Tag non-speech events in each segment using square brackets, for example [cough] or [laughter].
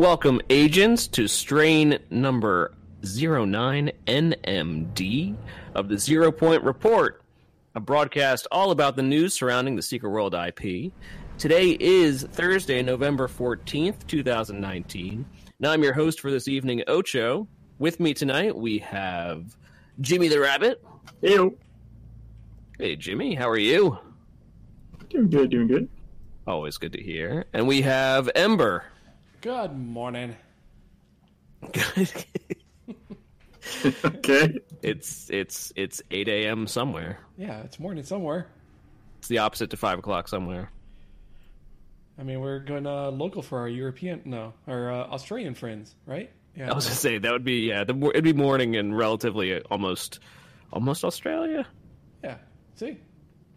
Welcome, agents, to strain number 09NMD of the Zero Point Report, a broadcast all about the news surrounding the Secret World IP. Today is Thursday, November 14th, 2019. Now I'm your host for this evening, Ocho. With me tonight, we have Jimmy the Rabbit. Ew. Hey, Jimmy, how are you? Doing good, doing good. Always good to hear. And we have Ember. Good morning. Good. [laughs] Okay. It's it's it's eight a.m. somewhere. Yeah, it's morning somewhere. It's the opposite to five o'clock somewhere. I mean, we're going uh, local for our European, no, our uh, Australian friends, right? Yeah. I was gonna say that would be yeah. The, it'd be morning and relatively uh, almost almost Australia, Yeah. See,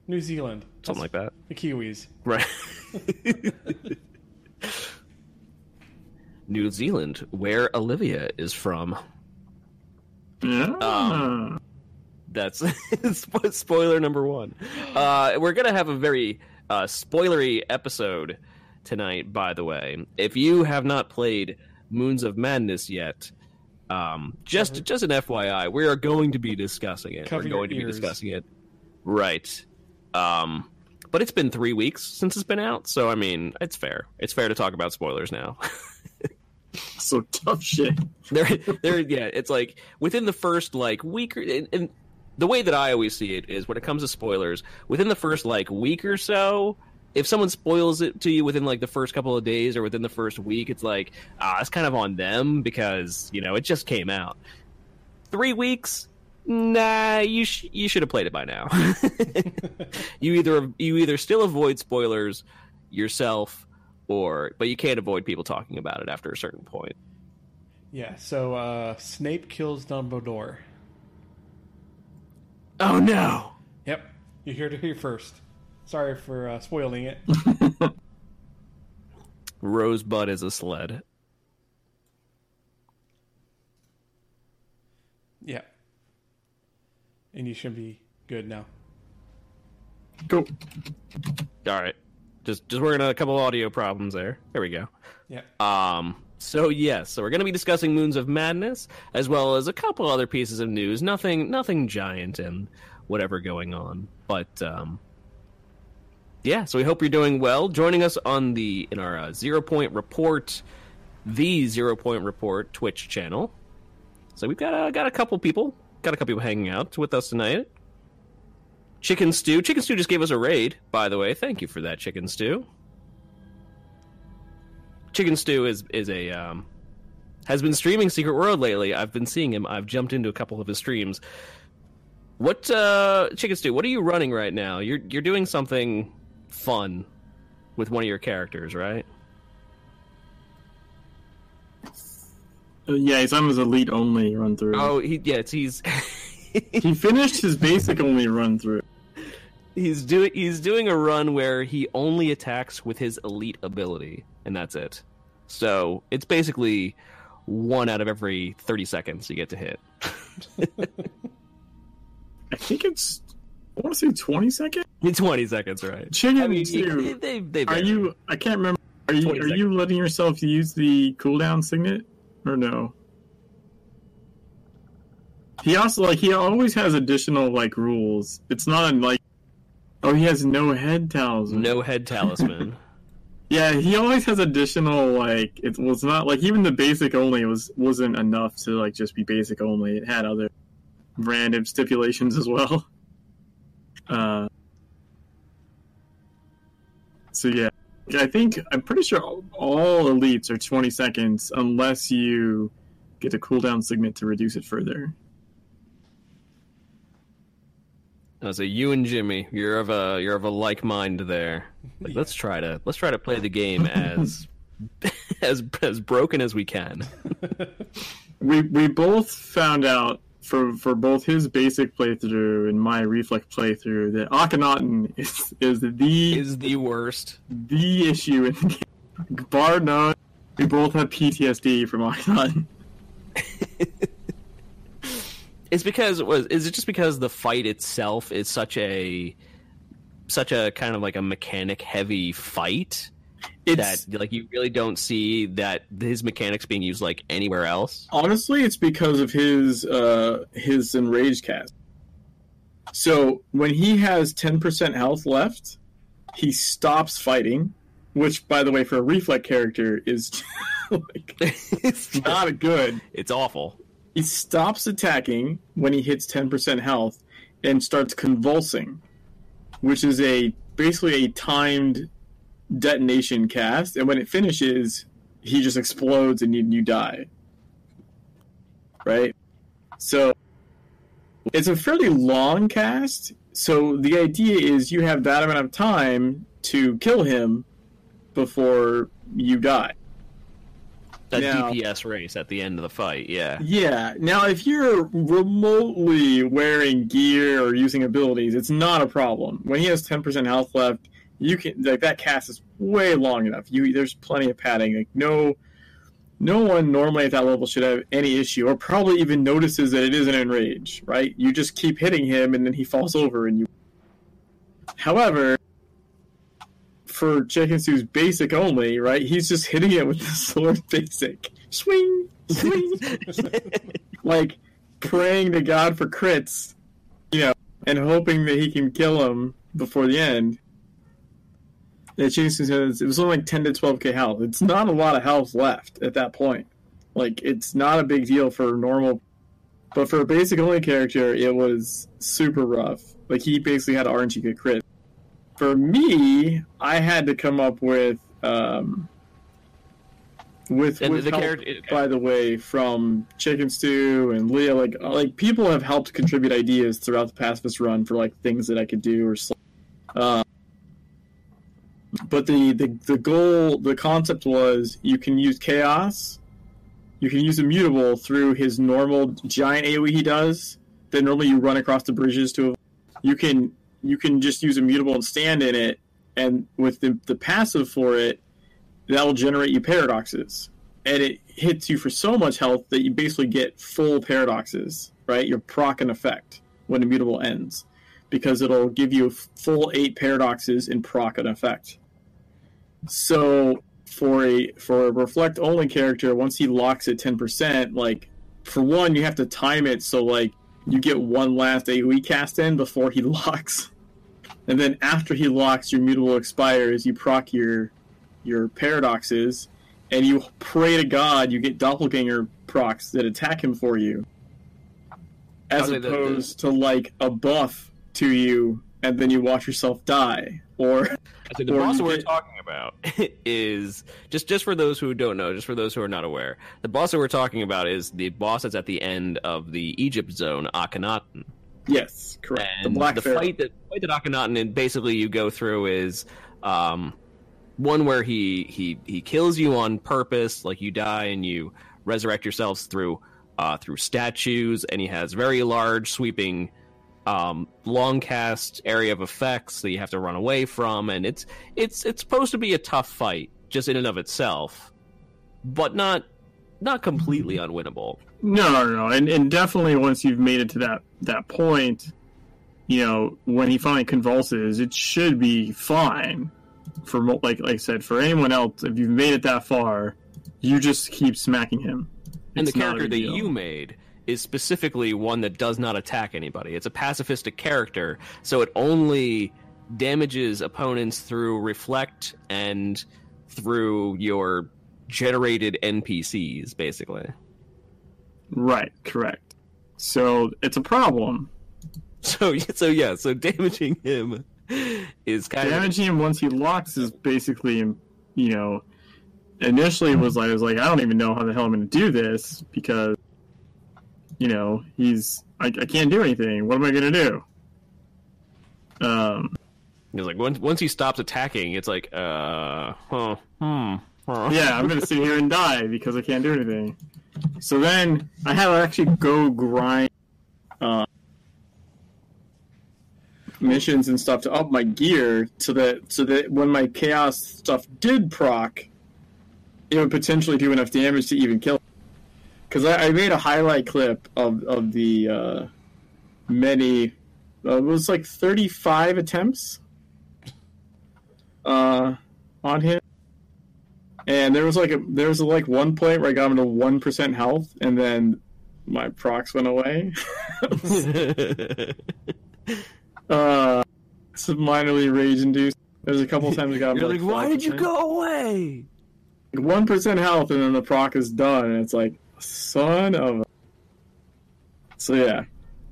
New Zealand, something like that. the Kiwis. Right. [laughs] [laughs] New Zealand, where Olivia is from. Yeah. Um, That's [laughs] spoiler number one. Uh, we're gonna have a very uh, spoilery episode tonight. By the way, if you have not played Moons of Madness yet, um, just just an FYI, we are going to be discussing it. Cover we're going to be discussing it, right? Um, but it's been three weeks since it's been out, so I mean, it's fair. It's fair to talk about spoilers now. [laughs] [laughs] so tough shit. there there yeah it's like within the first like week or, and, and the way that i always see it is when it comes to spoilers within the first like week or so if someone spoils it to you within like the first couple of days or within the first week it's like ah it's kind of on them because you know it just came out. Three weeks? Nah you sh- you should have played it by now. [laughs] You either you either still avoid spoilers yourself or but you can't avoid people talking about it after a certain point Yeah. So uh, Snape kills Dumbledore. oh no Yep. You heard it here first. Sorry for uh, spoiling it. [laughs] Rosebud is a sled. yeah. And you should be good now. Cool. All right, just just working on a couple audio problems there. There we go. Yeah. Um. So yes, so we're going to be discussing Moons of Madness as well as a couple other pieces of news. Nothing, nothing giant and whatever going on, but um. Yeah, so we hope you're doing well. Joining us on the in our uh, Zero Point Report, the Zero Point Report Twitch channel. So we've got uh, got a couple people, got a couple people hanging out with us tonight. Chicken Stew. Chicken Stew just gave us a raid, by the way. Thank you for that, Chicken Stew. Chicken Stew is is a um, has been streaming Secret World lately. I've been seeing him. I've jumped into a couple of his streams. What uh, Chicken Stew? What are you running right now? You're you're doing something fun with one of your characters, right? Uh, yeah, he's on his elite only run through. Oh, he yeah, it's, he's He finished his basic only run through. He's doing he's doing a run where he only attacks with his elite ability, and that's it. So it's basically one out of every thirty seconds you get to hit. [laughs] I think it's. I want to say twenty seconds. In [laughs] twenty seconds, right? Chicken I mean, you- they, they Are you? I can't remember. Are you? 20 Are you letting yourself use the cooldown signet or no? He also like he always has additional like rules. It's not like. Oh, he has no head talisman. no head talisman? [laughs] Yeah, he always has additional like it was not like even the basic only was wasn't enough to like just be basic only. It had other random stipulations as well. [laughs] Uh So yeah, I think I'm pretty sure all, all elites are 20 seconds unless you get a cooldown signet to reduce it further. I was you and Jimmy, you're of a you're of a like mind there. Like, let's try to let's try to play the game as [laughs] as as broken as we can. [laughs] We we both found out for for both his basic playthrough and my reflect playthrough that Akhenaten is is the Is the worst. the issue in the game. Bar none, we both have PTSD from Akhenaten. [laughs] It's because it was is it just because the fight itself is such a such a kind of like a mechanic heavy fight It's that like you really don't see that his mechanics being used like anywhere else. honestly, it's because of his uh his enraged cast. So when he has ten percent health left, he stops fighting, which, by the way, for a reflect character is [laughs] like [laughs] it's not good. it's awful. He stops attacking when he hits 10% health and starts convulsing, which is a basically a timed detonation cast. And when it finishes, he just explodes and you, you die. Right? So it's a fairly long cast. So the idea is you have that amount of time to kill him before you die. That Now- DPS race at the end of the fight, yeah. Yeah. Now, if you're remotely wearing gear or using abilities, it's not a problem. When he has 10% health left, you can like that cast is way long enough. You there's plenty of padding. Like no, no one normally at that level should have any issue, or probably even notices that it isn't enrage. Right? You just keep hitting him, and then he falls over, and you. However, for Chicken Stew's basic only, right? He's just hitting it with the [laughs] sword basic. Swing, swing [laughs] like praying to God for crits, you know, and hoping that he can kill him before the end. Yeah, Jason says it was only like 10 to 12k health. It's not a lot of health left at that point. Like, it's not a big deal for normal. But for a basic only character, it was super rough. Like, he basically had RNG get crit. For me, I had to come up with. Um, with, And with the help, character- by the way, from Chicken Stew and Leah, like like people have helped contribute ideas throughout the pacifist run for like things that I could do or. Um, but the, the the goal, the concept was you can use chaos, you can use immutable through his normal giant AOE he does. That normally you run across the bridges to. You can you can just use immutable and stand in it, and with the the passive for it, that will generate you paradoxes, and it hits you for so much health that you basically get full paradoxes. Right, your proc and effect when immutable ends, because it'll give you full eight paradoxes in proc and effect. So for a for a reflect only character, once he locks at ten percent, like for one, you have to time it so like you get one last AoE cast in before he [laughs] locks, and then after he locks, your mutable expires. You proc your your paradoxes, and you pray to God you get doppelganger procs that attack him for you, as Okay, the- the- opposed to like a buff to you, and then you watch yourself die, or the Or boss we're get- talking about [laughs] is just just for those who don't know, just for those who are not aware. The boss that we're talking about is the boss that's at the end of the Egypt zone, Akhenaten. yes, correct, And the black the Pharaoh. fight that fight that Akhenaten and basically you go through is um, one where he he he kills you on purpose, like you die and you resurrect yourselves through uh, through statues, and he has very large sweeping um, long cast area of effects that you have to run away from, and it's it's it's supposed to be a tough fight just in and of itself, but not not completely unwinnable. No, no, no, and and definitely once you've made it to that that point, you know, when he finally convulses, it should be fine. For like like I said, for anyone else, if you've made it that far, you just keep smacking him. And It's the character that you made is specifically one that does not attack anybody. It's a pacifistic character, so it only damages opponents through reflect and through your generated NPCs, basically. right, correct. So it's a problem. [laughs] So, so yeah, so damaging him is kind Damaging him once he locks is basically, you know, initially was like I was like I don't even know how the hell I'm going to do this because, you know, he's I, I can't do anything. What am I going to do? Um, of like once once he stops attacking, it's like uh, huh, hmm, huh. yeah, I'm going to sit here and die because I can't do anything. So then I had to actually go grind uh, missions and stuff to up my gear so that so that when my chaos stuff did proc, it would potentially do enough damage to even kill. Because I, I made a highlight clip of of the uh, many. Uh, it was like 35 attempts uh, on him And there was like a there was like one point where I got him to one percent health, and then my procs went away. [laughs] [laughs] [laughs] uh, it's minorly rage induced. There's a couple [laughs] times I got. You're like, why did you go away? one percent health and then the proc is done and it's like son of a... so yeah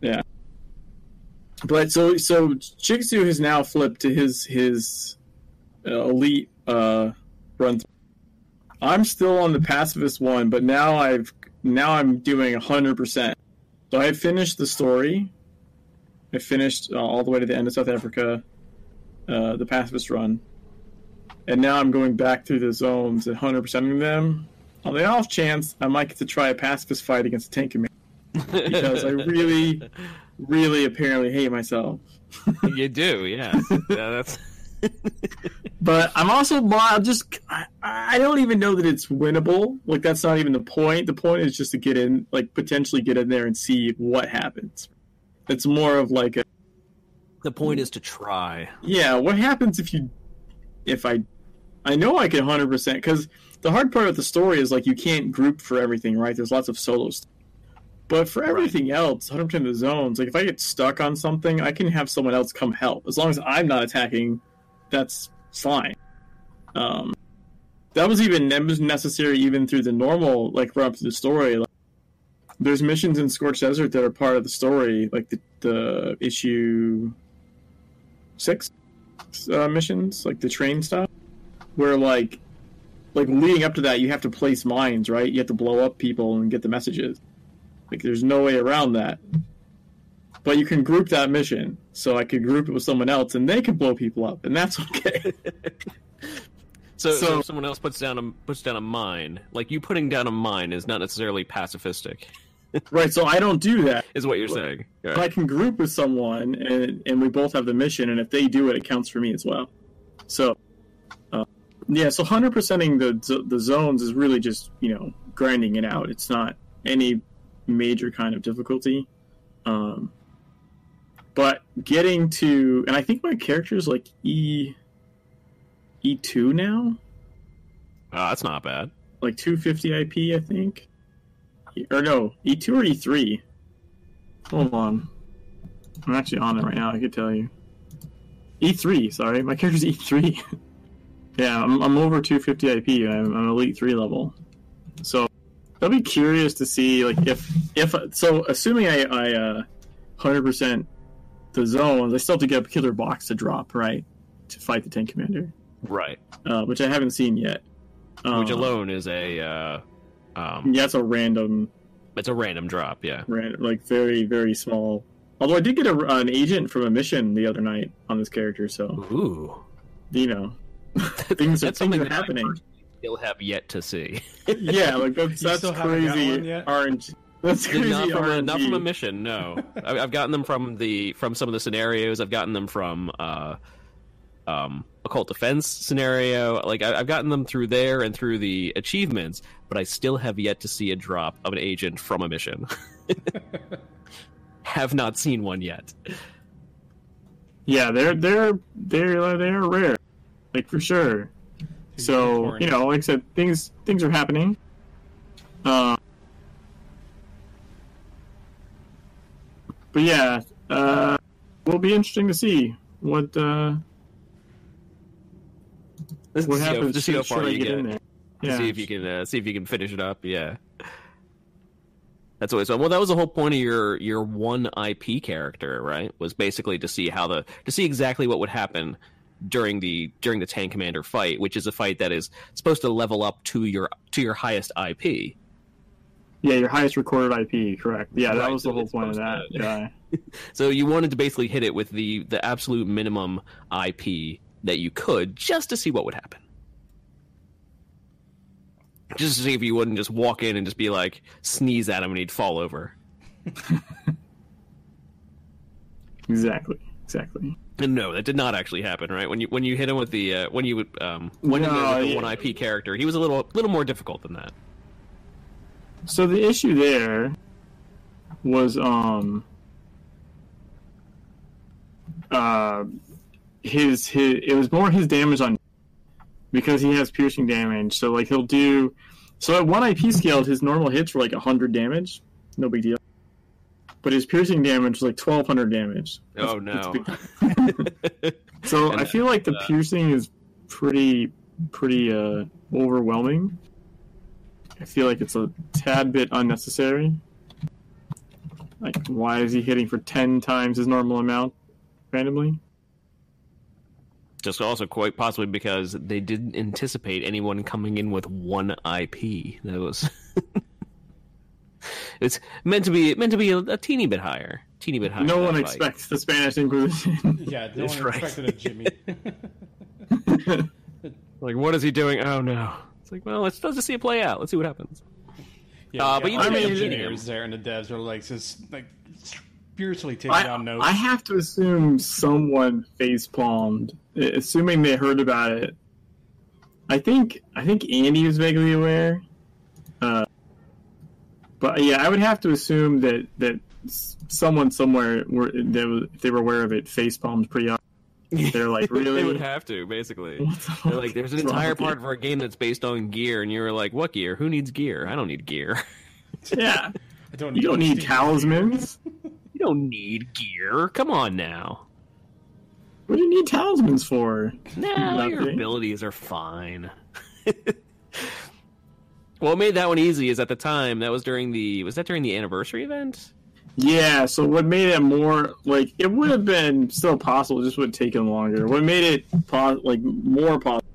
yeah but so so Jigsaw has now flipped to his his uh, elite uh run through. I'm still on the pacifist one but now I've now I'm doing 100% so I finished the story I finished uh, all the way to the end of South Africa uh, the pacifist run and now I'm going back through the zones and 100%ing of them. On the off chance, I might get to try a pacifist fight against a tank commander because I really, really apparently hate myself. [laughs] you do, yeah. yeah that's [laughs] But I'm also I'm just I, I don't even know that it's winnable. Like that's not even the point. The point is just to get in, like potentially get in there and see what happens. It's more of like a the point is to try. yeah. What happens if you if I I know I can 100 percent because the hard part of the story is like you can't group for everything, right? There's lots of solos. But for everything else, 100% of the zones, like if I get stuck on something, I can have someone else come help. As long as I'm not attacking, that's fine. Um, that was even that was necessary even through the normal like run up to the story. Like, there's missions in Scorched Desert that are part of the story, like the the issue six uh, missions, like the train stuff, where like like leading up to that, you have to place mines, right? You have to blow up people and get the messages. Like there's no way around that. But you can group that mission, so I could group it with someone else, and they can blow people up, and that's [laughs] okay. So, so, So- if someone else puts down a puts down a mine, like you putting down a mine is not necessarily pacifistic, right? So I don't do that. is what you're saying. All But I can group with someone, and and we both have the mission, and if they do it, it counts for me as well. So, uh, yeah. So hundred percenting the the zones is really just you know grinding it out. It's not any major kind of difficulty. Um, but getting to, and I think my character is like E E two now, Oh, that's not bad. like two fifty IP, I think, or no, E two or E three. Hold on. I'm actually on it right now. I could tell you. E3, sorry. My character's [laughs] E3. yeah, I'm, I'm over 250 IP. I'm, I'm elite 3 level. So, I'll be curious to see, like, if, if, so assuming I, I, uh, 100% the zones, I still have to get a killer box to drop, right? To fight the tank commander, Right. uh, which I haven't seen yet. Which Uh, alone is a uh, um, Yeah, it's a random, it's a random drop. Yeah. random, like, very, very small. Although I did get a, an agent from a mission the other night on this character, so, Ooh. you know, [laughs] things are, That's things something are that happening. You'll have yet to see. [laughs] yeah, like that's that's still haven't got crazy one? RNG. [laughs] That's crazy not from a, not from a mission. No, I- I've gotten them from the from some of the scenarios. I've gotten them from uh, um, occult defense scenario. Like I, I've gotten them through there and through the achievements, but I still have yet to see a drop of an agent from a mission. [laughs] have not seen one yet. Yeah, they're they're they're they're rare, like for sure. So you know, like I said, things things are happening. Uh, but yeah, uh, will be interesting to see what uh, Let's what see how- happens. to see how far you get get. in there. Yeah. See if you can uh, see if you can finish it up. Yeah. That's always fun. Well, that was the whole point of your your one IP character, right? Was basically to see how the to see exactly what would happen during the during the tank commander fight, which is a fight that is supposed to level up to your to your highest IP. Yeah, your highest recorded IP, correct? Yeah, that Right, was the whole point of that. to- Yeah. [laughs] So you wanted to basically hit it with the the absolute minimum IP that you could, just to see what would happen. Just to see if you wouldn't just walk in and just be like sneeze at him and he'd fall over. [laughs] Exactly. Exactly. And no, that did not actually happen, right? When you when you hit him with the uh, when you would um when you No, hit him with the yeah. one IP character, he was a little little more difficult than that. So the issue there was um uh his his it was more his damage on because he has piercing damage. So like he'll do. So at one IP scale, his normal hits were like hundred damage, no big deal. But his piercing damage was like twelve hundred damage. Oh That's- no. that's. [laughs] So And, I feel like the uh, piercing is pretty pretty uh, overwhelming. I feel like it's a tad bit unnecessary. Like, why is he hitting for ten times his normal amount randomly? Just also quite possibly because they didn't anticipate anyone coming in with one IP. That was [laughs] it's meant to be meant to be a, a teeny bit higher, teeny bit higher. no one fight. expects the Spanish Inquisition. [laughs] Yeah, no That's one right. expected a Jimmy. [laughs] Like, what is he doing? Oh no! It's like, well, let's let's just see it play out. Let's see what happens. Yeah, Uh, but you all know, the I mean, engineers there and the devs are like just like spiritually taking down notes. I have to assume someone face palmed, assuming they heard about it. I think I think Andy was vaguely aware, uh, but yeah, I would have to assume that that someone somewhere were they, were- if they were aware of it face palmed pretty hard. They're like, [laughs] really? they would have to basically. [laughs] The They're like, there's an entire part of our game that's based on gear, and you're like, what gear? Who needs gear? I don't need gear. [laughs] Yeah, I don't you don't need talismans. you don't need gear. Come on now. What do you need talismans for? No, [laughs] your abilities are fine. [laughs] what made that one easy is at the time that was during the was that during the anniversary event? Yeah, so what made it more like it would have been still possible, it just would have taken longer. What made it po- like more possible?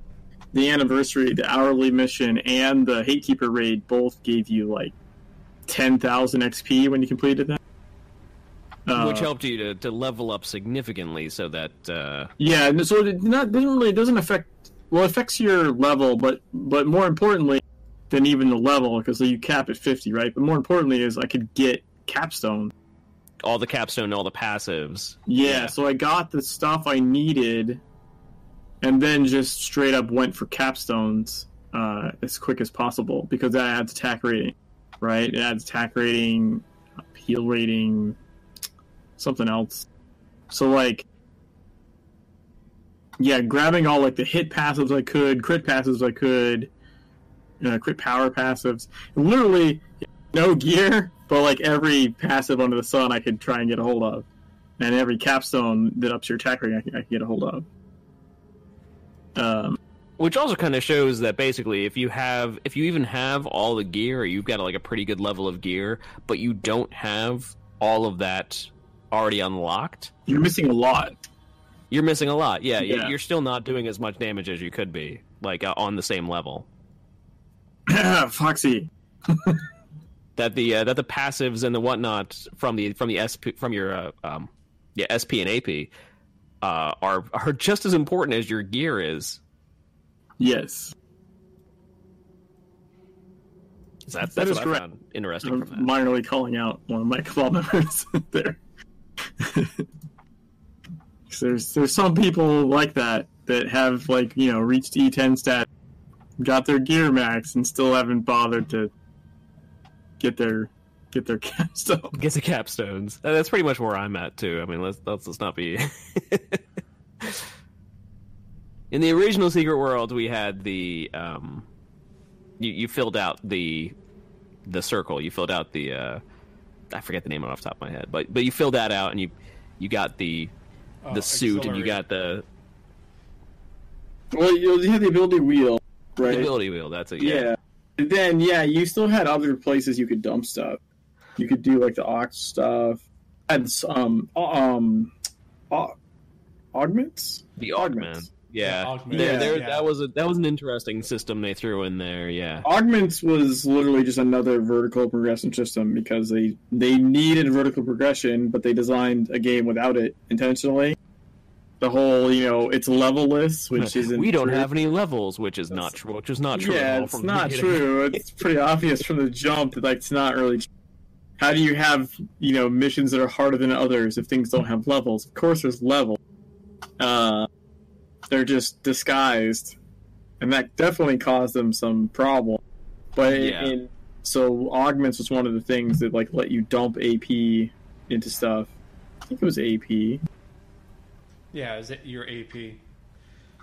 The anniversary, the hourly mission, and the Hatekeeper raid both gave you like ten thousand XP when you completed that. Uh, which helped you to, to level up significantly so that uh, Yeah, so it not doesn't really it doesn't affect well it affects your level, but but more importantly than even the level because you cap at fifty, right? But more importantly is I could get capstone all the capstone, all the passives. Yeah, Yeah. so I got the stuff I needed, and then just straight up went for capstones uh, as quick as possible because that adds attack rating, right? It adds attack rating, heal rating, something else. So like, yeah, grabbing all like the hit passives I could, crit passives I could, you know, crit power passives, literally no gear, but like every passive under the sun I could try and get a hold of and every capstone that ups your attack rating I I can get a hold of. Um, Which also kind of shows that basically, if you have, if you even have all the gear, or you've got like a pretty good level of gear, but you don't have all of that already unlocked, you're missing a lot. you're missing a lot. Yeah, Yeah. you're still not doing as much damage as you could be, like uh, on the same level. [clears throat] Foxy. [laughs] That the uh, that the passives and the whatnot from the from the SP from your uh, um yeah SP and AP uh, are are just as important as your gear is. Yes. So that's That that's is what correct. I found interesting I'm from that. minorly calling out one of my [laughs] cabal members [laughs] there. [laughs] there's there's some people like that that have like you know reached E10 stat, got their gear max, and still haven't bothered to get their get their [laughs] capstone. Get the capstones. That's pretty much where I'm at too. I mean, let's let's, let's not be. [laughs] In the original Secret World, we had the um, you you filled out the the circle. You filled out the uh, I forget the name off the top of my head, but but you filled that out and you you got the Oh, the suit and you got the, Well, you have the ability wheel, right? the ability wheel. That's it. Yeah. Yeah. Then yeah, you still had other places you could dump stuff. You could do like the AUX stuff. Had um um au- augments. The Augments. Augment. Yeah. Yeah, augment. There, Yeah. there, Yeah. that was a that was an interesting system they threw in there. Yeah. Augments was literally just another vertical progression system because they they needed vertical progression, but they designed a game without it intentionally. The whole, you know, it's levelless, which [laughs] isn't. we don't true. have any levels, which is not true. Which is not true. Yeah, it's from not true. It's pretty obvious from the jump that like it's not really. true. How do you have you know missions that are harder than others if things don't have levels? Of course, there's level. Uh, they're just disguised, and that definitely caused them some problem. But Yeah. in, so augments was one of the things that like let you dump AP into stuff. I think it was AP. Yeah, is it your AP?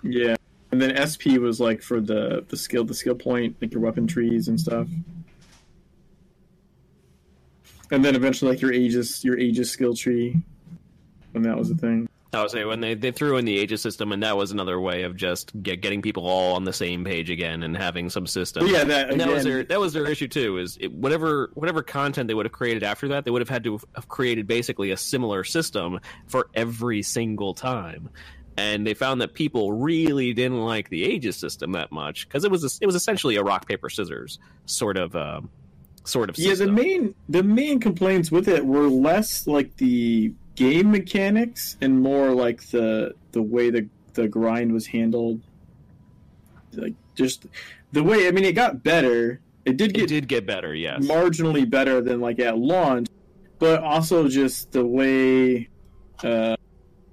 Yeah. and then SP was like for the the skill the skill point, like your weapon trees and stuff. And then eventually like your Aegis your Aegis skill tree, when that was a thing. I would say when they, they threw in the Aegis system, and that was another way of just get, getting people all on the same page again and having some system. Yeah, that and that was their that was their issue too. Is it, whatever whatever content they would have created after that, they would have had to have created basically a similar system for every single time. And they found that people really didn't like the Aegis system that much because it was it was essentially a rock paper scissors sort of um, sort of Yeah, the main the main complaints with it were less like the game mechanics and more like the the way the the grind was handled. Like just the way I mean it got better. It did it get did get better, yes. marginally better than like at launch, but also just the way uh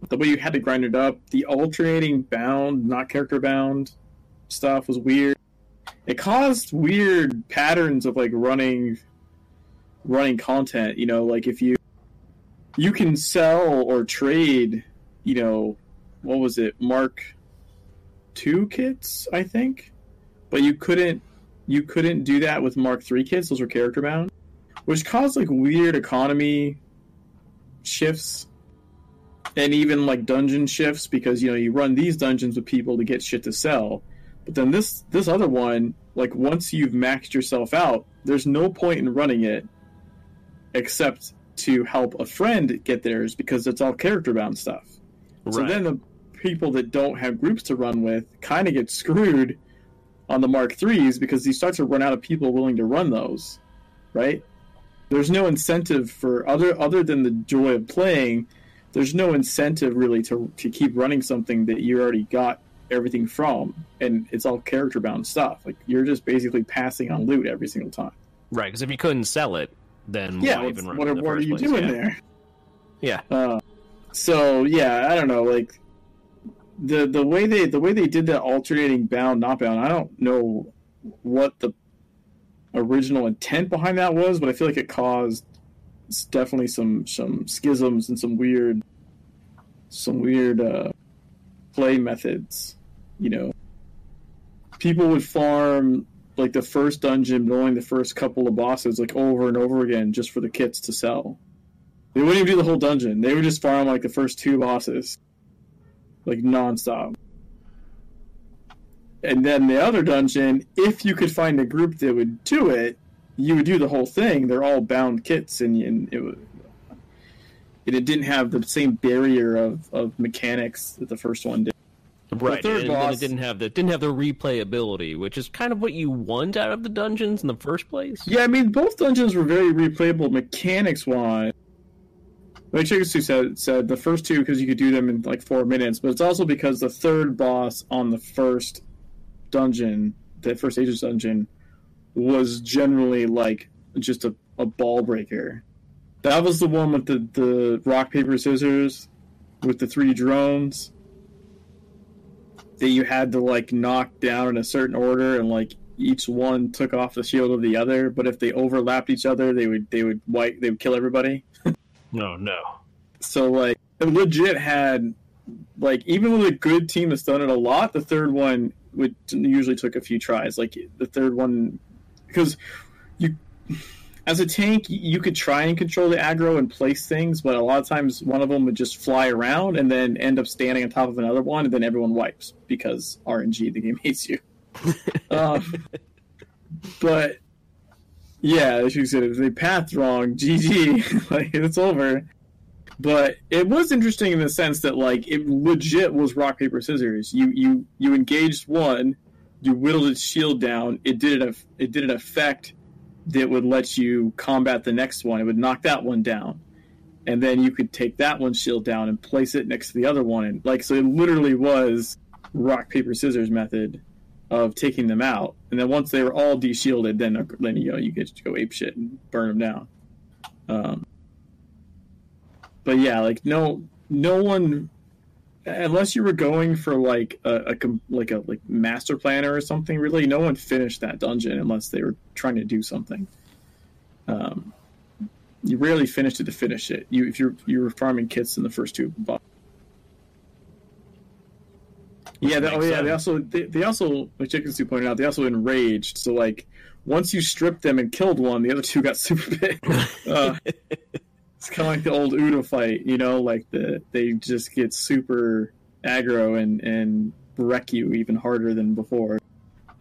the way you had to grind it up, the alternating bound, not character bound stuff was weird. It caused weird patterns of like running running content, you know, like if you you can sell or trade, you know, what was it? Mark 2 kits, I think. But you couldn't you couldn't do that with Mark 3 kits, those were character bound, which caused like weird economy shifts and even like dungeon shifts because you know you run these dungeons with people to get shit to sell but then this this other one like once you've maxed yourself out there's no point in running it except to help a friend get theirs because it's all character bound stuff so then the people that don't have groups to run with kind of get screwed on the Mark threes because you start to run out of people willing to run those, right? There's no incentive for other other than the joy of playing. There's no incentive really to to keep running something that you already got everything from, and it's all character bound stuff. Like you're just basically passing on loot every single time. Right, because if you couldn't sell it, then Yeah, why what's- even what, it what are you place? doing yeah. there? Yeah. Uh, so yeah, I don't know. Like the the way they the way they did that alternating bound not bound. I don't know what the original intent behind that was, but I feel like it caused definitely some some schisms and some weird some weird uh, play methods. You know, people would farm like the first dungeon, only the first couple of bosses, like over and over again, just for the kits to sell. They wouldn't even do the whole dungeon. They would just farm like the first two bosses, like nonstop. And then the other dungeon, if you could find a group that would do it, you would do the whole thing. They're all bound kits, and, and it would. And it didn't have the same barrier of, of mechanics that the first one did. Right, third and, and it didn't have the didn't have the replayability, which is kind of what you want out of the dungeons in the first place. Yeah, I mean, both dungeons were very replayable mechanics wise. Like Chicken Stew said, said the first two because you could do them in like four minutes, but it's also because the third boss on the first dungeon, the first Aegis dungeon, was generally like just a, a ball breaker. That was the one with the, the rock, paper, scissors with the three drones that you had to like knock down in a certain order and like each one took off the shield of the other, but if they overlapped each other, they would they would wipe they would kill everybody. [laughs] No, no. So like it legit had like even with a good team that's done it a lot, the third one would usually took a few tries. Like the third one because you as a tank you could try and control the aggro and place things, but a lot of times one of them would just fly around and then end up standing on top of another one, and then everyone wipes because RNG the game [laughs] hates you. [laughs] um, but yeah, as you said, if they pathed wrong, [laughs] GG, like it's over. But it was interesting in the sense that like it legit was rock paper scissors. You you you engaged one, you whittled its shield down. It did an it did an effect that would let you combat the next one. It would knock that one down, and then you could take that one's shield down and place it next to the other one. And like so, it literally was rock paper scissors method of taking them out. And then once they were all de-shielded, then then you know you get to go ape shit and burn them down. Um, but yeah, like no no one unless you were going for like a, a like a like master planner or something. Really, no one finished that dungeon unless they were trying to do something. Um, you rarely finished it to finish it. You if you're you were farming kits in the first two. bo- Yeah, they, oh makes yeah. They also they, they also like Chicken Stew pointed out they also enraged. So like once you stripped them and killed one, the other two got [laughs] super big. uh, [laughs] it's kind of like the old Udo fight, you know, like the they just get super aggro and and wreck you even harder than before.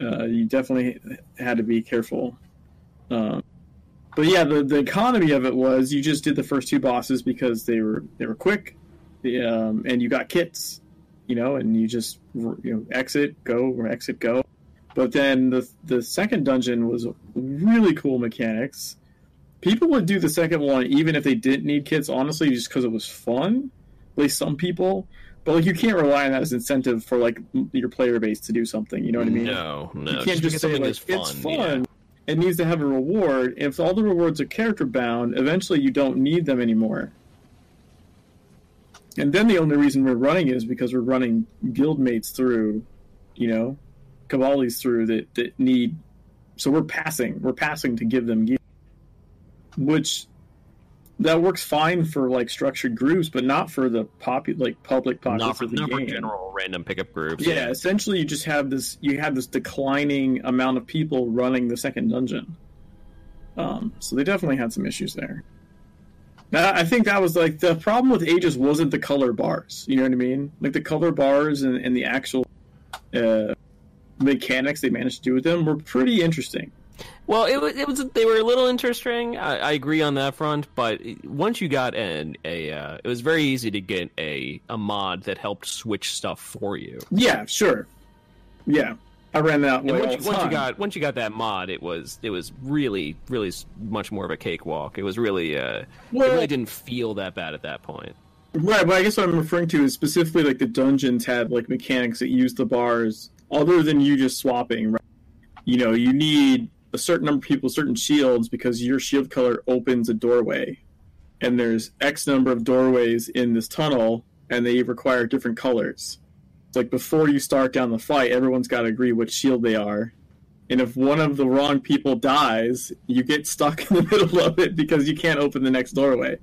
Uh, you definitely had to be careful. Um, but yeah, the, the economy of it was you just did the first two bosses because they were they were quick, um, and you got kits, you know, and you just you know exit go or exit go. But then the the second dungeon was really cool mechanics. People would do the second one even if they didn't need kits, honestly, just because it was fun. At least some people. But like you can't rely on that as incentive for like your player base to do something. You know what I mean? No, no. you can't just, because say like fun. it's fun. yeah. It needs to have a reward. If all the rewards are character bound, eventually you don't need them anymore. And then the only reason we're running is because we're running guildmates through, you know, Cavallis through that that need. So we're passing. We're passing to give them gear, which that works fine for like structured groups, but not for the popu- like public pockets Not for, of the not for game. general random pickup groups. Yeah, essentially you just have this you have this declining amount of people running the second dungeon. Um, so they definitely had some issues there. Now, I think that was like the problem with Aegis wasn't the color bars. You know what I mean? Like the color bars and, and the actual uh, mechanics they managed to do with them were pretty interesting. Well, it was, it was they were a little interesting. I, I agree on that front, but once you got an a, uh, it was very easy to get a a mod that helped switch stuff for you. Yeah, sure. Yeah, I ran that way. once, you, once you got once you got that mod, it was it was really really much more of a cakewalk. It was really uh, it really didn't feel that bad at that point. Right, but I guess what I'm referring to is specifically like the dungeons had like mechanics that used the bars other than you just swapping. Right? You know, you need a certain number of people, certain shields because your shield color opens a doorway, and there's X number of doorways in this tunnel, and they require different colors. It's like before you start down the fight, everyone's got to agree which shield they are. And if one of the wrong people dies, you get stuck [laughs] in the middle of it because you can't open the next doorway.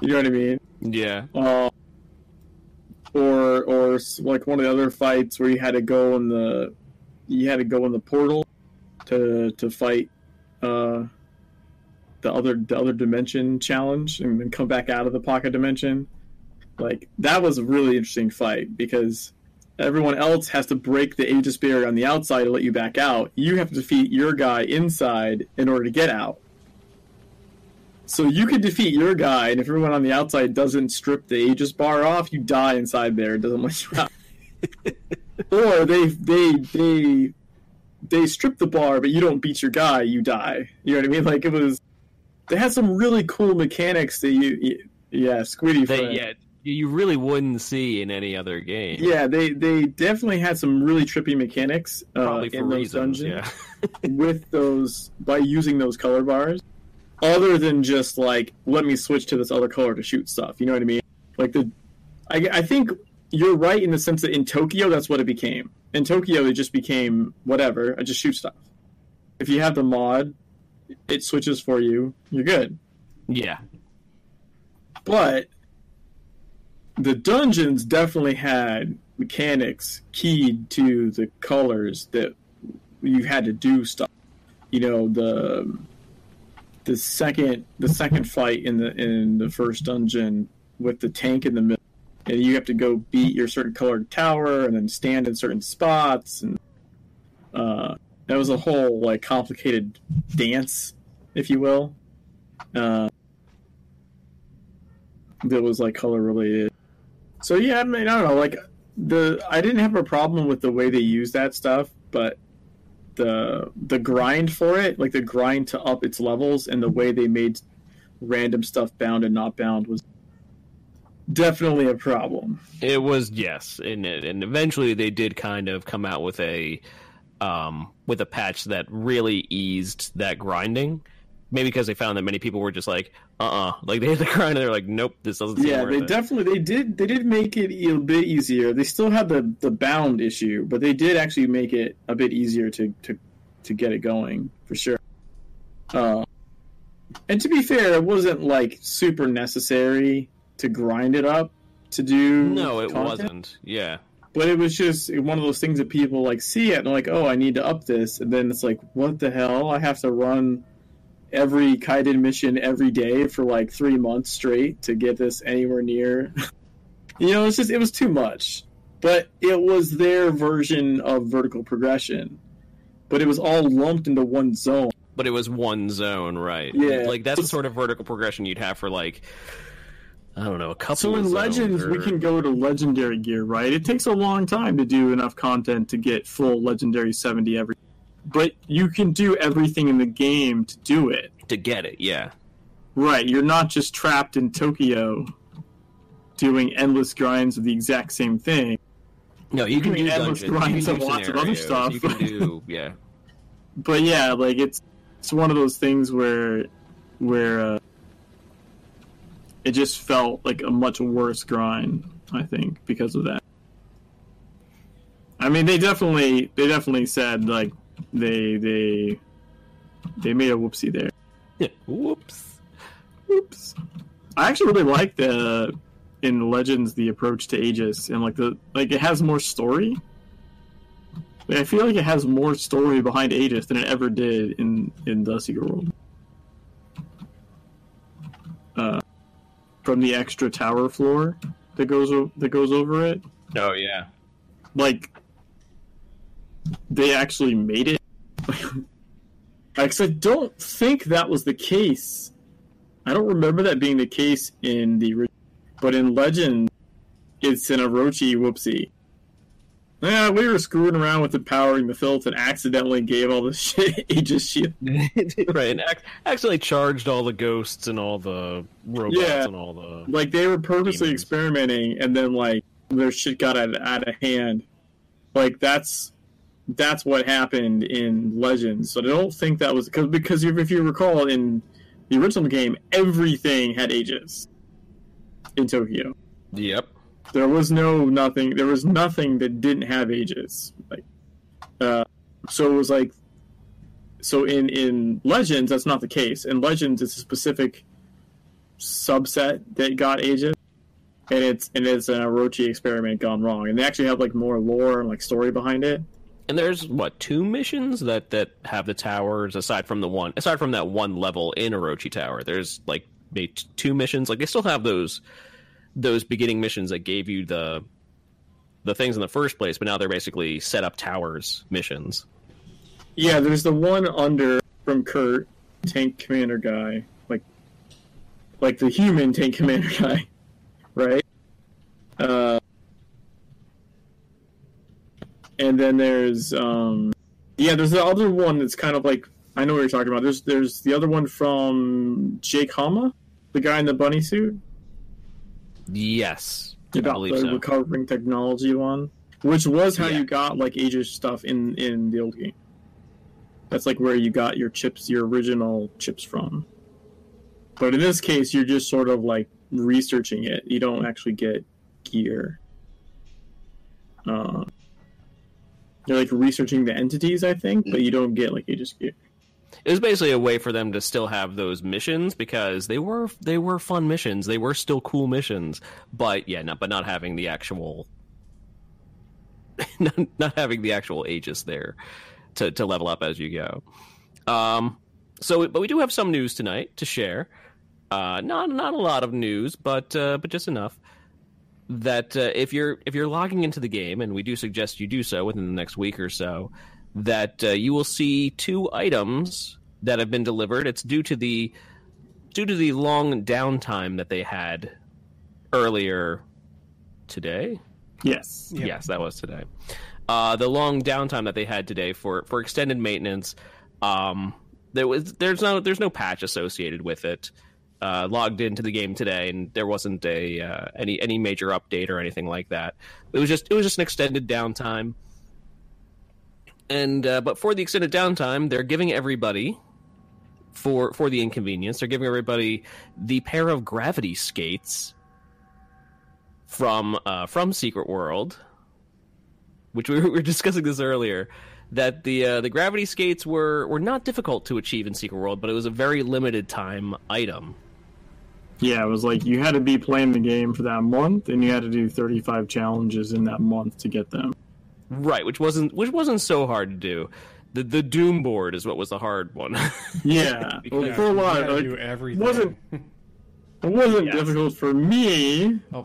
You know what I mean? Yeah, uh, or or like one of the other fights where you had to go in the you had to go in the portal to to fight uh, the other the other dimension challenge and then come back out of the pocket dimension. Like that was a really interesting fight because everyone else has to break the Aegis barrier on the outside to let you back out. You have to defeat your guy inside in order to get out. So you could defeat your guy, and if everyone on the outside doesn't strip the Aegis bar off, you die inside there. It doesn't let you out. [laughs] or they they they they strip the bar, but you don't beat your guy, you die. You know what I mean? [laughs] Like it was. They had some really cool mechanics that you, you yeah, Squiddy. they, yeah, you really wouldn't see in any other game. Yeah, they they definitely had some really trippy mechanics uh, probably for in those reasons. dungeons Yeah, [laughs] with those by using those color bars, other than just like let me switch to this other color to shoot stuff. You know what I mean? Like the, I, I think you're right in the sense that in Tokyo that's what it became. In Tokyo it just became whatever. I just shoot stuff. If you have the mod, it switches for you. You're good. yeah. But the dungeons definitely had mechanics keyed to the colors that you had to do stuff. You know, the the second the second fight in the in the first dungeon with the tank in the middle and you have to go beat your certain colored tower and then stand in certain spots and uh, that was a whole like complicated dance, if you will. Uh, that was like color related. So yeah, I mean, I don't know. Like the, I didn't have a problem with the way they use that stuff, but the the grind for it, like the grind to up its levels, and the way they made random stuff bound and not bound was definitely a problem. It was yes, and and eventually they did kind of come out with a um with a patch that really eased that grinding. Maybe because they found that many people were just like, uh uh like they hit the [laughs] grind and they're like, nope, this doesn't seem Yeah, they it. definitely they did they did make it a bit easier. They still had the the bound issue, but they did actually make it a bit easier to to to get it going for sure. Uh, and to be fair, it wasn't like super necessary to grind it up to do. no, it content. wasn't. Yeah, but it was just one of those things that people like see it and they're like, oh, I need to up this, and then it's like, what the hell? I have to run every Kaidan mission every day for like three months straight to get this anywhere near. [laughs] you know, it's just it was too much. But it was their version of vertical progression, but it was all lumped into one zone. But it was one zone, right? Yeah. like that's the sort of vertical progression you'd have for like. I don't know, a couple. So in Legends, we can go to legendary gear, right? It takes a long time to do enough content to get full legendary 70 every. But you can do everything in the game to do it. to get it. Yeah, Right, you're not just trapped in Tokyo doing endless grinds of the exact same thing. no, you can doing do endless dungeons, grinds of lots of other stuff. You can do [laughs] yeah. But yeah, like it's it's one of those things where where uh, it just felt like a much worse grind, I think, because of that. I mean, they definitely they definitely said like they they they made a whoopsie there. Yeah, Whoops. whoops. I actually really like the in Legends the approach to Aegis and like the like it has more story. Like, I feel like it has more story behind Aegis than it ever did in in the Secret World. Uh, from the extra tower floor that goes o- that goes over it, Oh yeah. like they actually made it. [laughs] Because I don't think that was the case. I don't remember that being the case in the but in Legend, it's an Orochi whoopsie. Yeah, we were screwing around with empowering the filth and accidentally gave all the [laughs] shit Aegis shield. [laughs] right, and ac- accidentally charged all the ghosts and all the robots Yeah. and all the. Like they were purposely Demons. experimenting, and then like their shit got out, out of hand. Like that's that's what happened in Legends. So I don't think that was because because if if you recall in the original game, everything had Aegis in Tokyo. Yep. There was no nothing. There was nothing that didn't have Aegis. Like, uh, so it was like, so in in Legends that's not the case. In Legends, it's a specific subset that got Aegis, and it's and it's an Orochi experiment gone wrong. And they actually have like more lore and like story behind it. And there's what two missions that that have the towers aside from the one aside from that one level in Orochi Tower. There's like two missions. Like they still have those those beginning missions that gave you the the things in the first place, but now they're basically set up towers missions. Yeah, there's the one under from Kurt, tank commander guy, like like the human tank commander [laughs] guy, right? Uh, and then there's um, yeah, there's the other one that's kind of like I know what you're talking about. There's there's the other one from Jake Hama, the guy in the bunny suit, Yes, about the so. recovering technology one, which was how Yeah. you got like Aegis stuff in in the old game. That's like where you got your chips, your original chips from. But in this case, you're just sort of like researching it. You don't actually get gear. Uh, you're like researching the entities, I think, but you don't get like Aegis gear. It was basically a way for them to still have those missions because they were they were fun missions. They were still cool missions, but yeah, not but not having the actual [laughs] not, not having the actual Aegis there to to level up as you go. Um, so but we do have some news tonight to share. Uh, not not a lot of news, but uh, but just enough that uh, if you're if you're logging into the game, and we do suggest you do so within the next week or so, that uh, you will see two items that have been delivered. It's due to the due to the long downtime that they had earlier today. Yes. Yep. Yes, that was today. Uh, the long downtime that they had today for for extended maintenance. Um, there was there's no there's no patch associated with it. Uh, logged into the game today, and there wasn't a uh, any any major update or anything like that. It was just it was just an extended downtime. And uh, but for the extended downtime, they're giving everybody for for the inconvenience. They're giving everybody the pair of gravity skates from uh, from Secret World, which we were, [laughs] we were discussing this earlier. That the uh, the gravity skates were were not difficult to achieve in Secret World, but it was a very limited time item. Yeah, it was like you had to be playing the game for that month, and you had to do 35 challenges in that month to get them. Right, which wasn't which wasn't so hard to do. The the Doom board is what was the hard one. [laughs] Yeah, well, Yeah, [laughs] for a you lot, gotta like, do everything. wasn't- [laughs] it wasn't Yes. difficult for me. oh.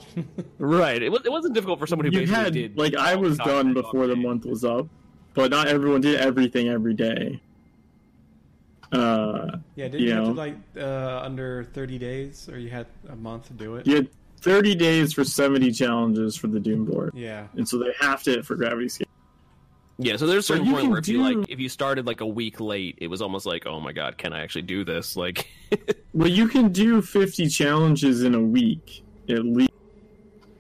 right, it, it wasn't difficult for someone who You basically had did like I was done before the already. month was up, but not everyone did everything every day. Uh, yeah, did you you, have to like uh, under thirty days, or you had a month to do it? you had 30 days for 70 challenges for the Doom board, Yeah. and so they halved it for Gravity Skate. Yeah, so there's a certain you point where if you like if you started like a week late, it was almost like, oh my god, can I actually do this? Like, [laughs] Well, you can do 50 challenges in a week at least,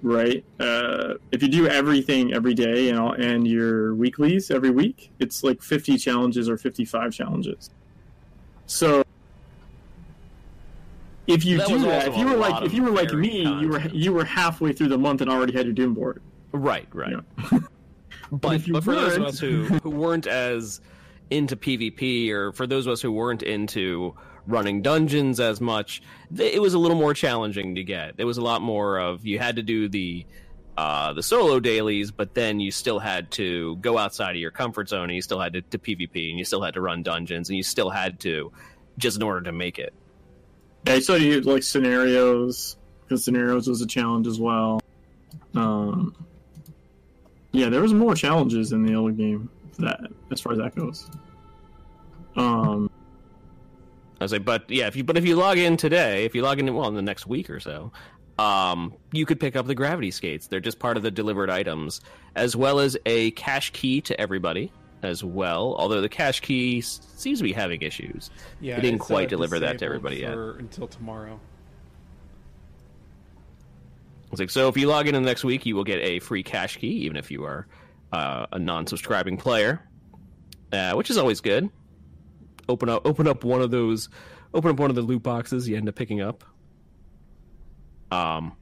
right? Uh, if you do everything every day and all, and your weeklies every week, it's like 50 challenges or 55 challenges. So if you That do that, if you were like if you were like varied me, you were you were halfway through the month and already had your Doom board. right, right. Yeah. [laughs] But, if you but for those of us who, who weren't as into PvP, or for those of us who weren't into running dungeons as much, it was a little more challenging to get. There was a lot more of you had to do the uh, the solo dailies, but then you still had to go outside of your comfort zone, and you still had to, to PvP, and you still had to run dungeons, and you still had to just in order to make it. Yeah, I saw you like scenarios because scenarios was a challenge as well. Um, yeah, there was more challenges in the old game that as far as that goes. Um, I was like, but yeah, if you but if you log in today, if you log in well in the next week or so, um, you could pick up the gravity skates. They're just part of the delivered items, as well as a cache key to everybody as well. Although the cache key s- seems to be having issues. Yeah. They didn't quite uh, deliver that to everybody yet. Until tomorrow. It's like so if you log in in the next week, you will get a free cache key, even if you are uh, a non-subscribing player, uh, which is always good. Open up, open up one of those, open up one of the loot boxes you end up picking up. Um,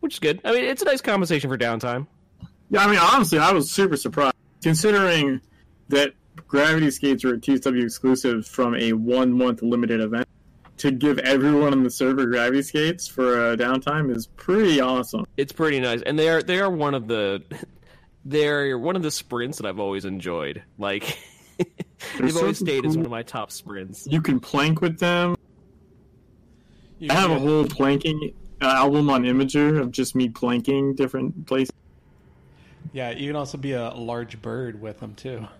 which is good. I mean, it's a nice compensation for downtime. Yeah, I mean, honestly, I was super surprised considering that Gravity Skates were a TSW exclusive from a one month limited event. To give everyone on the server Gravity Skates for a downtime is pretty awesome. It's pretty nice, and they are they are one of the [laughs] they're one of the sprints that I've always enjoyed. Like [laughs] they've always stayed as one of my top sprints. You can plank with them. You I have a whole planking uh, album on Imgur of just me planking different places. Yeah, you can also be a large bird with them too. [laughs]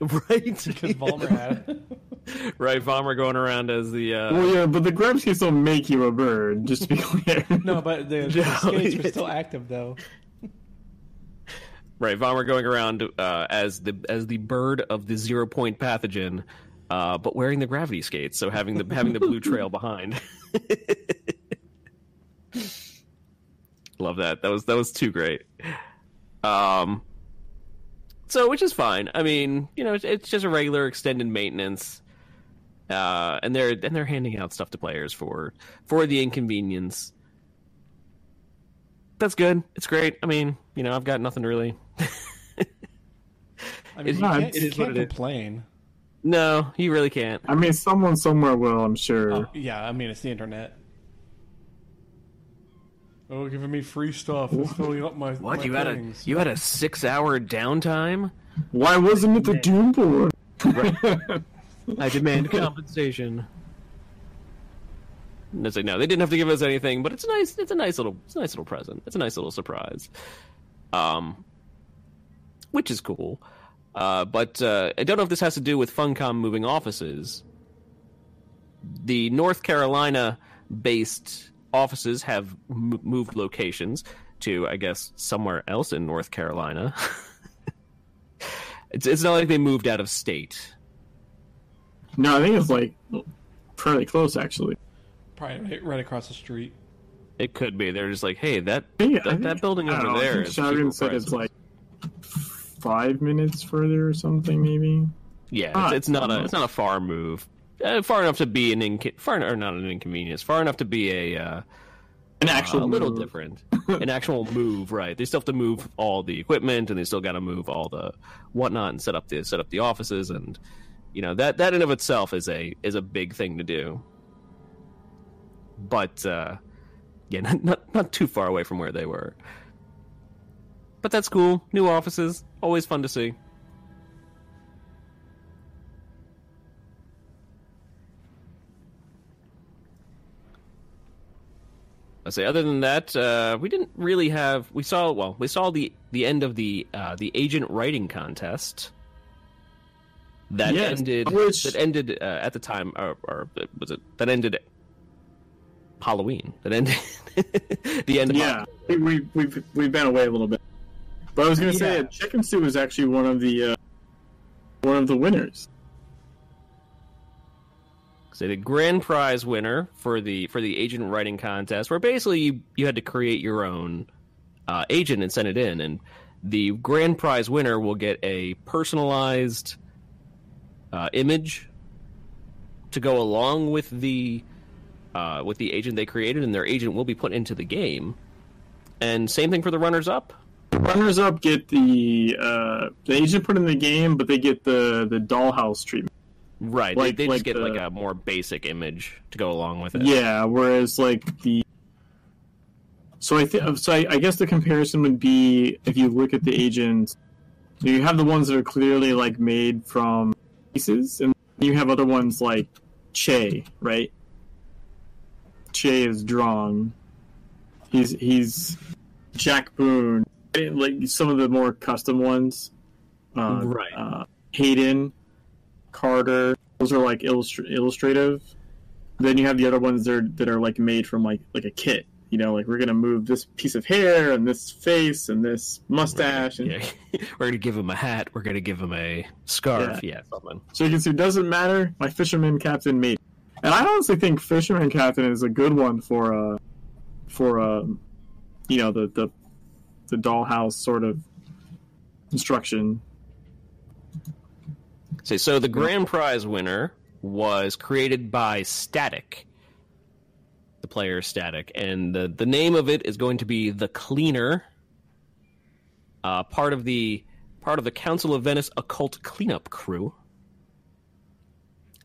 Right, [laughs] Because Volmer had it. [laughs] right. Vollmer going around as the uh, Well, yeah, but the grab skates don't make you a bird. Just to be clear. No, but the, the skates were still active though. right. Vollmer going around uh, as the as the bird of the zero point pathogen, uh, but wearing the gravity skates, so having the having the blue trail behind. Love that. That was that was too great. Um. So, which is fine. I mean, you know, it's, it's just a regular extended maintenance. Uh, and they're and they're handing out stuff to players for for the inconvenience. That's good. It's great. I mean, you know, I've got nothing really. [laughs] I mean, It- you can't, it you is can't it is. complain. No, you really can't. I mean, someone somewhere will, I'm sure. Oh, yeah, I mean it's the internet. Oh, giving me free stuff. It's filling up my What my you had a you had a six hour downtime? Why wasn't it the Doom board? [laughs] I demand compensation. And it's like no, they didn't have to give us anything, but it's a nice it's a nice little it's a nice little present. It's a nice little surprise. Um which is cool. Uh, but uh, I don't know if this has to do with Funcom moving offices. The North Carolina based offices have m- moved locations to, I guess, somewhere else in North Carolina. [laughs] it's, it's not like they moved out of state. no, I think it's like fairly close, actually. Probably right, right across the street. It could be. They're just like, hey, that I think- I that, think- that building over know, I there think Shotgun cheaper said it's like five minutes further or something, maybe. Yeah, Ah, it's, it's not a it's not a far move. Uh, far enough to be an inc- far or not an inconvenience. Far enough to be a uh, An actual a little different. [laughs] an actual move, right? They still have to move all the equipment, and they still got to move all the whatnot and set up the set up the offices and You know that that in of itself is a is a big thing to do. But uh, yeah, [laughs] not, not not too far away from where they were. But that's cool. New offices, always fun to see. I say, other than that, uh, we didn't really have. We saw well, we saw the the end of the uh, the agent writing contest. That Yes, ended. which- That ended uh, at the time, or, or was it? That ended Halloween. That ended [laughs] the end. Of Yeah, we, we we've we've been away a little bit, but I was gonna say Yeah. that Chicken Soup was actually one of the uh, one of the winners. So the grand prize winner for the for the agent writing contest, where basically you, you had to create your own uh, agent and send it in, and the grand prize winner will get a personalized uh, image to go along with the uh, with the agent they created, and their agent will be put into the game. And same thing for the runners up. Runners up get the uh, the agent put in the game, but they get the the dollhouse treatment. Right, Like- they, they like just get the- like a more basic image to go along with it. Yeah, whereas like the so I think so I, I guess the comparison would be if you look at the agents, you have the ones that are clearly like made from pieces, and you have other ones like Che, right? Che is drawn. He's he's Jack Boone, like some of the more custom ones. Uh, Right. Uh, Hayden, Carter. Those are like illustr- illustrative then you have the other ones that are, that are like made from like like a kit you know like we're gonna move this piece of hair and this face and this mustache and Yeah, [laughs] we're gonna give him a hat. We're gonna give him a scarf. Yeah, something. so you can see it doesn't matter my fisherman captain made and i honestly think fisherman captain is a good one for uh for uh you know the the the dollhouse sort of instruction So, so the grand prize winner was created by Static, the player Static, and the the name of it is going to be the Cleaner. Uh, part of the part of the Council of Venice occult cleanup crew.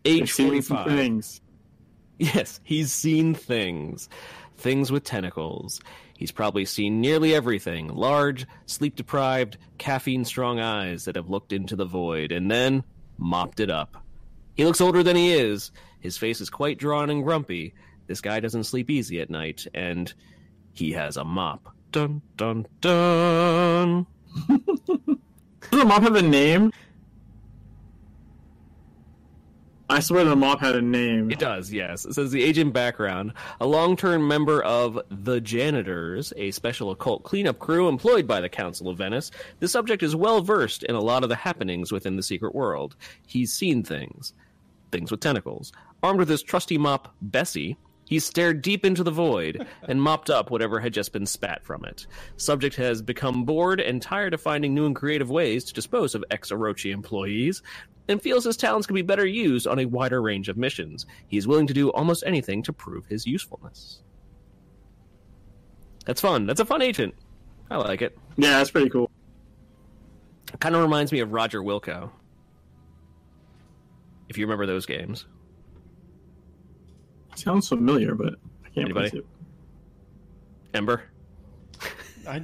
Age forty five. things Yes, he's seen things. Things with tentacles. He's probably seen nearly everything large, sleep deprived, caffeine strong eyes that have looked into the void and then mopped it up. He looks older than he is. His face is quite drawn and grumpy. This guy doesn't sleep easy at night, and he has a mop. Dun dun dun. [laughs] does the mop have a name i swear the mop had a name It does, yes. It says the agent background. A long term member of the Janitors, a special occult cleanup crew employed by the Council of Venice, the subject is well versed in a lot of the happenings within the secret world. He's seen things. Things with tentacles. Armed with his trusty mop, Bessie, he stared deep into the void [laughs] and mopped up whatever had just been spat from it. Subject has become bored and tired of finding new and creative ways to dispose of ex Orochi employees, and feels his talents can be better used on a wider range of missions. He is willing to do almost anything to prove his usefulness. That's fun. That's a fun agent. I like it. yeah that's pretty cool Kind of reminds me of Roger Wilco. If you remember those games. Sounds familiar, but I can't Anybody? place it. Ember? I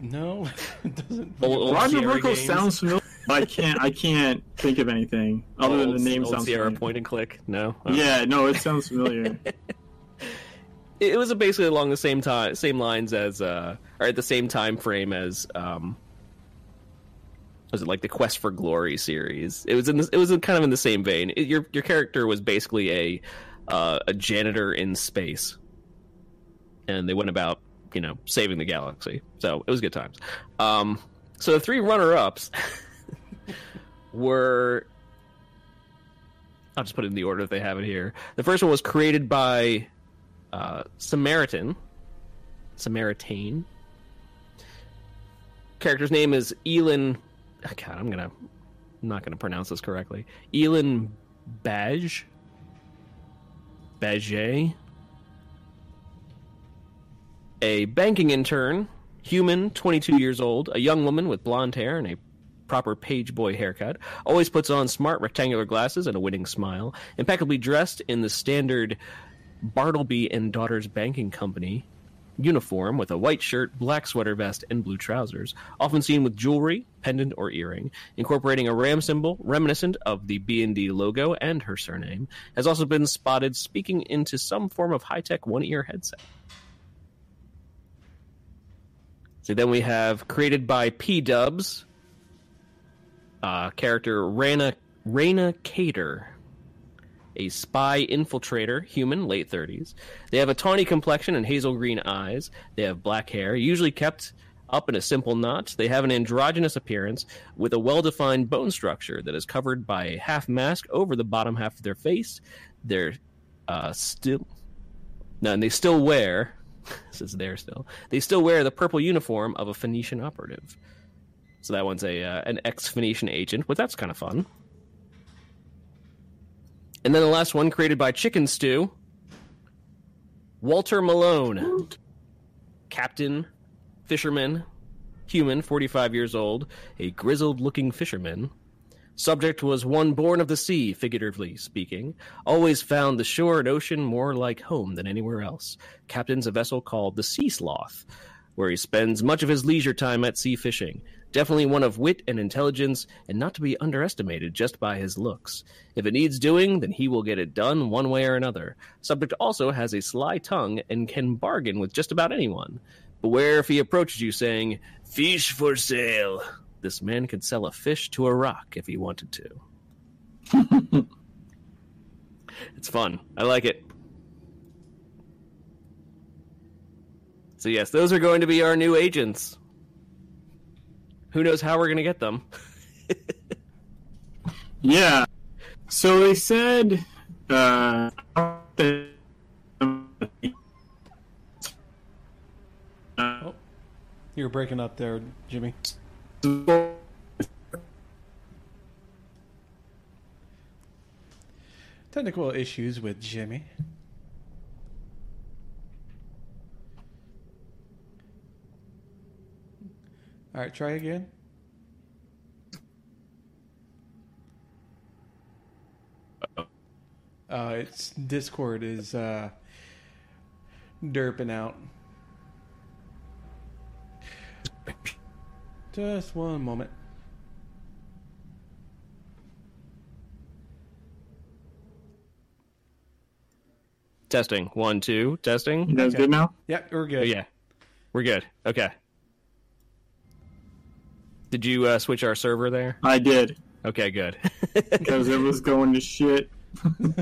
no, [laughs] it doesn't. Old- old Roger Wilco sounds familiar. I can't. I can't think of anything other than the name old sounds Sierra familiar. point and click? No? Oh. Yeah, no, it sounds familiar. [laughs] it was basically along the same time, same lines as, uh, or at the same time frame as, um, was it like the Quest for Glory series? It was in, this, it was kind of in the same vein. It- your your character was basically a uh, a janitor in space, and they went about you know saving the galaxy. So it was good times. Um, so the three runner ups [laughs] were. I'll just put it in the order that they have it here. The first one was created by uh, Samaritan. Samaritan. Character's name is Elin. oh, God, I'm gonna. I'm not gonna pronounce this correctly. Elin Baj. Baget. A banking intern, human, 22 years old, a young woman with blonde hair and a proper page boy haircut, always puts on smart rectangular glasses and a winning smile, impeccably dressed in the standard Bartleby and Daughters Banking Company uniform with a white shirt, black sweater vest, and blue trousers, often seen with jewelry, pendant, or earring, incorporating a ram symbol reminiscent of the B&D logo and her surname, has also been spotted speaking into some form of high-tech one-ear headset. So then we have created by P Dubs, uh, character Rana Raina Cater, a spy infiltrator, human, late 30s. They have a tawny complexion and hazel green eyes. They have black hair, usually kept up in a simple knot. They have an androgynous appearance with a well defined bone structure that is covered by a half mask over the bottom half of their face. They're uh, still. No, and they still wear. [laughs] this is there still. They still wear the purple uniform of a Phoenician operative. So that one's a uh, an ex Phoenician agent, but that's kind of fun. And then the last one created by Chicken Stew. Walter Malone. Captain, fisherman, human, 45 years old, a grizzled looking fisherman. Subject was one born of the sea, figuratively speaking. Always found the shore and ocean more like home than anywhere else. Captain's a vessel called the Sea Sloth, where he spends much of his leisure time at sea fishing. Definitely one of wit and intelligence, and not to be underestimated just by his looks. If it needs doing, then he will get it done one way or another. Subject also has a sly tongue and can bargain with just about anyone. Beware if he approaches you saying, Fish for sale. This man could sell a fish to a rock if he wanted to. [laughs] it's fun. I like it. So, yes, those are going to be our new agents. Who knows how we're going to get them? [laughs] Yeah. So they said uh, that- Oh, you're breaking up there, Jimmy. Technical issues with Jimmy. All right, try again. Uh, it's Discord is uh, derping out. Just one moment. Testing. One, two, testing. You guys Okay. good now? Yeah, we're good. Yeah. We're good. Okay. Did you uh, switch our server there? I did Okay, good. [laughs] because it was going to shit.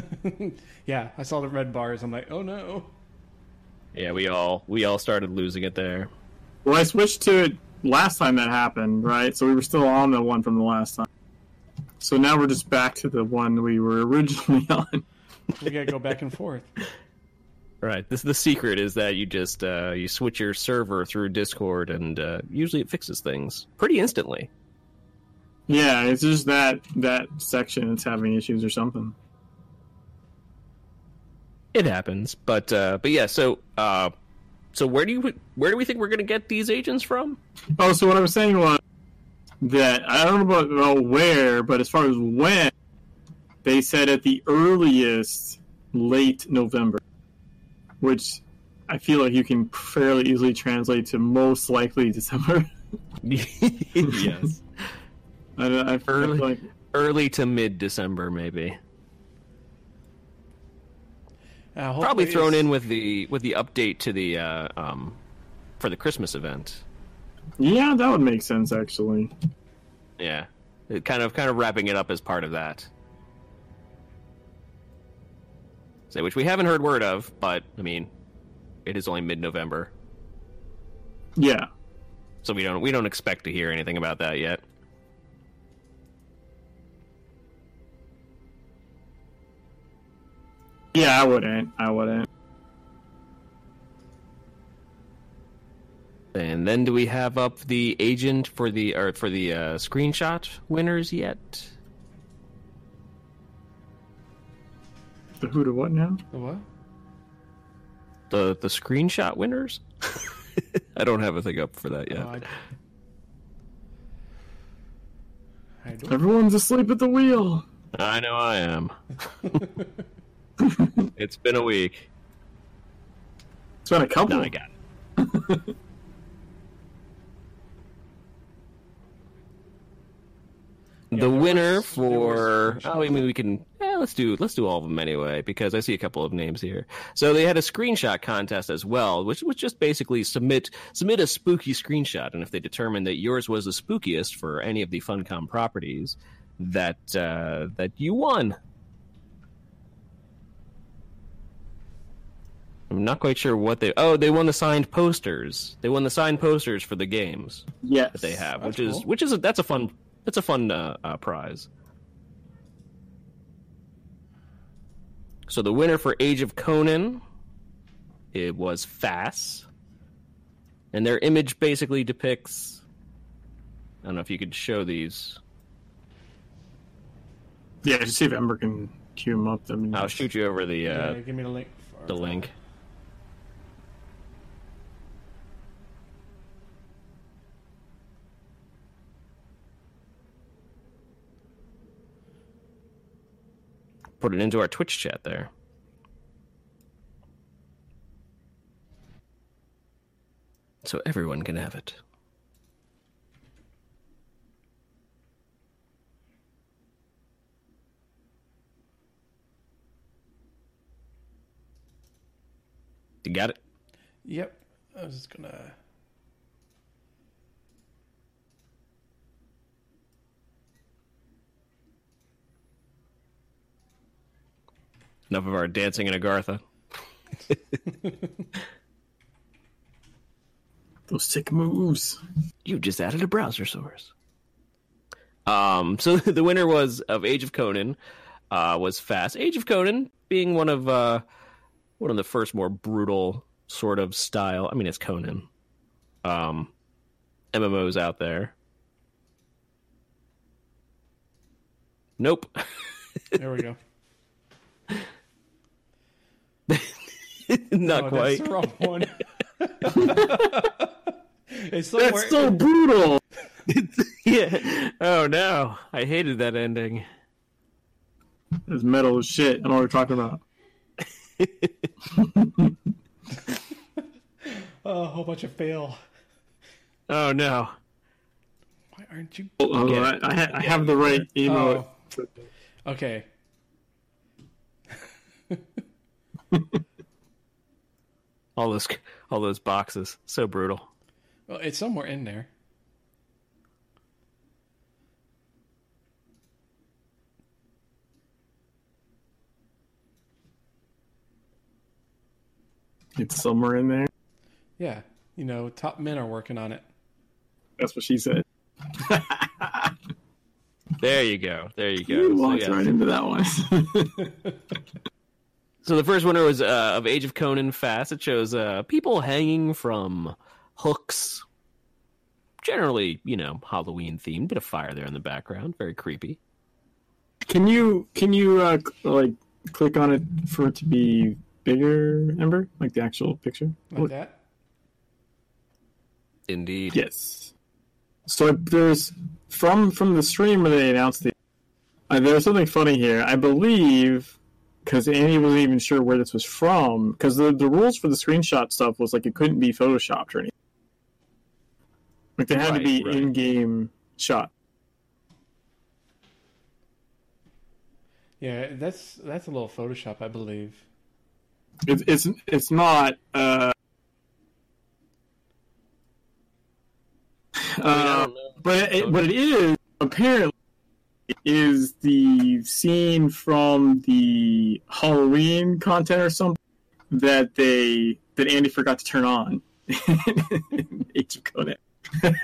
[laughs] yeah, I saw the red bars. I'm like, oh no. yeah, we all we all started losing it there. Well, I switched to it last time that happened, right? So we were still on the one from the last time. So now we're just back to the one we were [laughs] originally on. We gotta go back and forth. Right. This the secret is that you just uh, you switch your server through Discord, and uh, usually it fixes things pretty instantly. Yeah, it's just that that section that's having issues or something. It happens, but uh, but yeah. So uh, so where do you where do we think we're gonna get these agents from? Oh, so what I was saying was that I don't know about, about where, but as far as when, they said at the earliest late November, which I feel like you can fairly easily translate to most likely December. [laughs] yes, I, I feel Early. like early to mid December, maybe. Uh, Probably thrown it's- in with the with the update to the uh, um for the Christmas event. yeah, that would make sense actually. Yeah, it kind of kind of wrapping it up as part of that. Say, which we haven't heard word of, but I mean, it is only mid-November, Yeah, so we don't we don't expect to hear anything about that yet. yeah, I wouldn't. I wouldn't. And then do we have up the agent for the or for the uh, screenshot winners yet? The who to what now? The what? The the screenshot winners? [laughs] I don't have a thing up for that yet. Oh, I- door. Everyone's asleep at the wheel. I know I am. [laughs] it's been a week. It's been a couple. No, I got it. [laughs] Yeah, the winner was- for was- oh, I mean we can yeah, let's do let's do all of them anyway because I see a couple of names here. So they had a screenshot contest as well, which was just basically submit submit a spooky screenshot, and if they determined that yours was the spookiest for any of the Funcom properties, that uh, that you won. I'm not quite sure what they. Oh, they won the signed posters. They won the signed posters for the games Yes. that they have, That's which is which is a, that's a fun that's a fun uh, uh, prize. So the winner for Age of Conan, it was Fass, and their image basically depicts. I don't know if you could show these. Yeah, just see if Ember can cue them up. I mean, I'll shoot you over the Yeah, uh, give me the link. the link. Put it into our Twitch chat there. So everyone can have it. You got it? Yep. I was just gonna. Enough of our dancing in Agartha. those sick moves. You just added a browser source. Um, [laughs] so the winner was of Age of Conan, uh, was Fast. Age of Conan being one of uh, one of the first more brutal sort of style. I mean, it's Conan. Um, MMOs out there. Nope. [laughs] There we go. [laughs] Not oh, quite. That's the wrong one. [laughs] it's somewhere. That's so brutal. [laughs] yeah. Oh no, I hated that ending. It's metal as shit. I don't know what you're talking about. oh, a whole bunch of fail. Oh no. Why aren't you? Oh, Yeah. I, I, ha- I have the right emote. Oh. Okay. [laughs] All those all those boxes, so brutal. Well, it's somewhere in there. It's somewhere in there. Yeah. You know, top men are working on it. That's what she said. [laughs] There you go. There you go. You So, walked yeah. right into that one. [laughs] So the first winner was uh, of Age of Conan Fast. It shows uh, people hanging from hooks. Generally, you know, Halloween themed. Bit of fire there in the background. Very creepy. can you can you uh, like click on it for it to be bigger, Ember? Like the actual picture? Like that. Indeed. Yes. So there's from from the stream where they announced the. Uh, there's something funny here. I believe because Andy wasn't even sure where this was from because the the rules for the screenshot stuff was like it couldn't be photoshopped or anything. Like they had Right, to be right. in-game shot. Yeah, that's that's a little Photoshop, I believe. It's it's it's not. Uh, I mean, I uh, but it, but it is apparently is the scene from the Halloween content or something that they that Andy forgot to turn on. [laughs] Age of Conan. [laughs]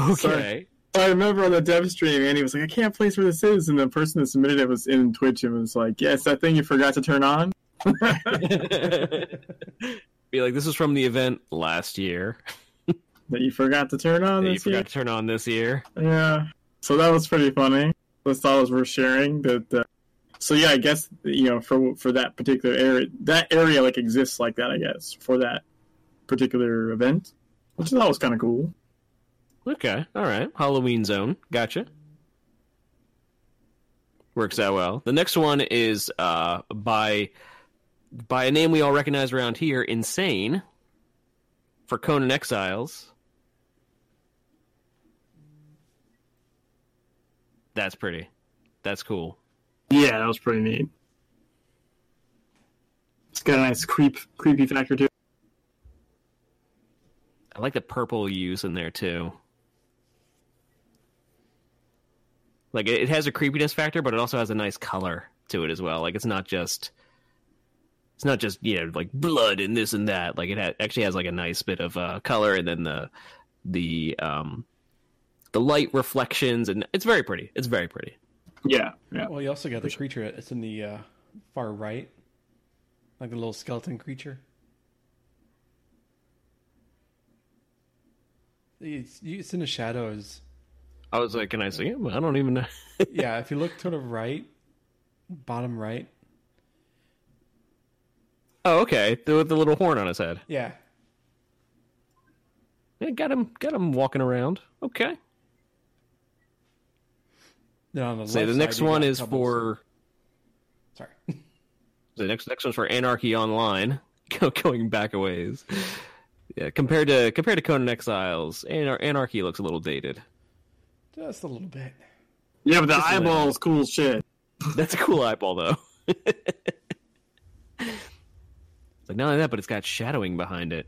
Okay. I remember on the dev stream, Andy was like, "I can't place where this is," and the person that submitted it was in Twitch and was like, "Yeah, it's that thing you forgot to turn on." [laughs] Be like, this is from the event last year That you forgot to turn on that you this year. forgot to turn on this year. Yeah. So that was pretty funny. Just thought was worth sharing. That. Uh, so yeah, I guess you know for for that particular area, that area like exists like that. I guess for that particular event, which I thought was kind of cool. Okay. All right. Halloween Zone. Gotcha. Works out well. The next one is uh, by by a name we all recognize around here, Insane, for Conan Exiles. That's pretty. That's cool. Yeah, that was pretty neat. It's got a nice creep creepy factor to it. I like the purple use in there too. Like it has a creepiness factor, but it also has a nice color to it as well. Like it's not just it's not just you know like blood and this and that. Like it ha- actually has like a nice bit of uh, color, and then the the um the light reflections, and it's very pretty. It's very pretty. Yeah, yeah. Well, you also got the creature. It's in the uh, far right, like a little skeleton creature. It's, it's in the shadows. I was like, can I see him? I don't even know. [laughs] yeah, if you look to the right, bottom right. oh, okay. The, with the little horn on his head. Yeah, Yeah, got him. Got him walking around. Okay. Then on the Say left the next you one is for Sorry. [laughs] The next next one's for Anarchy Online. [laughs] Going back a ways. Yeah, compared to compared to Conan Exiles, Anar- Anarchy looks a little dated. Just a little bit. Yeah, but the Just a little. eyeball is cool shit. [laughs] That's a cool eyeball though. it's like not only that, but it's got shadowing behind it.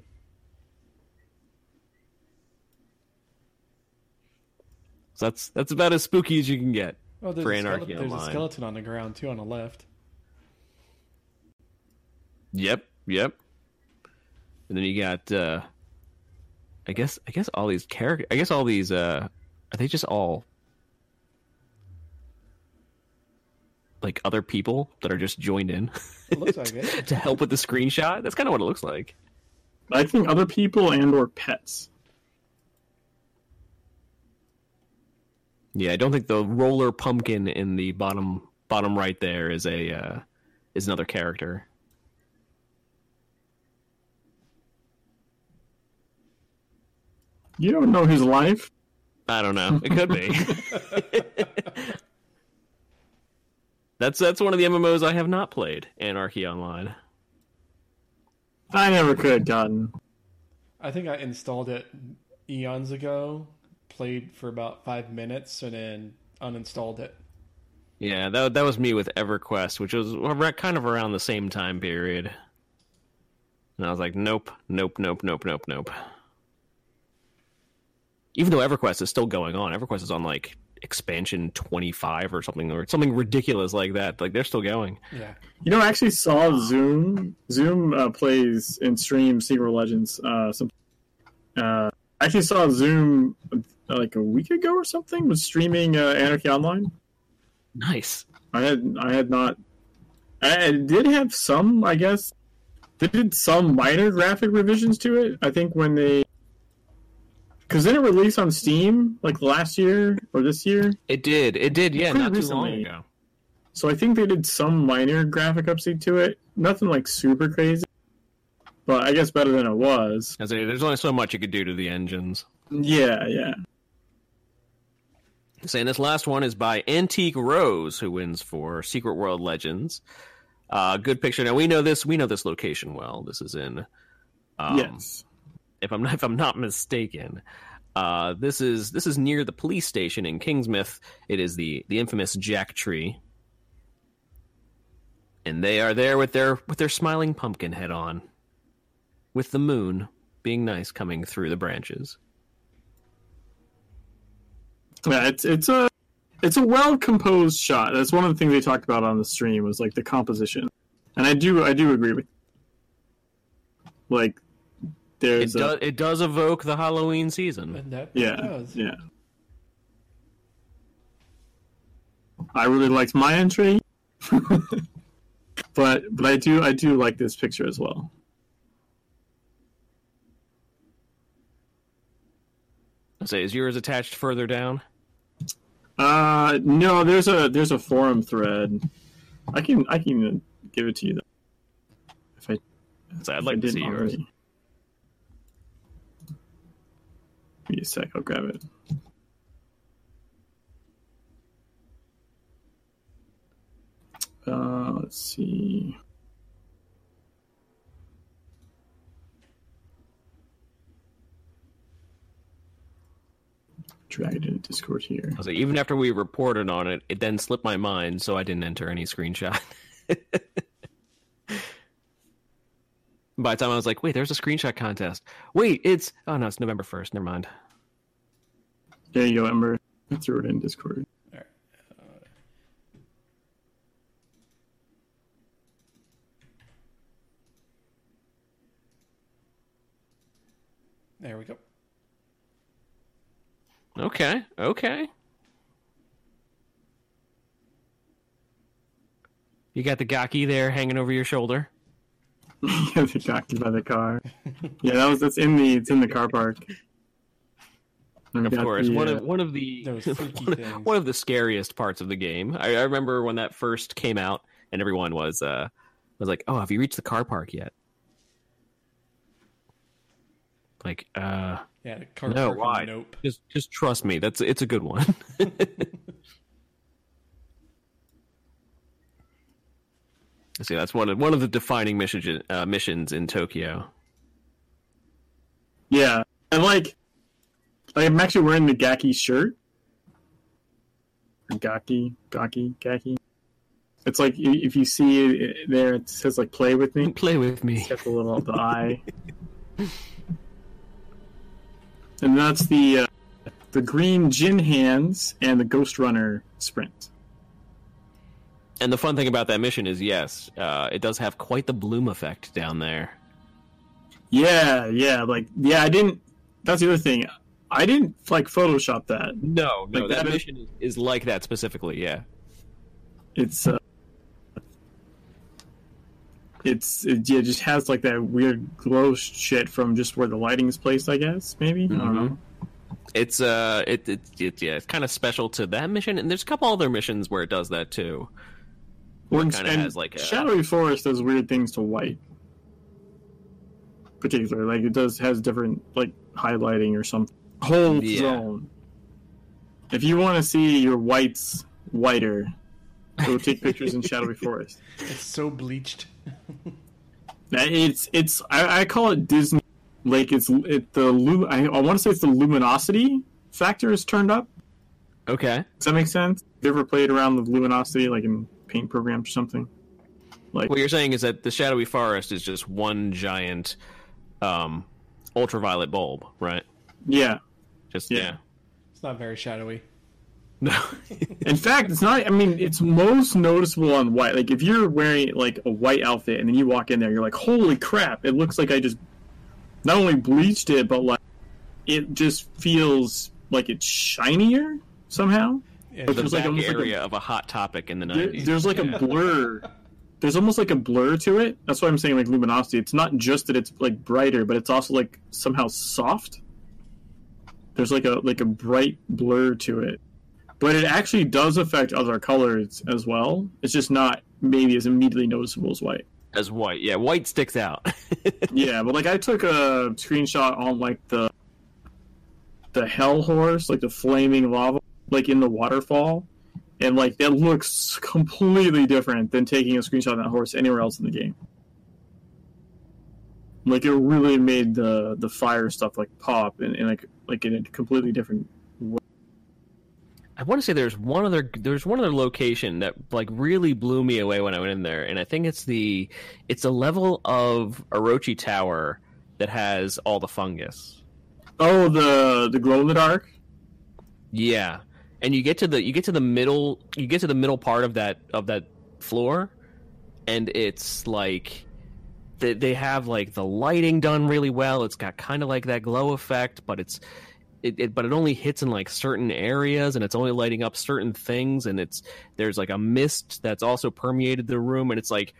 So that's that's about as spooky as you can get. Oh, there's, For a, Anarchy skeleton, there's a skeleton on the ground too on the left. Yep, yep. And then you got uh I guess I guess all these characters I guess all these uh are they just all like other people that are just joined in It looks like [laughs] it. to help with the screenshot? That's kind of what it looks like. I think other people and or pets. Yeah, I don't think the roller pumpkin in the bottom bottom right there is a uh is another character. You don't know his life. I don't know. It could be. [laughs] that's that's one of the MMOs I have not played, Anarchy Online. I never could have gotten. I think I installed it eons ago, played for about five minutes, and then uninstalled it. Yeah, that that was me with EverQuest, which was kind of around the same time period. And I was like, nope, nope, nope, nope, nope, nope. Even though EverQuest is still going on, EverQuest is on like expansion 25 or something, or something ridiculous like that. Like they're still going. Yeah. You know, I actually saw Zoom. Zoom uh, plays and streams Secret Legends. Uh, some, uh, I actually saw Zoom uh, like a week ago or something was streaming uh, Anarchy Online. Nice. I had I had not. I did have some, I guess. They did some minor graphic revisions to it. I think when they, because then it released on Steam like last year or this year. It did. It did. Yeah, Pretty not too long ago. So I think they did some minor graphic update to it. Nothing like super crazy, but I guess better than it was. Say, there's only so much you could do to the engines. Yeah, yeah. Saying this last one is by Antique Rose, who wins for Secret World Legends. Uh, good picture. Now we know this. We know this location well. This is in. Um, yes. If I'm not, if I'm not mistaken, uh, this is this is near the police station in Kingsmouth. It is the the infamous Jack Tree, and they are there with their with their smiling pumpkin head on, with the moon being nice coming through the branches. Yeah, it's it's a it's a well composed shot. That's one of the things they talked about on the stream was like the composition, and I do I do agree with. Like, It there's a, does it does evoke the Halloween season. That yeah does. yeah. I really liked my entry, [laughs] but but I do I do like this picture as well. Say, is yours attached further down? Uh, no, there's a there's a forum thread. I can I can give it to you. Though, if I So I'd if I like to didn't see yours. already. Give me a sec, I'll grab it. Uh, let's see. Drag it into Discord here. I was like, even after we reported on it, it then slipped my mind, so I didn't enter any screenshot. [laughs] By the time I was like, wait, there's a screenshot contest. Wait, it's oh no, it's November first. Never mind. There you go, Ember. I threw it in Discord. Alright, uh, There we go. Okay, okay. You got the gaki there hanging over your shoulder. [laughs] yeah, they got you by the car. Yeah, that was that's in the it's in the car park. And Of course, the, one uh, of one of the [laughs] one, one of the scariest parts of the game. I, I remember when that first came out, and everyone was uh was like, "Oh, have you reached the car park yet?" Like, uh, Yeah, the car No, park, why? Nope. just just trust me. That's it's a good one. [laughs] See, that's one of one of the defining missions uh, missions in Tokyo. Yeah, and like, like I'm actually wearing the Gaki shirt. Gaki, Gaki, Gaki. It's like if you see it there, it says like "play with me." Play with me. It's got the little the eye, [laughs] and that's the uh, the green gin hands and the Ghost Runner sprint. And the fun thing about that mission is, yes, uh, it does have quite the bloom effect down there. Yeah, yeah, like yeah. I didn't. That's the other thing. I didn't like Photoshop that. No, no, Like that, that is- mission is, is like that specifically. Yeah, It's uh, it's it, yeah, just has like that weird glow shit from just where the lighting is placed. I guess maybe I don't Mhm. know. it's uh, it, it, it yeah, it's kind of special to that mission, and there's a couple other missions where it does that too. Or It kinda has, like, a- Shadowy Forest does weird things to white, particularly like it does has different like highlighting or something. Whole Yeah. zone. If you want to see your whites whiter, go take pictures in [laughs] Shadowy Forest. It's so bleached. [laughs] That- It's it's I, I call it Disney. Like it's it the I, I want to say it's the luminosity factor is turned up. Okay, Does that make sense? Have you ever played around with luminosity like in paint programs or something? Like what you're saying is that the shadowy forest is just one giant, um, ultraviolet bulb, right? yeah. Just Yeah. yeah. It's not very shadowy. No. [laughs] In fact, it's not. I mean, it's most noticeable on white. Like if you're wearing like a white outfit and then you walk in there, you're like, "Holy crap!" It looks like I just not only bleached it, but like it just feels like it's shinier somehow. Yeah, the like almost like a- area of a hot topic in the There, 90s. there's like Yeah. a blur. There's almost like a blur to it. That's why I'm saying like luminosity. It's not just that it's like brighter, but it's also like somehow soft. There's like a like a bright blur to it, but it actually does affect other colors as well. It's just not maybe as immediately noticeable as white. as white. Yeah, white sticks out. [laughs] Yeah, but like I took a screenshot on like the the hell horse, like the flaming lava, like in the waterfall, and like that looks completely different than taking a screenshot of that horse anywhere else in the game. Like it really made the the fire stuff like pop and, and like like in a completely different. I want to say there's one other there's one other location that like really blew me away when I went in there, and I think it's the it's a level of Orochi Tower that has all the fungus. Oh, the the glow in the dark. Yeah, and you get to the you get to the middle you get to the middle part of that of that floor, and it's like they they have like the lighting done really well. It's got kind of like that glow effect, but it's it, it but it only hits in like certain areas, and it's only lighting up certain things, and it's there's like a mist that's also permeated the room, and it's like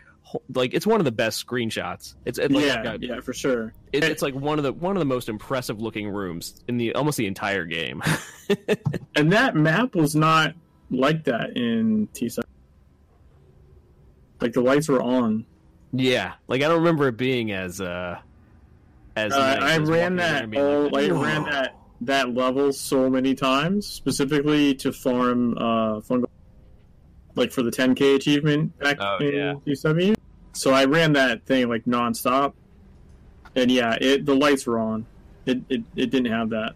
like it's one of the best screenshots. It's it, like, yeah, got- yeah, for sure. it, it's like one of the one of the most impressive looking rooms in the almost the entire game. [laughs] And that map was not like that in T side. Like the lights were on. Yeah, like I don't remember it being as uh as Uh, nice I as ran walking in there that all. Like, I ran that that level so many times, specifically to farm uh, fungal, like for the 10k achievement back Oh, in yeah. UW. So I ran that thing like nonstop, and yeah, it the lights were on. It it, it didn't have that.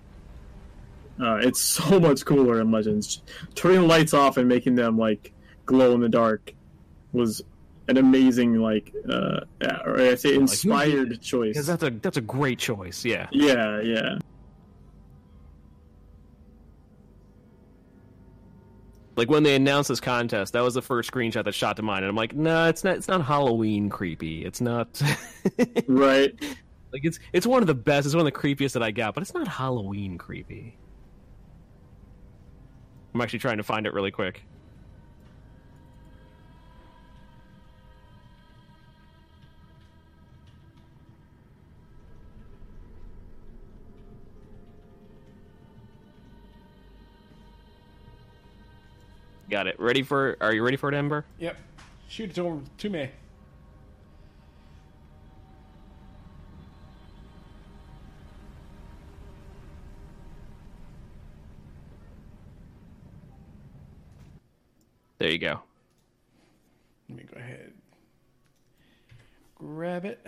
Uh, it's [laughs] so much cooler in Legends. Turning the lights off and making them like glow in the dark was an amazing like uh, or I say inspired choice. Because that's a that's a great choice. Yeah. Yeah, yeah. Like when they announced this contest, that was the first screenshot that shot to mind, and I'm like, no, it's not. It's not Halloween creepy. It's not. [laughs] Right. like it's it's one of the best. It's one of the creepiest that I got, but it's not Halloween creepy. I'm actually trying to find it really quick. Got it. Ready for? Are you ready for it, Ember? Yep. Shoot it to, to me. There you go. Let me go ahead. Grab it.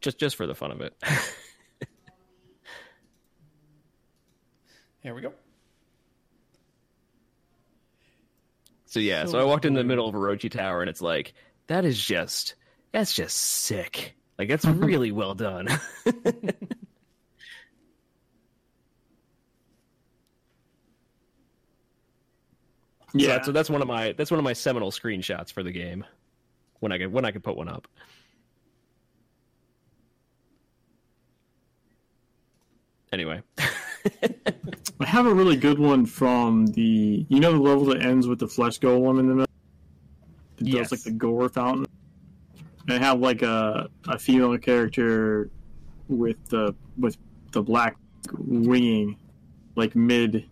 Just just for the fun of it. [laughs] Here we go. So yeah, so I walked in the middle of Orochi Tower, and it's like that is just that's just sick. Like that's [laughs] really well done. [laughs] So Yeah. that's, so that's one of my that's one of my seminal screenshots for the game. When I could when I could put one up. Anyway, [laughs] I have a really good one from the you know the level that ends with the flesh golem in the middle. It Yes. does like the gore fountain. I have like a a female character with the with the black winging, like mid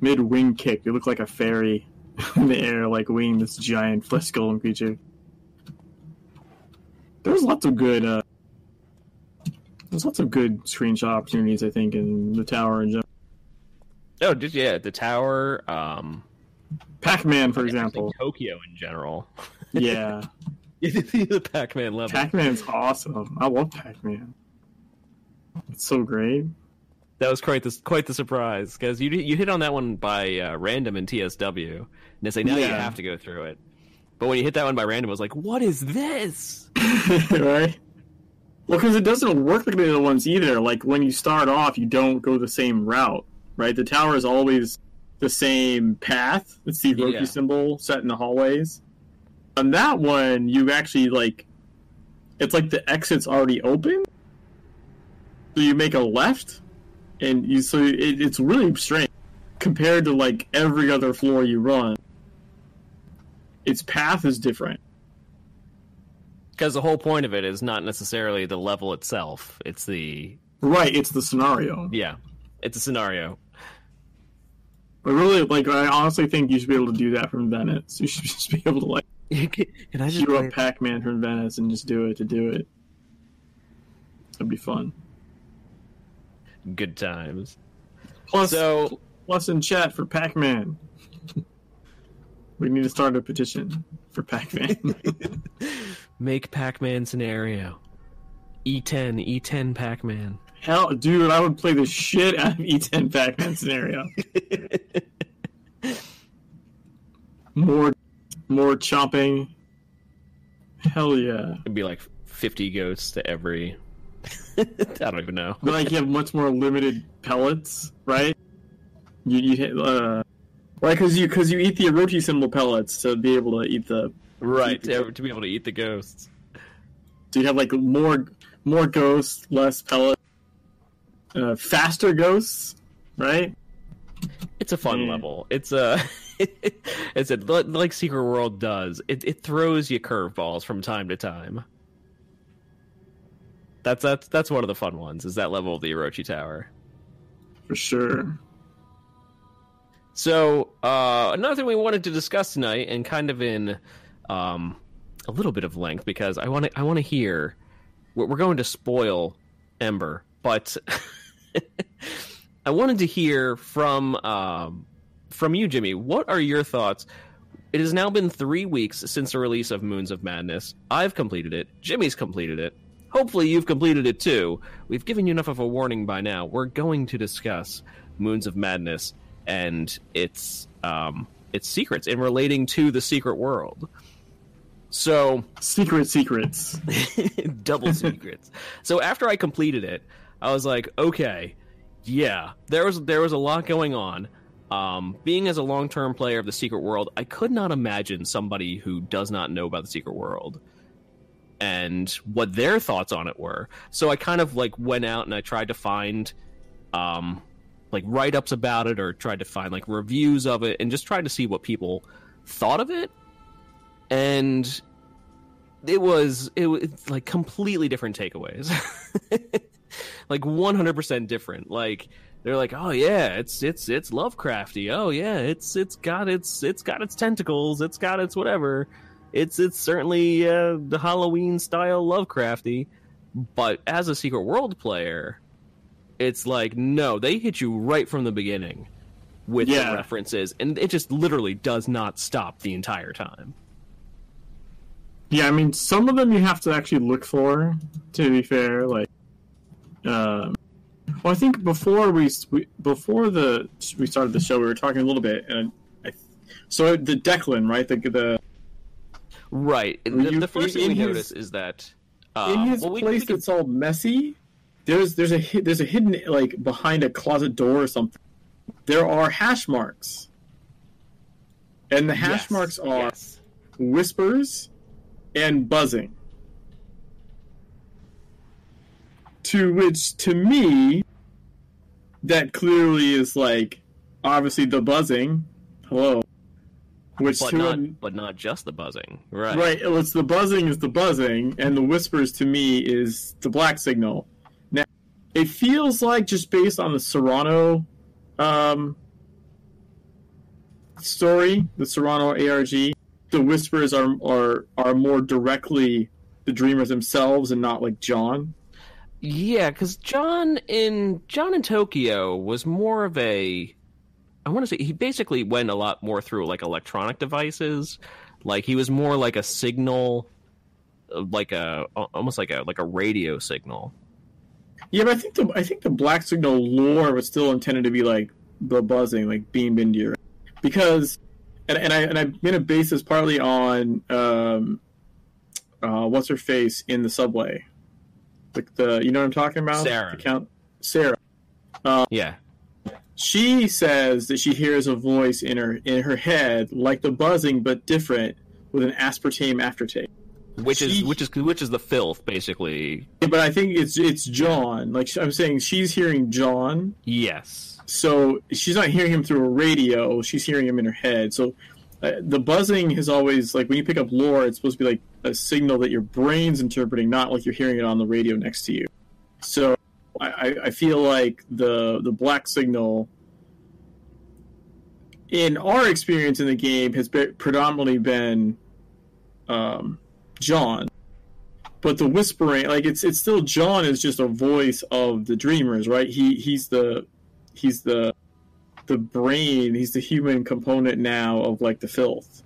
mid wing kick. It looked like a fairy [laughs] in the air, like winging this giant flesh golem creature. There's lots of good. Uh, there's lots of good screenshot opportunities, I think, in the tower and oh, just yeah, the tower, um, Pac-Man, for I think example. Tokyo in general. Yeah, [laughs] the Pac-Man level. Pac-Man's awesome. I love Pac-Man. It's so great. That was quite the quite the surprise because you you hit on that one by uh, random in TSW, and they say now you have to go through it. But when you hit that one by random, it was like, what is this? [laughs] right? Well, because it doesn't work like the other ones either. Like when you start off, you don't go the same route, right? The tower is always the same path. It's the Orochi Yeah. symbol set in the hallways. On that one, you actually like, it's like the exit's already open. So you make a left, and you so it, it's really strange compared to like every other floor you run. Its path is different. Because the whole point of it is not necessarily the level itself; it's the Right, it's the scenario. yeah, it's a scenario. But really, like, I honestly think you should be able to do that from Venice. You should [laughs] just be able to, like, [laughs] Can I just queue play? up Pac Man from Venice and just do it to do it. That'd be fun. Good times. Plus, So plus in chat for Pac Man. we need to start a petition for Pac Man. [laughs] make Pac-Man scenario. E E10, E10 Pac-Man. Hell, dude, I would play the shit out of E10 Pac Man scenario. [laughs] more, more chopping. Hell yeah. It'd be like 50 ghosts to every. [laughs] I don't even know. but like you have much more limited pellets, right? You you hit uh, right because you because you eat the Orochi symbol pellets to be able to eat the. Right, to, to be able to eat the ghosts. So you have like more more ghosts, less pellets, uh, faster ghosts, right? It's a fun Yeah. level. It's a. [laughs] it's a like Secret World does. It it throws you curveballs from time to time. That's that's that's one of the fun ones. Is that level of the Orochi Tower? For sure. So uh, another thing we wanted to discuss tonight, and kind of in um, a little bit of length, because I want to I want to hear. We're we're going to spoil Ember, but [laughs] [laughs] I wanted to hear from um, from you, Jimmy. What are your thoughts? It has now been three weeks since the release of Moons of Madness. I've completed it. Jimmy's completed it. Hopefully, you've completed it too. We've given you enough of a warning by now. We're going to discuss Moons of Madness and its um, its secrets in relating to the secret world. So, Secret secrets. [laughs] double secrets. so after I completed it, I was like, okay, yeah, there was there was a lot going on. Um, being as a long term player of the Secret World, I could not imagine somebody who does not know about the Secret World and what their thoughts on it were. So I kind of like went out and I tried to find um, like write ups about it or tried to find like reviews of it and just tried to see what people thought of it. And it was it was like completely different takeaways. [laughs] [laughs] like 100% different. Like they're like, "Oh yeah, it's it's it's Lovecrafty. Oh yeah, it's it's got its it's got its tentacles. It's got its whatever. It's it's certainly uh, the Halloween style Lovecrafty." But as a Secret World player, it's like no, they hit you right from the beginning with Yeah. the references, and it just literally does not stop the entire time. Yeah, I mean, some of them you have to actually look for. To be fair, like, um, well, I think before we, we before the we started the show, we were talking a little bit, and I, so the Declan, right? The the Right. The, You- the first thing we his- notice is that uh, in his well, we- place we that's all messy. There's there's a there's a hidden like behind a closet door or something. There are hash marks, and the hash Yes, marks are yes. whispers and buzzing. To which, to me, that clearly is like obviously the buzzing. Hello. Which but to not an- but not just the buzzing. Right. right, it's the buzzing is the buzzing, and the whispers to me is the black signal. Now, it feels like just based on the Serrano um, story, the Serrano ARG, the whispers are are are more directly the dreamers themselves and not like John. Yeah, because John in John in Tokyo was more of a. I want to say he basically went a lot more through like electronic devices. Like he was more like a signal, uh, like a almost like a like a radio signal. Yeah, but I think the I think the black signal lore was still intended to be like the buzzing, like beamed into your because and, and I and I made a basis partly on um uh what's her face in the subway. Like the you know what I'm talking about? Sarah. The count Sarah. Um, yeah. She says that she hears a voice in her in her head like the buzzing but different with an aspartame aftertaste. Which is which is which is the filth basically. But I think it's it's John. Like I'm saying she's hearing John Yes. so she's not hearing him through a radio she's hearing him in her head so uh, the buzzing is always like when you pick up lore it's supposed to be like a signal that your brain's interpreting not like you're hearing it on the radio next to you. So i, I- feel like the the black signal in our experience in the game has be, predominantly been um, john. But the whispering like it's it's still john is just a voice of the dreamers right? He he's the he's the the brain he's the human component now of like the filth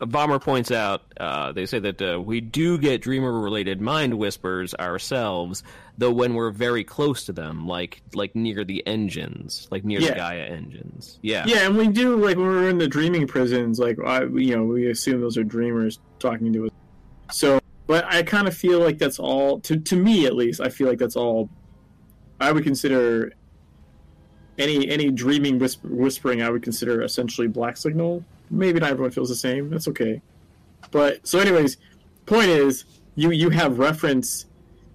A bomber points out. Uh, they say that uh, we do get dreamer-related mind whispers ourselves, though when we're very close to them, like like near the engines, like near the Gaia engines. Yeah. yeah and we do like when we're in the dreaming prisons like I, you know we assume those are dreamers talking to us so but i kind of feel like that's all to, to me at least i feel like that's all i would consider any any dreaming whisper, whispering i would consider essentially black signal. Maybe not everyone feels the same. That's okay. But so anyways point is you you have reference.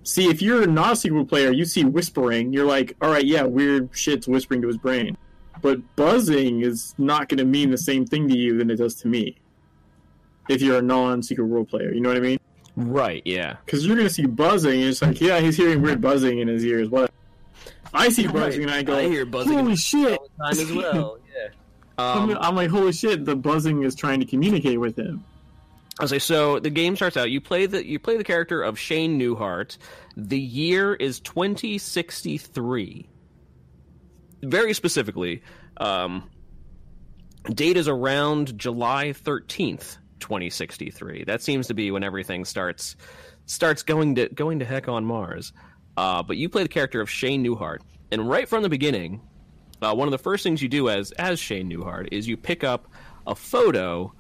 See if you're not a Secret World player you see whispering. You're like all right yeah weird shit's whispering to his brain. But buzzing is not going to mean the same thing to you than it does to me. If you're a non-Secret World player you know what i mean? Right. Yeah. because you're going to see buzzing and it's like yeah he's hearing weird buzzing in his ears what i see [laughs] buzzing and i go I hear buzzing holy shit all time as well. Yeah. [laughs] I'm, Um, I'm like holy shit the buzzing is trying to communicate with him I say so. The game starts out. You play the you play the character of Shane Newehart. The year is 2063. very specifically, um, date is around July thirteenth, twenty sixty three. That seems to be when everything starts starts going to going to heck on Mars. Uh, but you play the character of Shane Newehart, and right from the beginning, uh, one of the first things you do as as Shane Newehart is you pick up a photo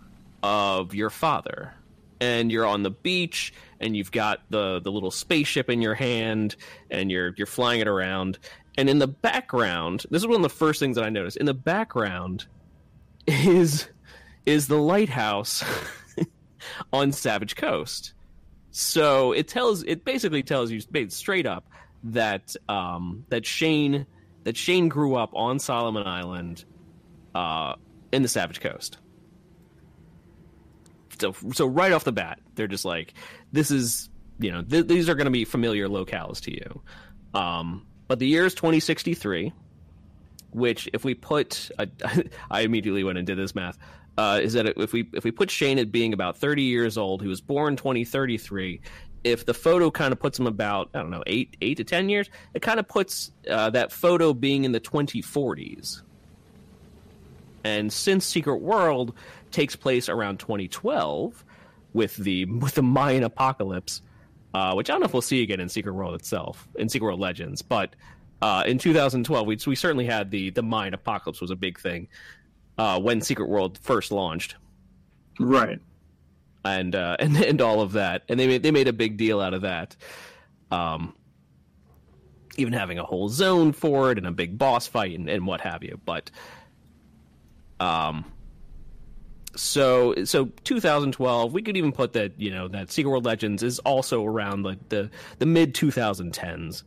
of your father, and you're on the beach, and you've got the the little spaceship in your hand, and you're you're flying it around, and in the background, this is one of the first things that I noticed. In the background [laughs] is is the lighthouse [laughs] on Savage Coast. So it tells it basically tells you straight up that um, that Shane that Shane grew up on Solomon Island uh, in the Savage Coast. So so right off the bat, they're just like, this is you know th- these are going to be familiar locales to you. Um, but the year is 2063, which if we put, a, [laughs] I immediately went and did this math. Uh, is that if we if we put Shane at being about 30 years old, he was born 2033, if the photo kind of puts him about I don't know eight eight to ten years, it kind of puts uh, that photo being in the 2040s. And since Secret World takes place around 2012, with the with the Mayan apocalypse, uh, which I don't know if we'll see again in Secret World itself, in Secret World Legends, but uh, in 2012 we we certainly had the the Mayan apocalypse was a big thing uh, when Secret World first launched. Right and uh, [laughs] and and all of that, and they made they made a big deal out of that. Um, even having a whole zone for it and a big boss fight and, and what have you. But um, so so 2012, we could even put that you know that Secret World Legends is also around like the the mid 2010s,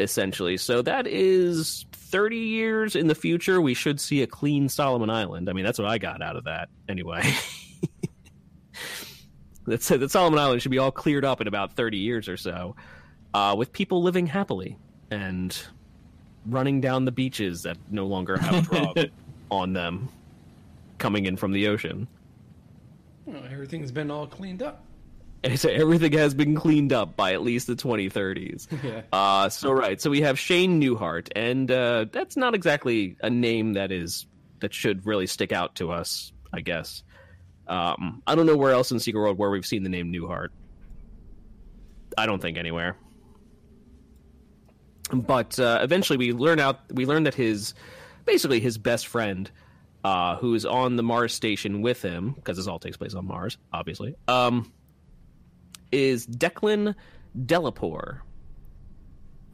essentially. So that is 30 years in the future. We should see a clean Solomon Island. I mean, that's what I got out of that anyway. [laughs] that said that Solomon Island should be all cleared up in about 30 years or so, uh, with people living happily and running down the beaches that no longer have Draug [laughs] on them coming in from the ocean. Well, everything's been all cleaned up. So everything has been cleaned up by at least the 2030s. [laughs] yeah. Uh, so right, so we have Shane Newehart, and uh, that's not exactly a name that is that should really stick out to us, I guess. Um, I don't know where else in Secret World where we've seen the name Newehart. I don't think anywhere. But uh, eventually, we learn out we learn that his basically his best friend, uh, who is on the Mars station with him, because this all takes place on Mars, obviously, um, is Declan Delapore.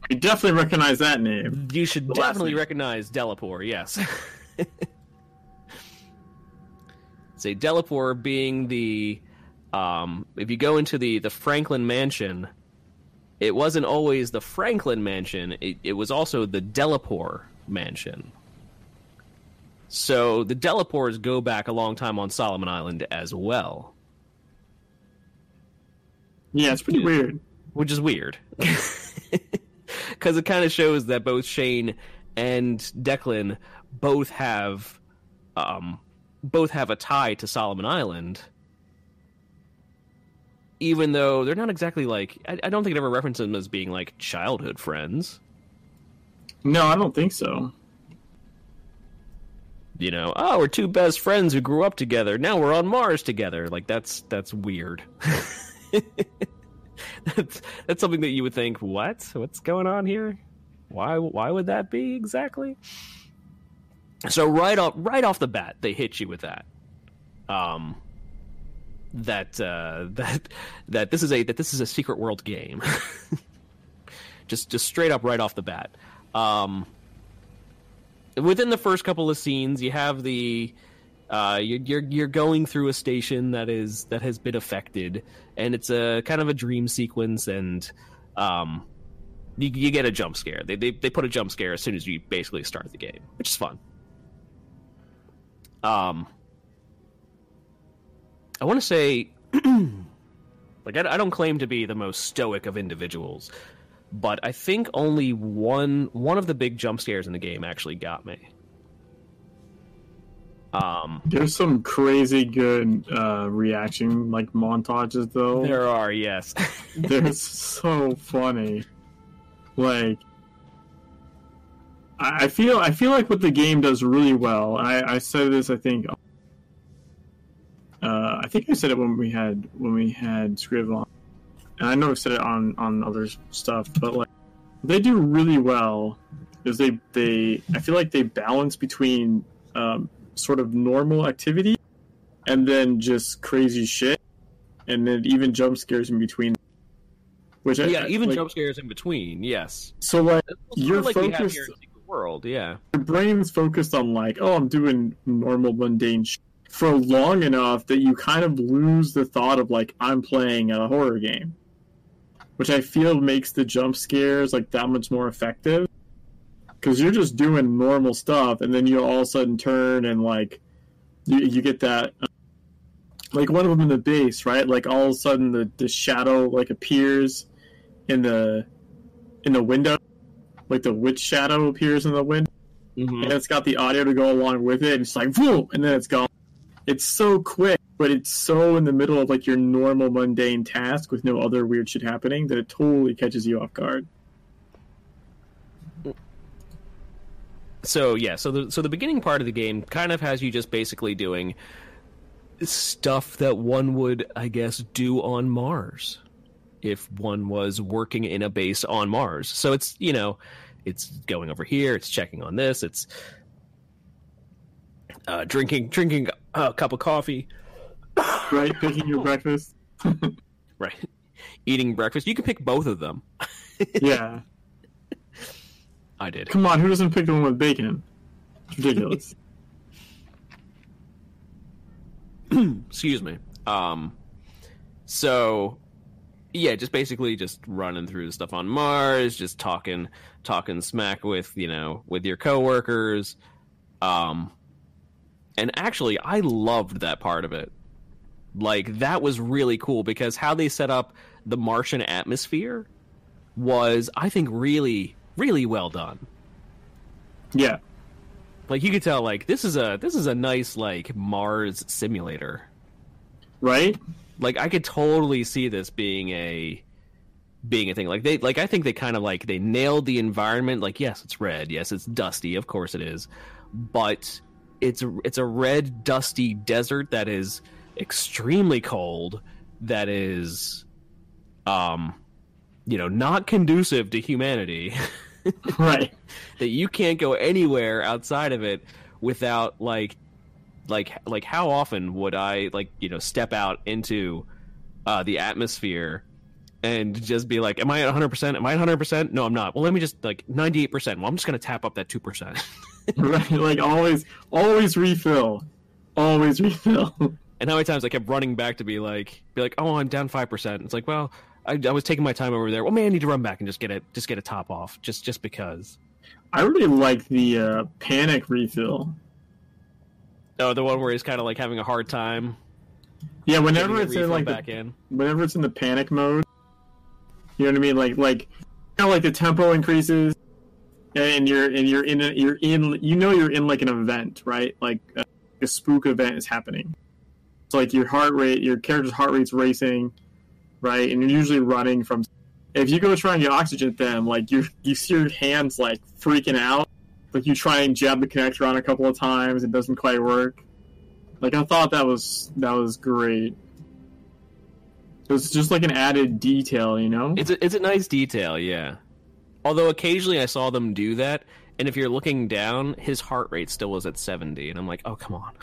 You definitely recognize that name. You should definitely recognize Delapore. Yes. [laughs] say Delapore being the um, if you go into the the Franklin Mansion, it wasn't always the Franklin Mansion. It, it was also the Delapore Mansion. So the Delapores go back a long time on Solomon Island as well. Yeah, it's pretty weird. Which is weird. [laughs] Because it kind of shows that both Shane and Declan both have um, both have a tie to Solomon Island, even though they're not exactly like I, I don't think it ever references them as being like childhood friends. No, I don't think so. You know, oh, we're two best friends who grew up together. Now we're on Mars together. Like that's that's weird. [laughs] [laughs] that's that's something that you would think, what? What's going on here? Why why would that be exactly? So right off right off the bat, they hit you with that. Um, that uh, [laughs] that that this is a that this is a secret world game. [laughs] just just straight up right off the bat. Um, within the first couple of scenes, you have the uh, you're, you're you're going through a station that is that has been affected, and it's a kind of a dream sequence, and um, you, you get a jump scare. They, they they put a jump scare as soon as you basically start the game, which is fun. Um, I want to say, [clears throat] like, I, I don't claim to be the most stoic of individuals, but I think only one one of the big jump scares in the game actually got me. Um, There's some crazy good uh, reaction like montages though. There are, yes. [laughs] They're so funny. Like I I feel I feel like what the game does really well. I, I said this. I think. Uh, I think I said it when we had when we had Scriv on, and I know I've said it on on other stuff, but like they do really well is they they I feel like they balance between um, sort of normal activity and then just crazy shit, and then even jump scares in between. Which yeah, I- even like, jump scares in between. Yes, So like You're like focused- here in Secret World. Yeah, your brain's focused on like, oh, I'm doing normal mundane shit for long enough that you kind of lose the thought of like I'm playing a horror game, which I feel makes the jump scares like that much more effective. Because you're just doing normal stuff, and then you all of a sudden turn and like you, you get that uh, like one of them in the base, right? Like all of a sudden the, the shadow like appears in the in the window, like the witch shadow appears in the window Mhm. and it's got the audio to go along with it, and it's like whoa, and then it's gone. It's so quick, but it's so in the middle of like your normal mundane task with no other weird shit happening that it totally catches you off guard. So yeah, so the so the beginning part of the game kind of has you just basically doing stuff that one would, I guess, do on Mars if one was working in a base on Mars. So it's you know, it's going over here, it's checking on this, it's uh, drinking drinking a cup of coffee, Right, picking your breakfast. [laughs] right? Eating breakfast. You can pick both of them. [laughs] Yeah, I did. come on, who doesn't pick the one with bacon? It's ridiculous. [laughs] excuse me um so yeah just basically just running through stuff on mars just talking talking smack with you know with your coworkers um and actually i loved that part of it like that was really cool because how they set up the martian atmosphere was i think really really well done yeah, like you could tell like this is a this is a nice like mars simulator right. like I could totally see this being a being a thing. Like they like I think they kind of like they nailed the environment. Like yes, it's red. Yes, it's dusty. Of course it is. But it's it's a red dusty desert that is extremely cold that is um you know not conducive to humanity [laughs] [laughs] Right. that you can't go anywhere outside of it without like like like how often would I like you know step out into uh, the atmosphere and just be like, am I at 100? percent Am I at 100? percent No, I'm not. Well, let me just like 98 percent. Well, I'm just gonna tap up that two percent. [laughs] right. Like always, always refill. Always refill. and how many times I kept running back to be like, be like, oh, I'm down five percent. It's like, well, I, I was taking my time over there. Well, man, I need to run back and just get it, just get a top off, just just because. I really like the uh, panic refill. Oh, the one where he's kind of like having a hard time. Yeah, whenever it's in like the back in. whenever it's in the panic mode, you know what I mean? Like like you know, like the tempo increases, and you're and you're in a, you're in you know you're in like an event, right? Like a, a spook event is happening. So like your heart rate, your character's heart rate's racing, right? And you're usually running from. If you go try and get oxygen at them, like you you see your hands like freaking out, like you try and jab the connector on a couple of times, it doesn't quite work. Like I thought that was that was great. It was just like an added detail, you know? It's a, it's a nice detail, yeah. Although occasionally I saw them do that, and if you're looking down, his heart rate still was at 70, and I'm like, oh come on.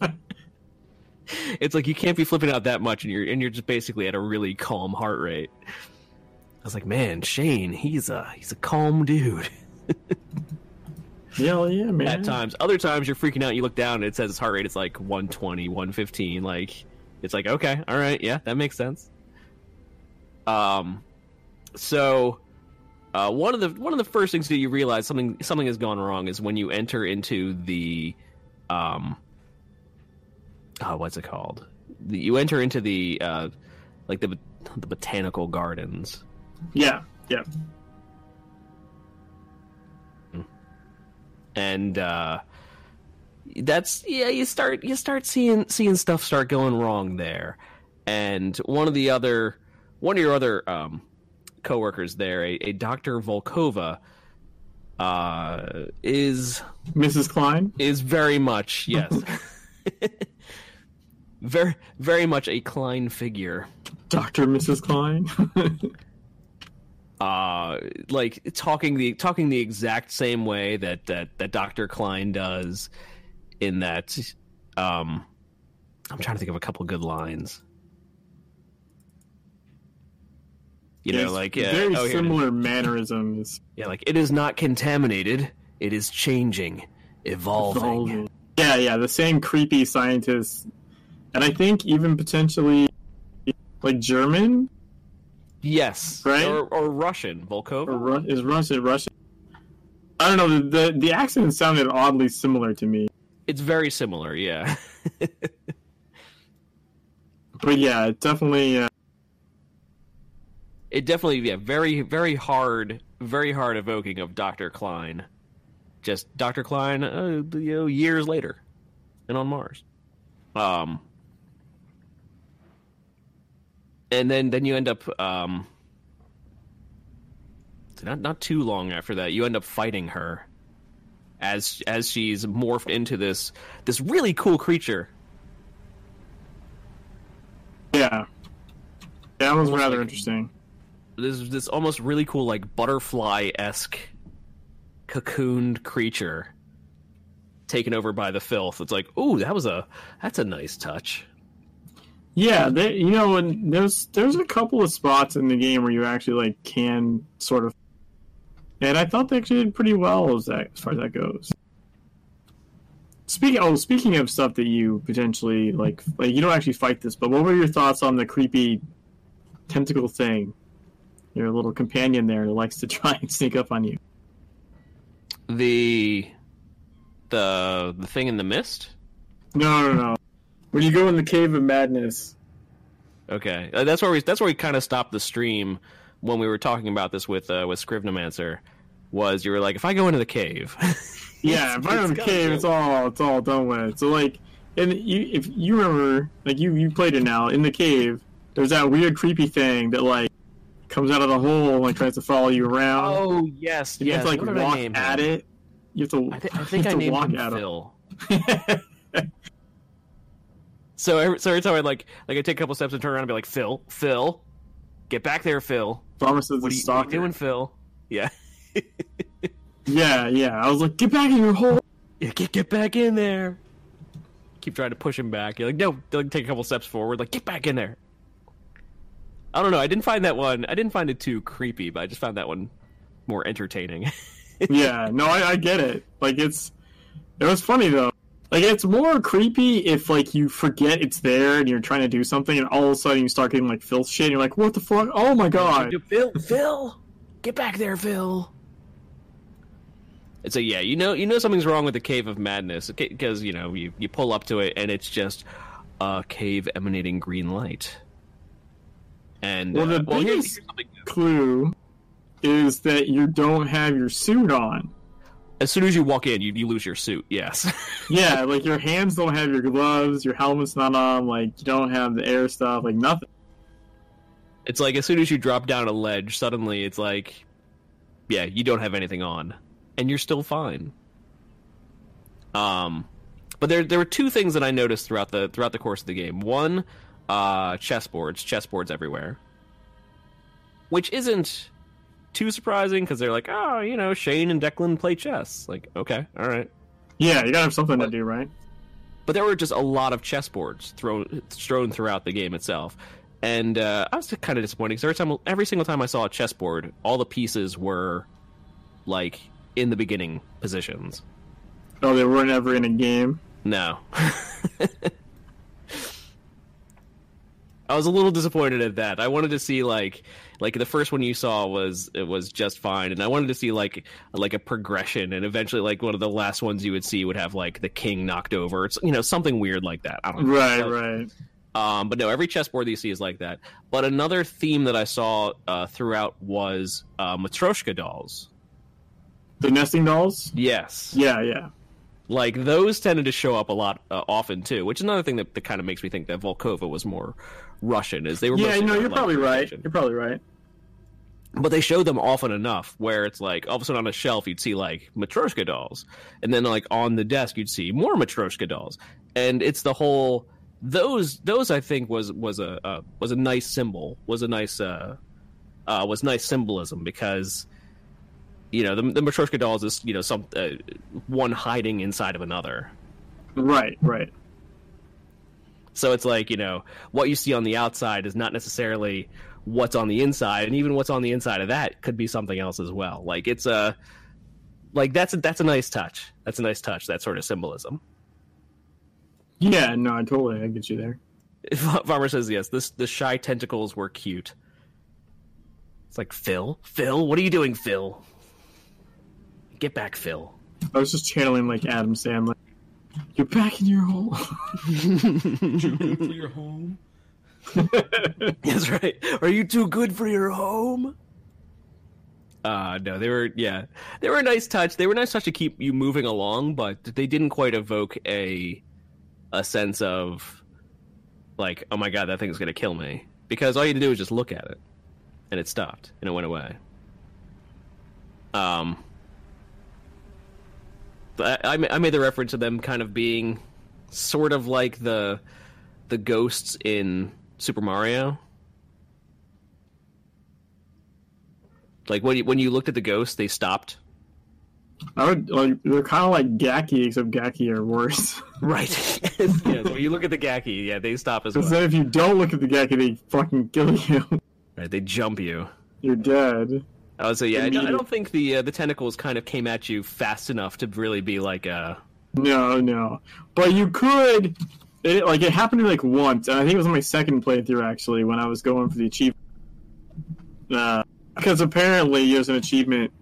[laughs] [laughs] [laughs] it's like you can't be flipping out that much, and you're and you're just basically at a really calm heart rate. I was like, man, Shane, he's a he's a calm dude. yeah, yeah, man. At times, other times you're freaking out. You look down, and it says his heart rate is like 120, 115. Like it's like okay, all right, yeah, that makes sense. Um, so uh, one of the one of the first things that you realize something something has gone wrong is when you enter into the um oh, what's it called the, you enter into the uh like the the botanical gardens Yeah, yeah. and uh that's yeah you start you start seeing seeing stuff start going wrong there and one of the other one of your other um coworkers there a, a dr volkova uh, is Mrs. Klein. is very much yes, [laughs] [laughs] very very much a Klein figure. Dr. Mrs. Klein. [laughs] uh like talking the talking the exact same way that that that Dr. Klein does in that um I'm trying to think of a couple good lines. You know, Yes, like yeah, very oh, here it is. similar mannerisms. Yeah, like it is not contaminated, it is changing, evolving. Evolving. Yeah, yeah, the same creepy scientists, and I think even potentially like German Yes. Right? Or, or Russian, Volkova. or Ru- is Russian Russian. I don't know. The, the the accent sounded oddly similar to me, It's very similar, yeah. [laughs] but yeah, it definitely. Uh, it definitely yeah very very hard very hard evoking of dr klein just dr klein uh, you know years later and on mars um and then then you end up um not not too long after that you end up fighting her as as she's morphed into this this really cool creature yeah, that was rather like- interesting. this this almost really cool like butterfly esque cocooned creature taken over by the filth. It's like, ooh, that was a that's a nice touch. Yeah, they, you know, and there's there's a couple of spots in the game where you actually like can sort of, and I thought they actually did pretty well as that as far as that goes. Speaking oh, speaking of stuff that you potentially like, like you don't actually fight this, but what were your thoughts on the creepy tentacle thing? Your little companion there that likes to [laughs] try and sneak up on you. The the the thing in the mist. No, no, no. When you go in the cave of madness, Okay, uh, that's where we that's where we kind of stopped the stream when we were talking about this with uh, with Scrivenomancer. Was you were like, if I go into the cave, [laughs] Yeah, if I go in the cave, go. it's all it's all done with. So like, and you if you remember, like you you played it now in the cave. There's that weird creepy thing that like comes out of the hole and like tries to follow you around. oh yes, you yes. have to like walk at him? it. You have to. I, thi- I think I named walk him at Phil. [laughs] So every, so every time I like like I take a couple steps and turn around and be like, Phil, Phil, get back there, Phil. Promises What are, you, what are you doing, Phil? Yeah, [laughs] Yeah, yeah. I was like, get back in your hole. yeah, get get back in there. Keep trying to push him back. You're like, no, like, take a couple steps forward. Like, get back in there. I don't know. I didn't find that one. I didn't find it too creepy, but I just found that one more entertaining. [laughs] yeah, no, I, I get it. Like it's it was funny though. Like it's more creepy if like you forget it's there and you're trying to do something and all of a sudden you start getting like filth shit and you're like, what the fuck? Oh my god. Phil, [laughs] Phil, get back there, Phil. It's a yeah, you know, you know something's wrong with the Cave of Madness because you know you you pull up to it and it's just a cave emanating green light. And Well, the uh, well, biggest- here's something. Clue is that you don't have your suit on. As soon as you walk in, you, you lose your suit. Yes, [laughs] Yeah, like your hands don't have your gloves, your helmet's not on, like you don't have the air stuff, like nothing. it's like as soon as you drop down a ledge, suddenly it's like, yeah, you don't have anything on, and you're still fine. Um, but there there were two things that I noticed throughout the throughout the course of the game. One, uh, chessboards, chessboards everywhere, which isn't too surprising because they're like, oh, you know, Shane and Declan play chess. Like, okay, all right. Yeah, you gotta have something to do, right? but there were just a lot of chessboards thrown strewn throughout the game itself. And uh, I was kind of disappointed because every time, every single time I saw a chessboard, all the pieces were like in the beginning positions. Oh, they were never in a game. No. [laughs] I was a little disappointed at that. I wanted to see like like the first one you saw was it was just fine, and I wanted to see like like a progression, and eventually like one of the last ones you would see would have like the king knocked over. It's you know something weird like that. I don't know. Right, right. Um, but no, every chessboard that you see is like that. But another theme that I saw uh, throughout was uh, Matryoshka dolls. The nesting dolls? Yes, Yeah, yeah. like those tended to show up a lot uh, often too, which is another thing that, that kind of makes me think that Volkova was more Russian. Is they were Yeah, no, you're probably right. You're probably right. but they showed them often enough where it's like all of a sudden on a shelf you'd see like Matryoshka dolls, and then like on the desk you'd see more Matryoshka dolls, and it's the whole those those I think was was a uh, was a nice symbol was a nice uh, uh, was nice symbolism because you know the, the Matryoshka dolls is you know some uh, one hiding inside of another. Right, right. So it's like you know what you see on the outside is not necessarily what's on the inside, and even what's on the inside of that could be something else as well. Like it's a like that's a, that's a nice touch. That's a nice touch. That sort of symbolism. Yeah, no, I totally I get you there. Farmer says yes. This the shy tentacles were cute. It's like Phil, Phil, what are you doing, Phil? Get back, Phil. I was just channeling like Adam Sandler. You're back in your hole. [laughs] Too good for your home. [laughs] That's right. Are you too good for your home? Uh no, they were yeah. They were a nice touch. They were a nice touch to keep you moving along, but they didn't quite evoke a a sense of like, oh my god, that thing's gonna kill me. Because all you had to do was just look at it. And it stopped and it went away. Um I, I made the reference to them kind of being sort of like the the ghosts in Super Mario. Like when you, when you looked at the ghosts, they stopped. I would like they're kind of like Gaki, except Gaki are worse. [laughs] Right. [laughs] yeah, so when you look at the Gaki, yeah, they stop as well. then if you don't look at the Gaki, they fucking kill you. Right, they jump you. You're dead. I would say, yeah, I don't, I don't think the uh, the tentacles kind of came at you fast enough to really be like uh No, no. But you could. It, like it happened to me like once, and I think it was on my second playthrough actually when I was going for the achievement. Uh, because apparently there's an achievement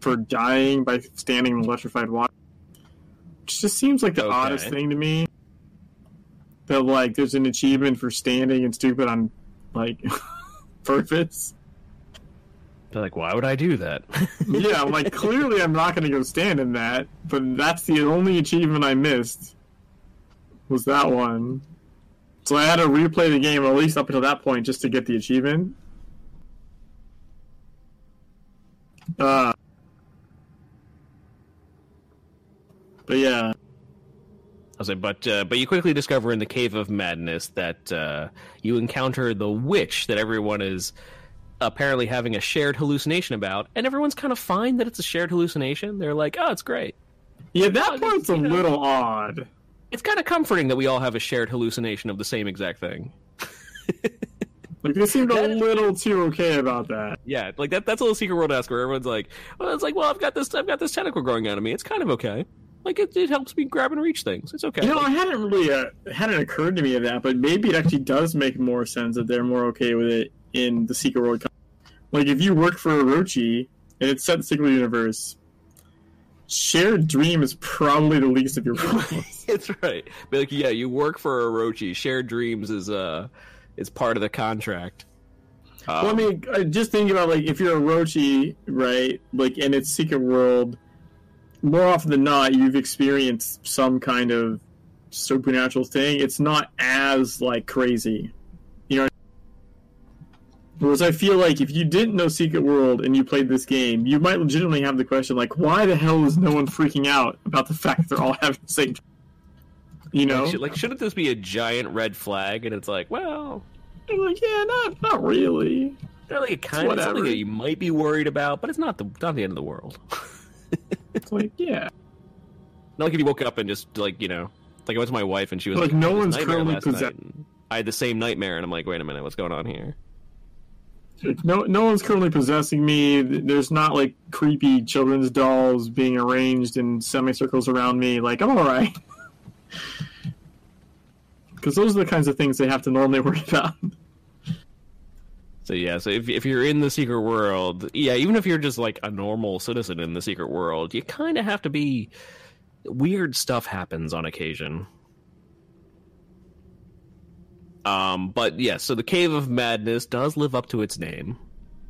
for dying by standing in electrified water, which just seems like the Okay. oddest thing to me. That like there's an achievement for standing and stupid on like [laughs] purpose. They're like, why would I do that? [laughs] yeah, I'm like clearly I'm not going to go stand in that, but that's the only achievement I missed. Was that one? So I had to replay the game, at least up until that point, just to get the achievement. Uh, but yeah, I was like, but uh, but you quickly discover in the Cave of Madness that uh, you encounter the witch that everyone is apparently having a shared hallucination about, and everyone's kind of fine that it's a shared hallucination. They're like, oh, it's great. yeah, that part's a little odd. It's kind of comforting that we all have a shared hallucination of the same exact thing. [laughs] Like they seemed a little too okay about that. Yeah, like that. That's a little secret world esque where everyone's like, well, it's like, well, I've got this, I've got this tentacle growing out of me. It's kind of okay. Like it, it helps me grab and reach things. It's okay. You know, I hadn't really uh, hadn't occurred to me of that, but maybe it actually does make more sense that they're more okay with it in the Secret World. Like if you work for Orochi and it's set in the Secret Universe, shared dream is probably the least of your [laughs] problems. [laughs] It's right. But like, yeah, you work for Orochi. Shared dreams is uh, is part of the contract. Um, well, I mean, I just think about like if you're Orochi, right? Like in its Secret World, more often than not, you've experienced some kind of supernatural thing. It's not as like crazy. Whereas I feel like if you didn't know Secret World and you played this game, you might legitimately have the question like, why the hell is no one freaking out about the fact they're all [laughs] having the same? You know, like, should, like, shouldn't this be a giant red flag? And it's like, well, like, yeah, not not really. they're like a kind of something that you might be worried about, but it's not the not the end of the world. [laughs] It's like, yeah. Not like if you woke up and just like you know, like I went to my wife and she was Like, like, no "I had this one's currently possessed- I had the same nightmare, and I'm like, wait a minute, what's going on here? No, no one's currently possessing me. There's not like creepy children's dolls being arranged in semicircles around me. Like I'm all right. Because [laughs] those are the kinds of things they have to normally worry about. So yeah, so if if you're in the secret world, yeah, even if you're just like a normal citizen in the secret world, you kind of have to be. Weird stuff happens on occasion. Um, but yeah, so the Cave of Madness does live up to its name.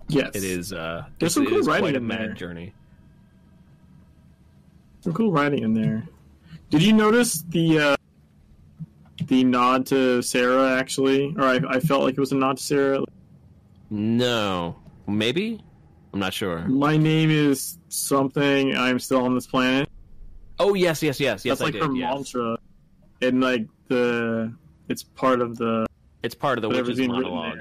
Yes, It is. uh There's some cool writing quite a in mad there. journey. some cool writing in there. Did you notice the uh, the nod to Sarah? Actually, or I, I felt like it was a nod to Sarah. No, maybe. I'm not sure. My name is something. I'm still on this planet. Oh yes, yes, yes, yes. That's I like did, her yes. mantra, and like the it's part of the It's part of the whatever's witch's monologue.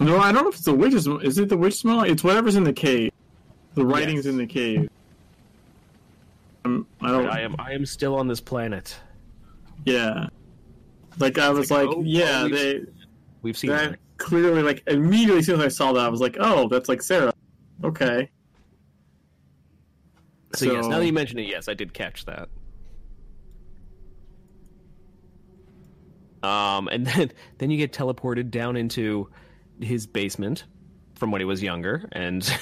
No, I don't know if it's the witch's. Is it the witch's monologue? It's whatever's in the cave. The writings Yes. in the cave. Um, I don't. I am I am still on this planet. Yeah. Like I was like, like, oh, yeah, oh, we've they We've seen that that. clearly like immediately as soon as I saw that I was like, oh, that's like Sarah. Okay. So, yes, now that you mention it, yes, I did catch that. Um, and [laughs] then then you get teleported down into his basement from when he was younger, and [laughs]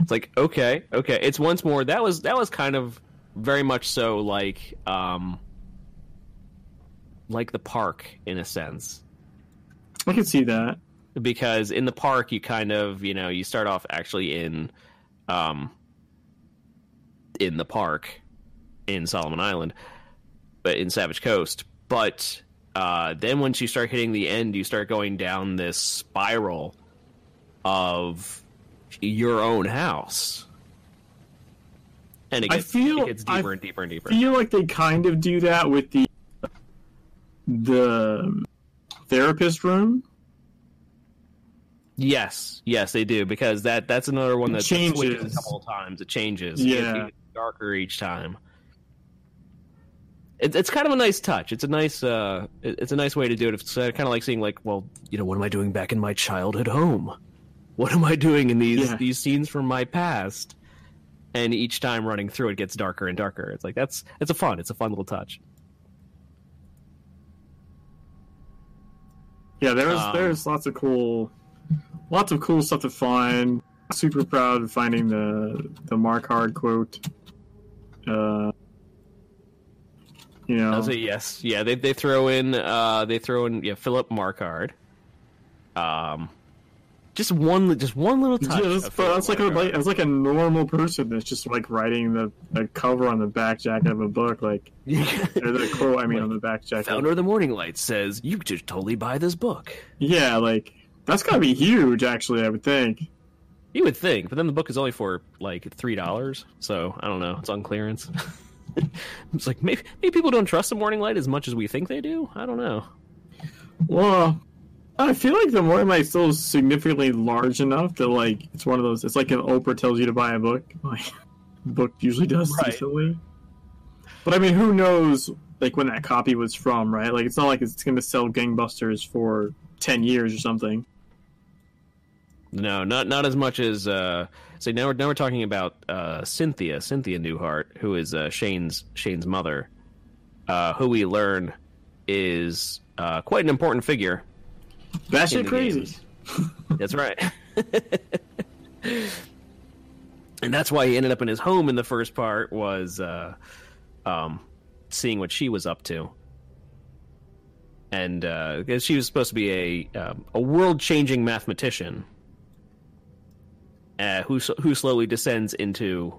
it's like okay, okay. It's once more that was that was kind of very much so like um like the park in a sense I can see that. because in the park you kind of you know you start off actually in um in the park in Solomon Island but in Savage Coast but uh then once you start hitting the end you start going down this spiral of your own house and it I gets, feel- it gets deeper I and deeper and deeper I feel like they kind of do that with the the therapist room. Yes, yes, they do because that that's another one that changes. a couple of times. It changes. It Yeah. gets darker each time. It, it's kind of a nice touch. It's a nice, uh, it- it's a nice way to do it. It's uh, kind of like seeing, like, well, you know, what am I doing back in my childhood home? What am I doing in these Yeah. these scenes from my past? And each time running through, it gets darker and darker. It's like that's it's a fun, it's a fun little touch. Yeah, there's Um, there's lots of cool, lots of cool stuff to find. Super proud of finding the the Marquard quote. Uh, you know, I'll say yes. Yeah, they they throw in uh they throw in yeah Philip Marquard. Um, just one just one little touch. Yeah, that's, that's like a like, that's like a normal person that's just like writing the, the cover on the back jacket of a book, like [laughs] or the quote. I mean, on the back [laughs] jacket. Founder of the Morning Light says you should totally buy this book. Yeah, like that's gotta be huge. Actually, I would think. You would think, but then the book is only for like three dollars, so I don't know. It's on clearance. [laughs] [laughs] it's like maybe maybe people don't trust the Morning Light as much as we think they do. I don't know. Well, I feel like the Morning Light still is significantly large enough that like it's one of those. It's like if Oprah tells you to buy a book, [laughs] like the book usually does Right. decently. But I mean, who knows? Like when that copy was from, right? Like it's not like it's going to sell gangbusters for ten years or something. No, not not as much as uh so now we're now we're talking about uh Cynthia, Cynthia Newehart, who is uh Shane's Shane's mother. Uh who we learn is uh quite an important figure. That shit crazy. [laughs] That's right. [laughs] and that's why he ended up in his home in the first part was uh um seeing what she was up to. And uh she was supposed to be a um, a world-changing mathematician uh, who who slowly descends into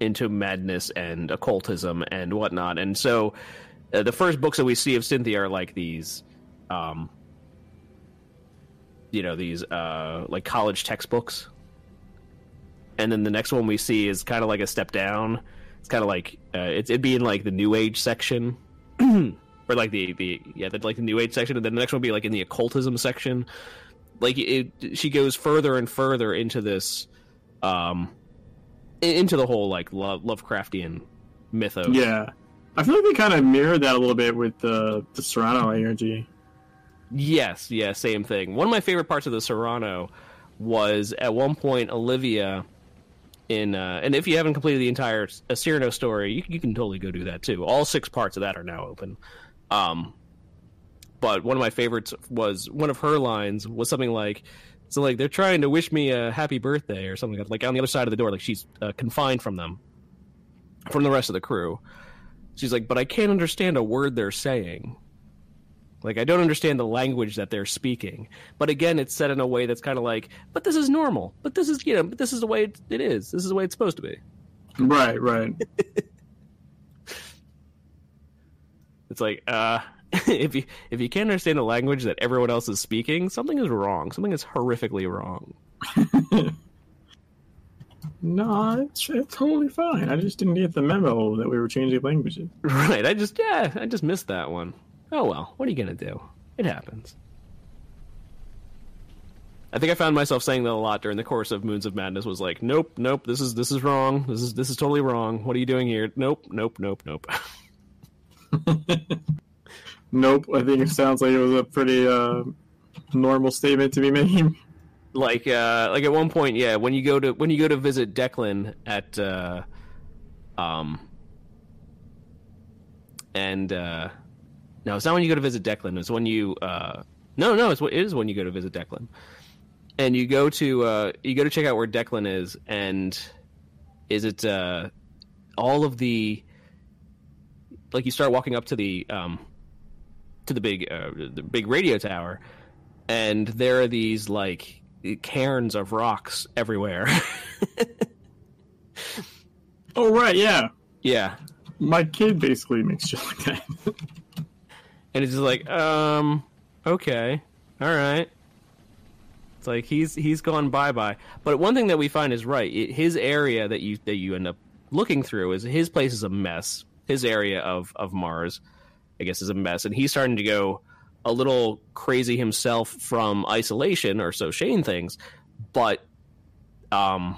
into madness and occultism and whatnot. And so, uh, the first books that we see of Cynthia are like these, um, you know, these uh, like college textbooks. And then the next one we see is kind of like a step down. It's kind of like uh, it's it'd be in like the New Age section, [clears throat] or like the the yeah, the, like the New Age section, and then the next one would be like in the occultism section like it she goes further and further into this um into the whole like love lovecraftian mythos. Yeah, I feel like they kind of mirrored that a little bit with the the Serrano energy. yes yeah same thing. One of my favorite parts of the serrano was at one point olivia in uh and if you haven't completed the entire cyrano story you, you can totally go do that too. All six parts of that are now open. Um but one of my favorites was one of her lines was something like so like they're trying to wish me a happy birthday or something like on the other side of the door like she's uh, confined from them from the rest of the crew. She's like but i can't understand a word they're saying. Like i don't understand the language that they're speaking. But again it's said in a way that's kind of like but this is normal. But this is you know but this is the way it, it is. This is the way it's supposed to be. Right, right. [laughs] it's like uh [laughs] if you if you can't understand a language that everyone else is speaking, something is wrong. Something is horrifically wrong. [laughs] no, it's, it's totally fine. I just didn't get the memo that we were changing languages. [laughs] Right. I just yeah, I just missed that one. Oh well, what are you gonna do? It happens. I think I found myself saying that a lot during the course of Moons of Madness. Was like, nope, nope, this is this is wrong. This is this is totally wrong. What are you doing here? Nope, nope, nope, nope. Nope. I think it sounds like it was a pretty uh, normal statement to be made. [laughs] Like, uh, like at one point, yeah, when you go to when you go to visit Declan at, uh, um, and uh, no, it's not when you go to visit Declan. It's when you, uh, no, no, it's it is when you go to visit Declan, and you go to uh, you go to check out where Declan is, and is it uh, all of the like you start walking up to the um to the big uh, the big radio tower, and there are these like cairns of rocks everywhere. [laughs] oh right, yeah, yeah. My kid basically makes shit like that, and it's just like, um, okay, all right. It's like he's he's gone bye bye. But one thing that we find is right. It, his area that you that you end up looking through is his place is a mess. His area of of Mars, I guess, is a mess, and he's starting to go a little crazy himself from isolation, or so Shane thinks. But um,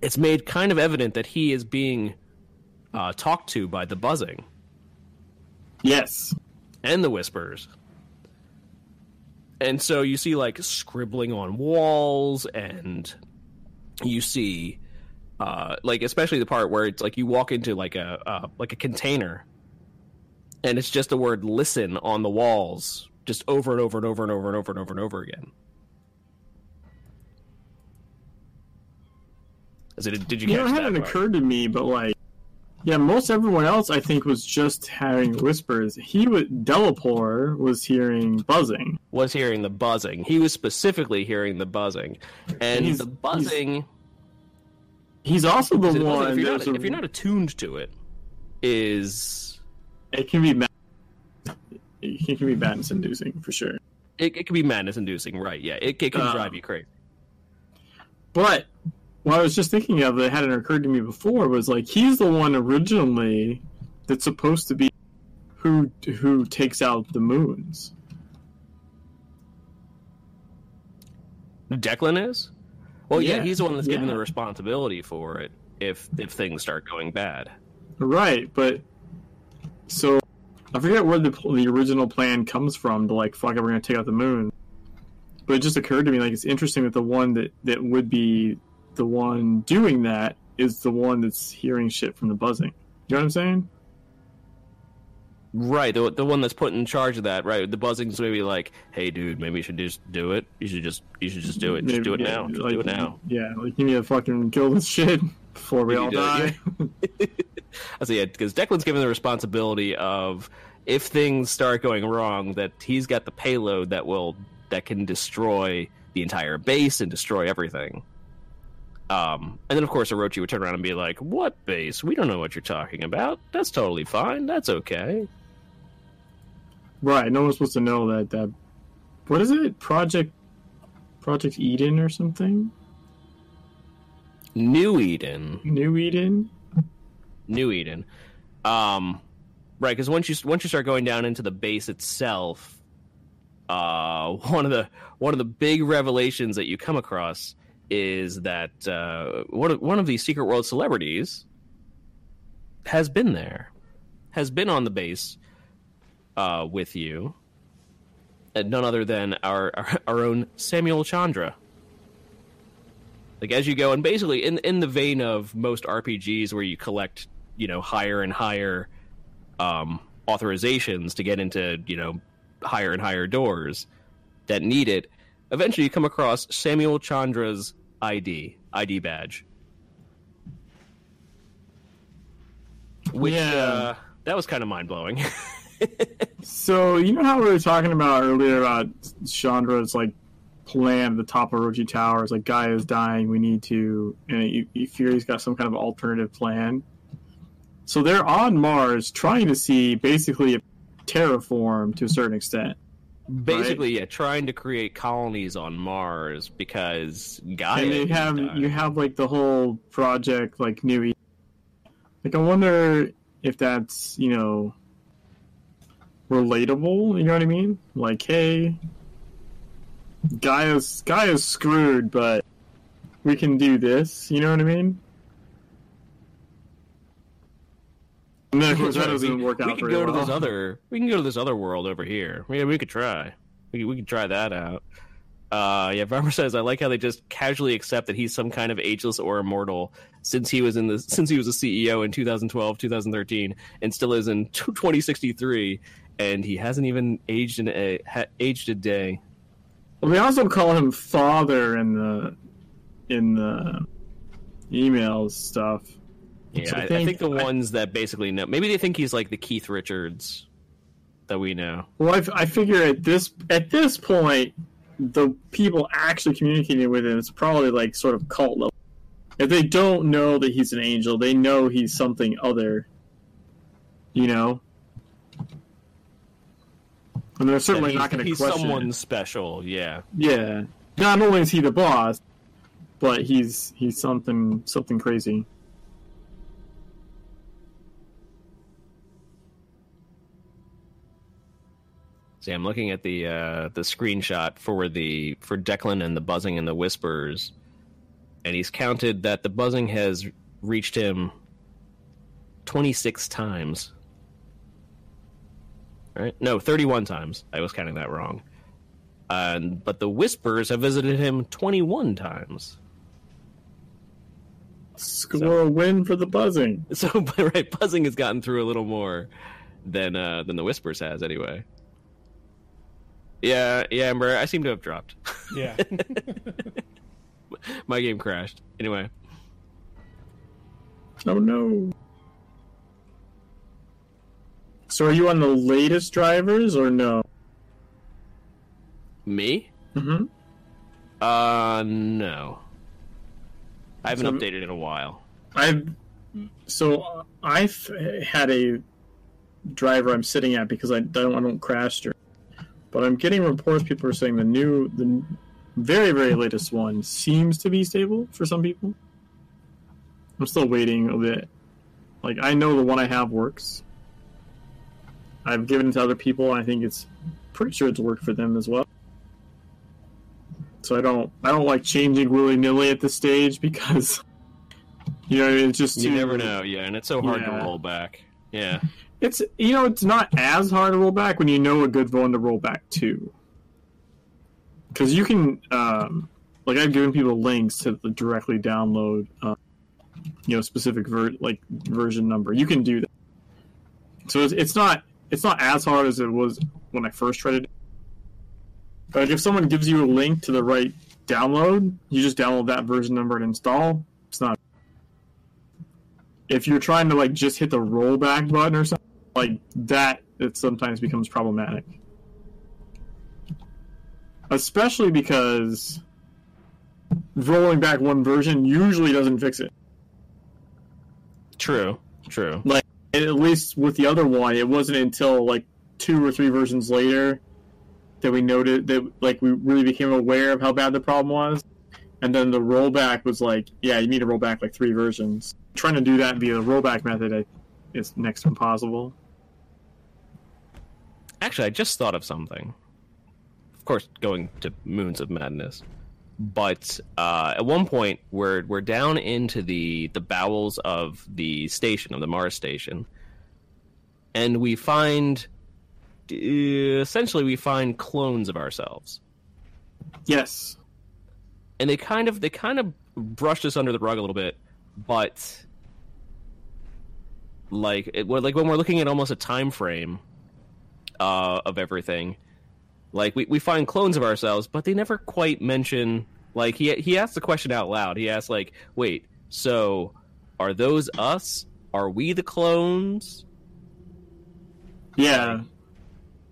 it's made kind of evident that he is being uh, talked to by the buzzing. Yes, and the whispers. And so you see like scribbling on walls, and you see uh, like especially the part where it's like you walk into like a uh, like a container and it's just the word listen on the walls just over and over and over and over and over and over and over again. It, did you yeah, catch it hadn't part? occurred to me but like yeah most everyone else i think was just having whispers. He was delapore was hearing buzzing. Was hearing the buzzing. He was specifically hearing the buzzing. And He's- the buzzing he's also the the one if, you're not, a- if you're not attuned to it is it can be mad it can be madness inducing for sure it, it can be madness inducing right yeah it, it can Uh, drive you crazy But what I was just thinking of that hadn't occurred to me before was like he's the one originally that's supposed to be who who takes out the moons. Declan is? Well, yeah, Yeah, he's the one that's given the responsibility for it if if things start going bad. Right, but so I forget where the the original plan comes from to like fuck it, we're gonna take out the moon. But it just occurred to me like it's interesting that the one that that would be the one doing that is the one that's hearing shit from the buzzing. You know what I'm saying? Right, the the one that's put in charge of that, right? The buzzing's maybe like, "Hey, dude, maybe you should just do it. You should just you should just do it. Just do it yeah, now. Just like, do it now." Yeah, like you need to fucking kill this shit [laughs] before we all die. [laughs] [laughs] [laughs] I say, yeah, because Declan's given the responsibility of if things start going wrong, that he's got the payload that will that can destroy the entire base and destroy everything. Um, and then of course Orochi would turn around and be like, "What base? We don't know what you're talking about. That's totally fine. That's okay." Right, no one's supposed to know that that what is it? Project Project Eden or something? New Eden, New Eden? New Eden. Um, right, because once you once you start going down into the base itself, uh, one of the one of the big revelations that you come across is that uh, one of one of these secret world celebrities has been there, has been on the base uh, with you, and none other than our, our our own Samuel Chandra. Like as you go, and basically in in the vein of most RPGs where you collect, you know, higher and higher um, authorizations to get into, you know, higher and higher doors that need it. Eventually, you come across Samuel Chandra's ID ID badge, which Yeah. uh, that was kind of mind blowing. [laughs] So you know how we were talking about earlier about Chandra's like plan at the top of Orochi Towers, like guy is dying, we need to and you, you fear he's got some kind of alternative plan. So they're on Mars trying to see basically terraform to a certain extent. Basically, yeah, trying to create colonies on Mars because Gaia. and you have you have like the whole project like New E- like I wonder if that's you know relatable. You know what I mean? Like, hey, Gaia's Gaia's screwed, but we can do this. You know what I mean? And then of course that doesn't we, work out could very go to this other. We can go to this other world over here. We, we could try. We, could- we could try that out. Uh, yeah, Farmer [laughs] says I like how they just casually accept that he's some kind of ageless or immortal since he was in the since he was a CEO in 2012, 2013, and still is in 2063, and he hasn't even aged in a ha, aged a day. Well, they also call him father in the in the emails stuff. Yeah, I I, I think- think the I- ones that basically know. Maybe they think he's like the Keith Richards that we know. Well, I, I figure at this at this point, the people actually communicating with him is probably like sort of cult level. If they don't know that he's an angel, they know he's something other. You know, and they're certainly That not going to question. He's question. someone it. special. Yeah. Yeah, not only is he the boss, but he's he's something something crazy. See, I'm looking at the uh, the screenshot for the for Declan and the buzzing and the whispers, and he's counted that the buzzing has reached him 26 times. Right? No, 31 times. I was counting that wrong. And but the whispers have visited him 21 times. Score a win for the buzzing. [laughs] So, [laughs] right, buzzing has gotten through a little more than uh, than the whispers has, anyway. Yeah, yeah, Amber. I seem to have dropped. Yeah. [laughs] My game crashed. Anyway, Oh no. So are you on the latest drivers or no? me? Mm-hmm. Uh, no. I haven't So- updated in a while. I've so I've had a driver I'm sitting at because I don't I don't crash during. But I'm getting reports people are saying the new the very very latest one seems to be stable for some people. I'm still waiting a bit. Like I know the one I have works. I've given it to other people and I think it's pretty sure it's worked for them as well. So I don't I don't like changing willy nilly at this stage because [laughs] you know it's just You never know, yeah, and it's so hard to Yeah. roll back. Yeah, It's you know it's not as hard to roll back when you know a good one to roll back to. Because you can, um, like I've given people links to the directly download, uh, you know, specific ver- like version number. You can do that. So it's, it's not it's not as hard as it was when I first tried it. But if someone gives you a link to the right download, you just download that version number and install. It's not. If you're trying to like just hit the rollback button or something like that, it sometimes becomes problematic. Especially because rolling back one version usually doesn't fix it. true, true. like at least with the other one, it wasn't until like two or three versions later that we noted that like we really became aware of how bad the problem was. And then the rollback was like, yeah, you need to roll back like three versions. Trying to do that via the rollback method is next to impossible. Actually, I just thought of something. Of course, going to Moons of Madness. But uh, at one point, we're we're down into the the bowels of the station of the Mars station, and we find uh, essentially we find clones of ourselves, Yes. and they kind of they kind of brushed us under the rug a little bit, but like it, like when we're looking at almost a time frame uh, of everything. Like we, we find clones of ourselves, but they never quite mention. Like he he asked the question out loud. He asked like, "Wait, so are those us? Are we the clones?" Yeah.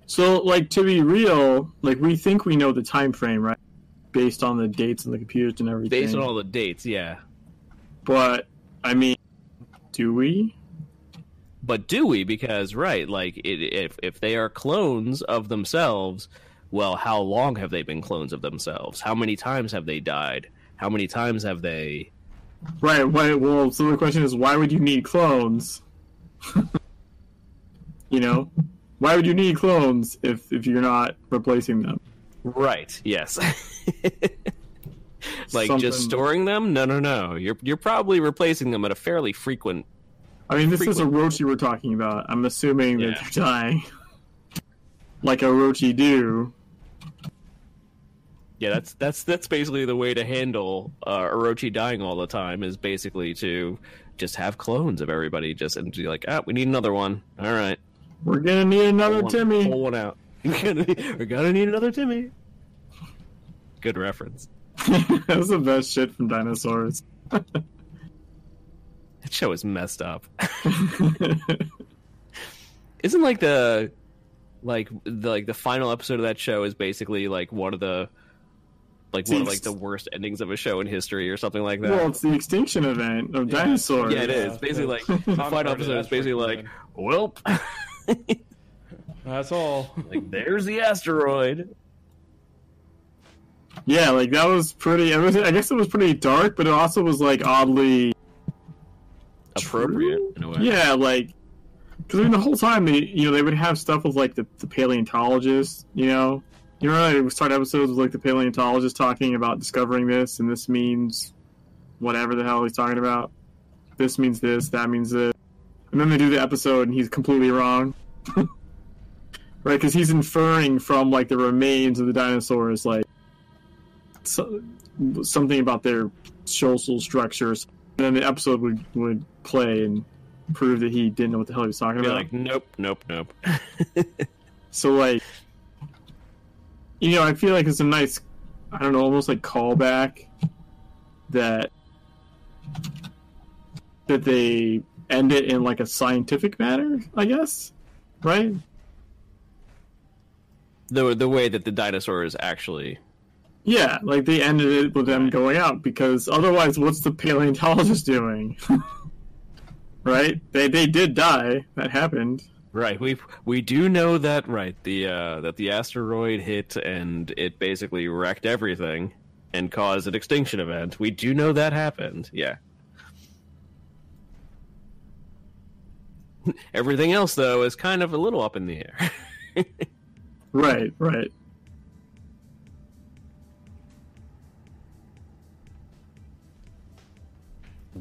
So, like, to be real, like, we think we know the time frame, right? Based on the dates and the computers and everything. Based on all the dates, yeah. But, I mean, do we? But do we? Because right, like it, if if they are clones of themselves, well, how long have they been clones of themselves? How many times have they died? How many times have they? Right. Why, well, so the question is, why would you need clones? [laughs] you know, why would you need clones if if you're not replacing them? Right. Yes. [laughs] like Something- just storing them? No, no, no. You're you're probably replacing them at a fairly frequent. I mean, this is a Orochi we're talking about. I'm assuming that Yeah. they're dying, [laughs] like Orochi do. Yeah, that's that's that's basically the way to handle uh, Orochi dying all the time is basically to just have clones of everybody, just and be like, ah, we need another one. All right, We're gonna need another pull one, Timmy. pull one out. [laughs] We're gonna, we're gonna need another Timmy. Good reference. [laughs] that was the best shit from dinosaurs. That show is messed up. [laughs] Isn't like the like the like the final episode of that show is basically like one of the like one of like the worst endings of a show in history or something like that. well, it's the extinction event of Yeah. dinosaurs. yeah, it is. Yeah, basically the- like the Tom final Hardy, episode is basically like, good. well, [laughs] That's all. like there's the asteroid. Yeah, like that was pretty. It was, I guess it was pretty dark, but it also was like oddly. Appropriate True? in a way. Yeah, like because I mean the whole time they, you know, they would have stuff with like the, the paleontologist. You know, you know, they would start episodes with like the paleontologist talking about discovering this, and this means whatever the hell he's talking about. This means this, that means this, and then they do the episode, and he's completely wrong. [laughs] right, because he's inferring from like the remains of the dinosaurs, like so, something about their social structures. And then the episode would would play and prove that he didn't know what the hell he was talking Be about. like, nope, nope, nope. [laughs] So like, you know, I feel like it's a nice, I don't know, almost like callback that that they end it in like a scientific manner, I guess, right? the the way that the dinosaurs actually Yeah, like they ended it with them going out because otherwise, what's the paleontologist doing? [laughs] right? They they did die. That happened. Right. We we do know that right. The uh that the asteroid hit and it basically wrecked everything and caused an extinction event. We do know that happened. Yeah. [laughs] Everything else though is kind of a little up in the air. [laughs] Right, right.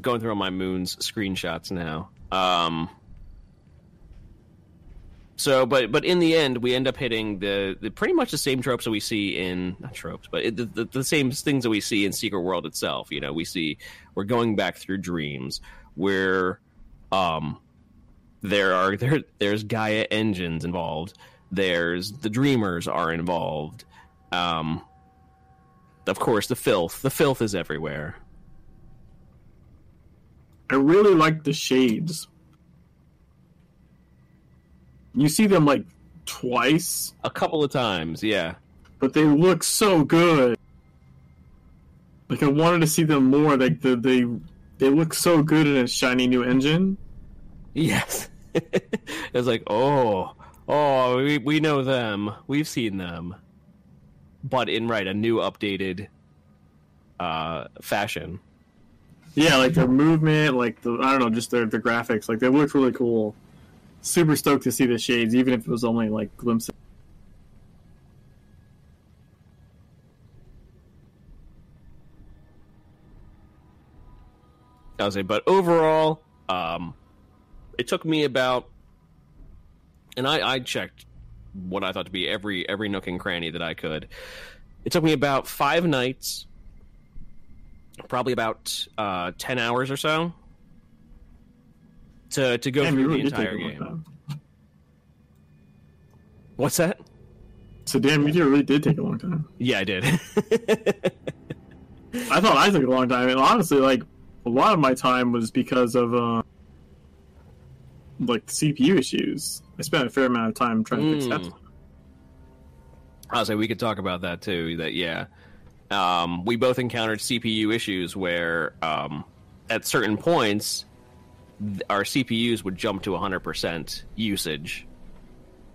Going through all my moon's screenshots now. Um so, but but in the end, we end up hitting the, the pretty much the same tropes that we see in not tropes, but it, the, the the same things that we see in Secret World itself. You know, we see we're going back through dreams where, um, there are there there's Gaia engines involved. There's the Dreamers are involved. Um, of course, the filth. The filth is everywhere. I really like the shades. You see them like twice, A couple of times, yeah. but they look so good. Like I wanted to see them more. Like the they they look so good in a shiny new engine. Yes. [laughs] it's like, oh, oh, we, we know them. We've seen them. But in, right, a new updated uh, fashion. Yeah, like their movement, like the I don't know, just their the graphics. Like they looked really cool. Super stoked to see the shades, even if it was only like glimpses. I was say, but overall, um, it took me about, and I, I checked what I thought to be every every nook and cranny that I could. It took me about five nights, probably about uh, ten hours or so, to to go Damn, through really the entire game. What's that? So damn, you really did take a long time. Yeah, I did. [laughs] I thought I took a long time. And honestly, like a lot of my time was because of uh, like CPU issues. I spent a fair amount of time trying to fix Mm. that. I'll say we could talk about that too. That yeah, um, we both encountered CPU issues where um, at certain points our CPUs would jump to 100% usage,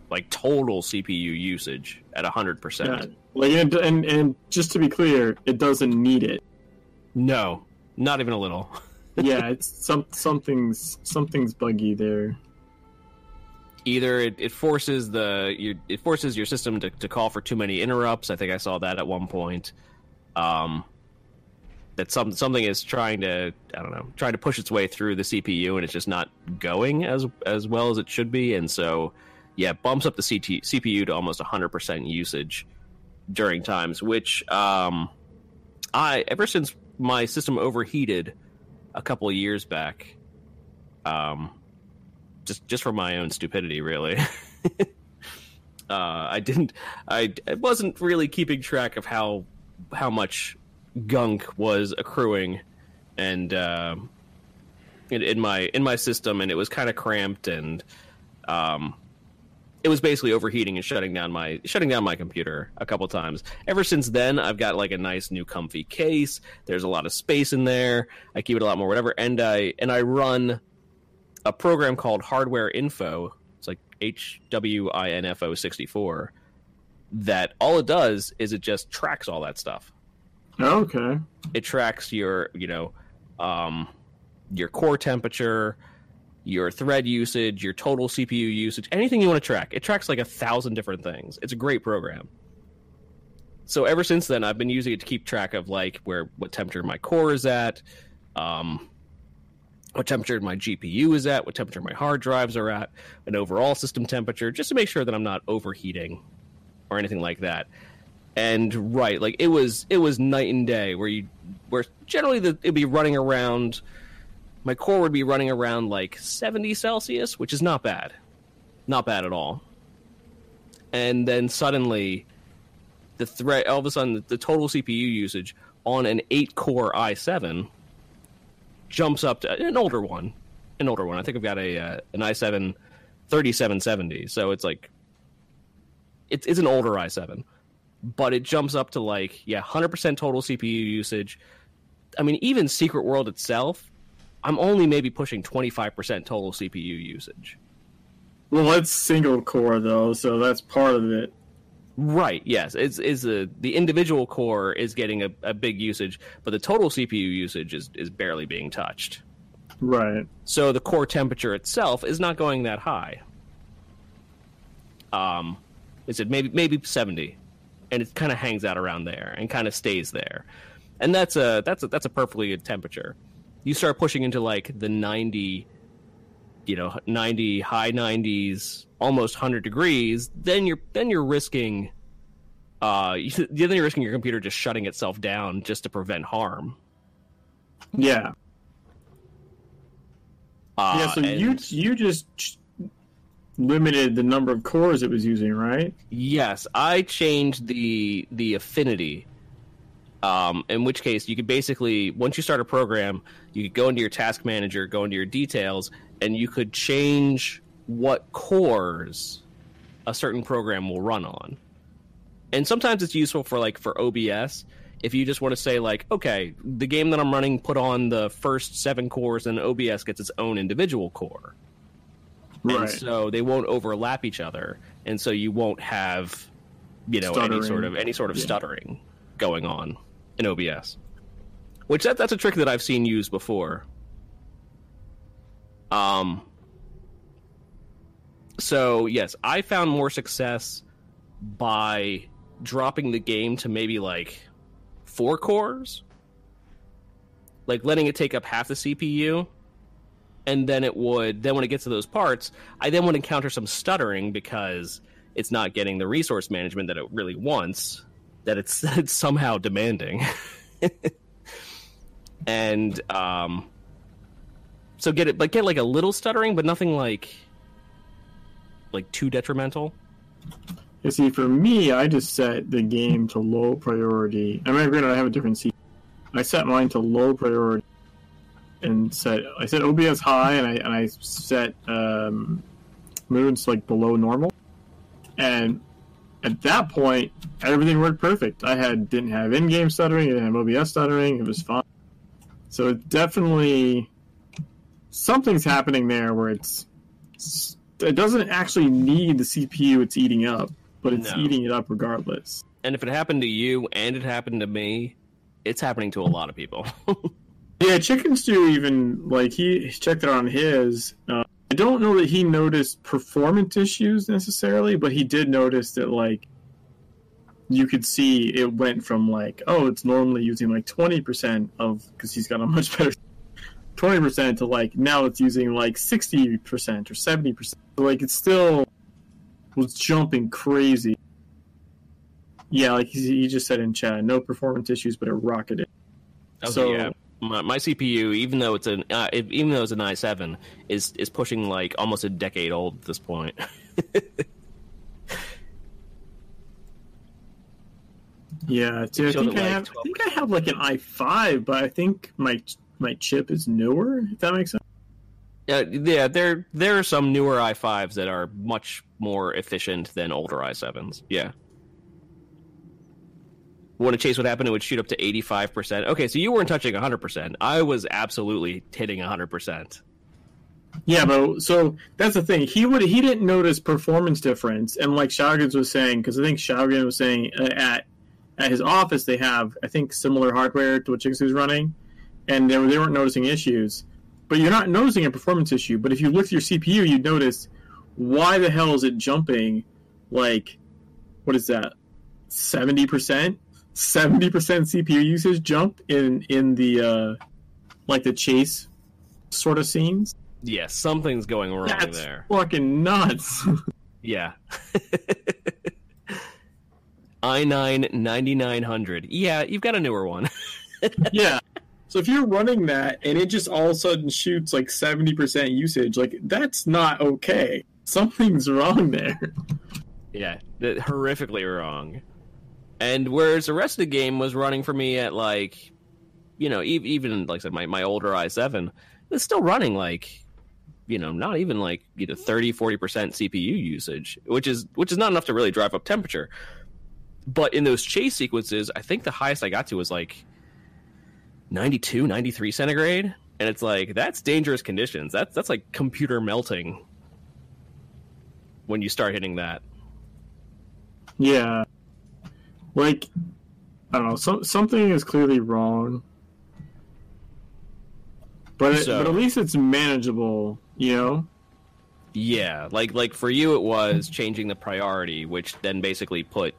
like total CPU usage at 100%. Yeah. Like and, and and just to be clear, it doesn't need it. No, not even a little. [laughs] Yeah, it's some something's something's buggy there. Either it, it forces the your, it forces your system to, to call for too many interrupts. I think I saw that at one point. Um, that some something is trying to I don't know trying to push its way through the CPU and it's just not going as as well as it should be, and so yeah, bumps up the CT, CPU to almost 100% usage during times, which um, I ever since my system overheated a couple years back, um, just just for my own stupidity, really. [laughs] uh, I didn't, I, I wasn't really keeping track of how how much gunk was accruing, and uh, in, in my in my system, and it was kind of cramped, and um, it was basically overheating and shutting down my shutting down my computer a couple times. Ever since then, I've got like a nice new comfy case. There's a lot of space in there. I keep it a lot more whatever, and I and I run a program called Hardware Info. It's like H W I N F O sixty four. That all it does is it just tracks all that stuff. Okay. It tracks your you know um, your core temperature your thread usage, your total CPU usage, anything you want to track. It tracks like a thousand different things. It's a great program. So ever since then, I've been using it to keep track of like where what temperature my core is at, um, what temperature my GPU is at, what temperature my hard drives are at, an overall system temperature, just to make sure that I'm not overheating or anything like that. And right, like it was it was night and day where you where generally the, it'd be running around my core would be running around like 70 Celsius, which is not bad. Not bad at all. And then suddenly, the threat all of a sudden, the total CPU usage on an 8 core i7 jumps up to an older one. An older one. I think I've got a uh, an i7 3770. So it's like, it's, it's an older i7. But it jumps up to like, yeah, 100% total CPU usage. I mean, even Secret World itself I'm only maybe pushing 25% total CPU usage. Well, it's single core though, so that's part of it. Right. Yes. It's is a the individual core is getting a, a big usage, but the total CPU usage is is barely being touched. Right. So the core temperature itself is not going that high. Um, is it maybe maybe 70, and it kind of hangs out around there and kind of stays there, and that's a that's a that's a perfectly good temperature. You start pushing into like the 90 you know 90 high 90s almost 100 degrees then you're then you're risking uh [laughs] then you're risking your computer just shutting itself down just to prevent harm. Yeah. Uh, yeah so and- you you just limited the number of cores it was using right Yes, I changed the the affinity. Um, in which case, you could basically once you start a program, you could go into your task manager, go into your details, and you could change what cores a certain program will run on. And sometimes it's useful for like for OBS if you just want to say like, okay, the game that I'm running put on the first seven cores, and OBS gets its own individual core and so they won't overlap each other, and so you won't have, you know, any sort of any sort of Yeah. stuttering going on in OBS. Which that, that's a trick that I've seen used before. Um. So yes, I found more success by dropping the game to maybe like four cores, like letting it take up half the CPU and then it would then when it gets to those parts i then would encounter some stuttering because it's not getting the resource management that it really wants that it's, [laughs] it's somehow demanding [laughs] and um so get it but get like a little stuttering but nothing like like too detrimental You see, for me, I just set the game to low priority. I mean, granted, I have a different seat. I set mine to low priority and set I set OBS high, and I and I set um, moons like below normal. And at that point, everything worked perfect. I had didn't have in-game stuttering, I didn't have OBS stuttering. It was fine. So it definitely something's happening there where it's, it's it doesn't actually need the CPU it's eating up, but it's No. eating it up regardless. And if it happened to you and it happened to me, it's happening to a lot of people. [laughs] Yeah, Chicken Stew even like he checked it on his. Uh, I don't know that he noticed performance issues necessarily, but he did notice that like you could see it went from like oh it's normally using like twenty percent of because he's got a much better twenty percent to like now it's using like sixty percent or seventy percent. Like it still was jumping crazy. Yeah, like he, he just said in chat, no performance issues, but it rocketed. Okay, So- yeah. My, my CPU, even though it's an uh, it- even though it's an i7, is is pushing like almost a decade old at this point. [laughs] Yeah, dude, I think it I like have. I think I have like an i5, but I think my my chip is newer. If that makes sense. Yeah, yeah, there there are some newer i5s that are much more efficient than older i7s. Yeah. Want to chase what happened? It would shoot up to 85%. Okay, so you weren't touching 100%. I was absolutely hitting 100%. Yeah, but so that's the thing. He would he didn't notice performance difference, and like Shaugens was saying, because I think Shaugen was saying uh, at at his office they have I think similar hardware to what Jigsaw was running, and they, were, they weren't noticing issues. But you're not noticing a performance issue. But if you look at your CPU, you'd notice why the hell is it jumping like what is that seventy percent seventy percent CPU usage jump in in the uh like the chase sort of scenes. Yeah, something's going wrong That's there. fucking nuts. [laughs] Yeah. [laughs] i9 9900. Yeah, you've got a newer one. [laughs] yeah. So if you're running that and it just all of a sudden shoots like 70% usage, like that's not okay. Something's wrong there. Yeah, horrifically wrong. And whereas the rest of the game was running for me at like, you know, e- even like I said, my, my older i7, it's still running like, you know, not even like you know 30, 40 percent CPU usage, which is which is not enough to really drive up temperature. But in those chase sequences, I think the highest I got to was like 92, 93 centigrade, and it's like that's dangerous conditions. That's that's like computer melting when you start hitting that. Yeah. Like I don't know, so, something is clearly wrong. But it, So- but at least it's manageable, you know? Yeah, like like for you, it was changing the priority, which then basically put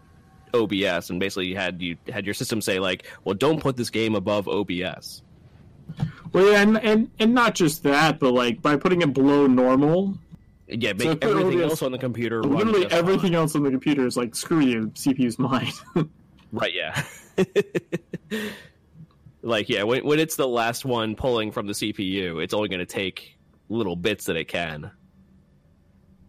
OBS and basically had you had your system say like, well, don't put this game above OBS. Well yeah, and, and and not just that, but like by putting it below normal, Yeah, So make put everything else on the computer literally everything fine. else on the computer is like screw you, CPU's mine. [laughs] Right? Yeah. [laughs] like yeah, when when it's the last one pulling from the CPU, it's only going to take little bits that it can.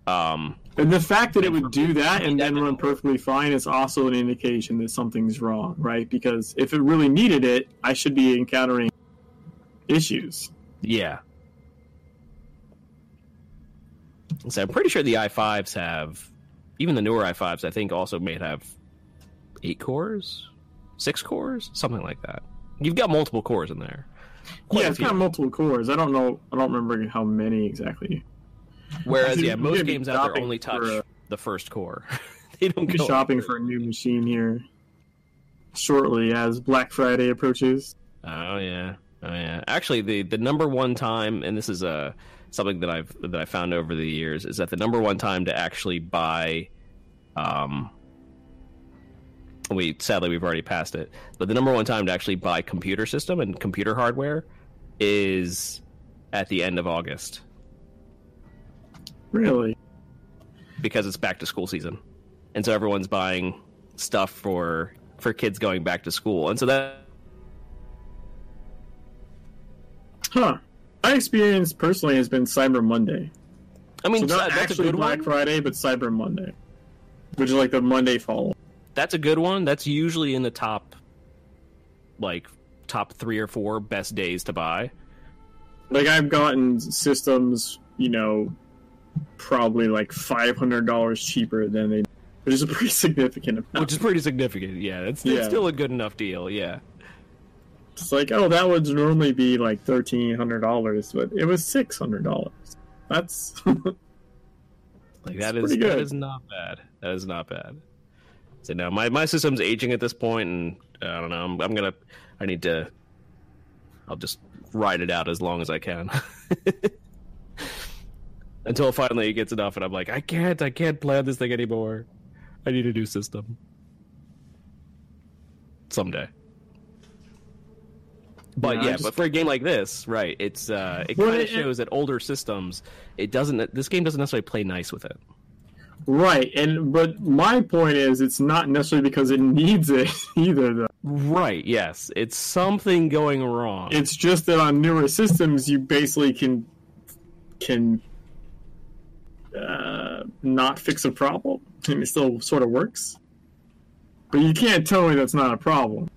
Um, And the fact that it would do that and then run perfectly fine is also an indication that something's wrong, right? Because if it really needed it, I should be encountering issues. Yeah. So I'm pretty sure the i5s have, even the newer i5s, I think also may have eight cores, six cores, something like that. You've got multiple cores in there. Quite yeah, it's got multiple cores. I don't know. I don't remember how many exactly. Whereas, yeah, most games out there only touch uh, the first core. [laughs] they don't be go shopping for a new machine here shortly as Black Friday approaches. Oh yeah, oh yeah. Actually, the the number one time, and this is uh, something that I've that I found over the years, is that the number one time to actually buy, um, we sadly we've already passed it, but the number one time to actually buy computer system and computer hardware is at the end of August Really? because it's back to school season, and so everyone's buying stuff for for kids going back to school, and so that Huh. My experience personally has been Cyber Monday. I mean So not that's actually Black one. Friday, but Cyber Monday, which is like the Monday follow. that's a good one. That's usually in the top, like top three or four best days to buy. Like I've gotten systems, you know, probably like five hundred dollars cheaper than they, which is a pretty [laughs] significant amount. which is pretty significant. Yeah, it's, Yeah. it's still a good enough deal. Yeah, It's like, oh, that would normally be like thirteen hundred dollars, but it was six hundred dollars. That's [laughs] Like that is that is not bad. That is not bad. So now my my system's aging at this point, and I don't know. I'm, I'm gonna. I need to. I'll just ride it out as long as I can. [laughs] Until finally it gets enough, and I'm like, I can't. I can't plan this thing anymore. I need a new system. Someday. But Yeah, yeah, just- but for a game like this, right? It's uh, it Well, kind of shows that older systems, it doesn't. This game doesn't necessarily play nice with it. right. And but my point is, it's not necessarily because it [laughs] needs it either. Though Right. Yes, it's something going wrong. it's just that on newer systems, you basically can can uh, not fix a problem, and it still sort of works. But you can't tell me that's not a problem.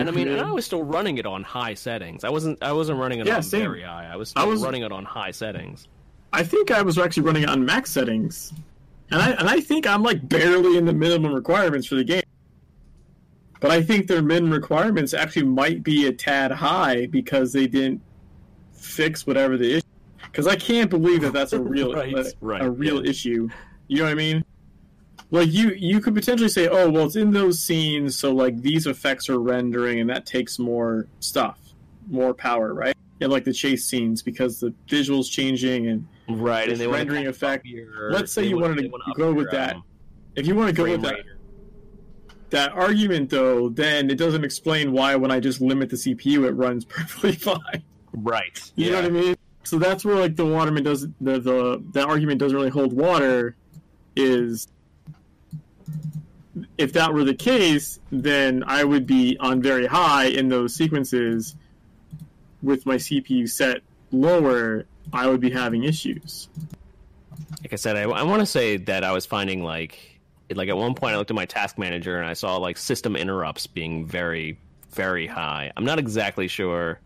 And I mean, and I was still running it on high settings. I wasn't. I wasn't running it Yeah, on same. very high. I was I still was- running it on high settings. I think I was actually running it on max settings, and I and I think I'm like barely in the minimum requirements for the game. But I think their min requirements actually might be a tad high because they didn't fix whatever the issue. Because I can't believe that that's a real [laughs] Right, a, right, a real yeah. issue. You know what I mean? Like you you could potentially say, oh well, it's in those scenes, so like these effects are rendering, and that takes more stuff, more power, right? Yeah, like the chase scenes because the visuals changing and Right, and they rendering effect- Your, let's say you wanted to want go with that. um, if you want to go frame with that, rate. that argument though, then it doesn't explain why when I just limit the CPU it runs [laughs] perfectly fine. Right. You yeah. know what I mean? So that's where like the Waterman does the the that argument doesn't really hold water. Is if that were the case, then I would be on very high in those sequences. With my CPU set lower, I would be having issues. like I said, I, I want to say that I was finding like, like at one point I looked at my task manager and I saw like system interrupts being very, very high. I'm not exactly sure.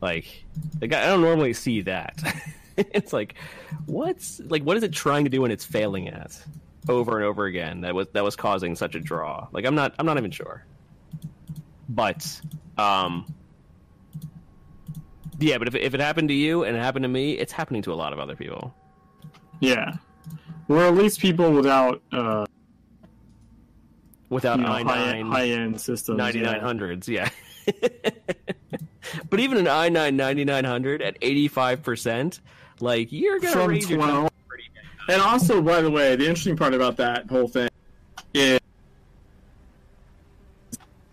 Like, like I don't normally see that. [laughs] it's like, what's like, what is it trying to do and it's failing at over and over again? That was that was causing such a draw. Like, I'm not, I'm not even sure. But, um. Yeah, but if, if it happened to you and it happened to me, it's happening to a lot of other people. Yeah, or at least people without uh, without you know, i9 high, end systems. 9900s yeah [laughs] but even an i9 9900 at 85% like you're raise your 12. numbers pretty bad. And also, by the way, the interesting part about that whole thing is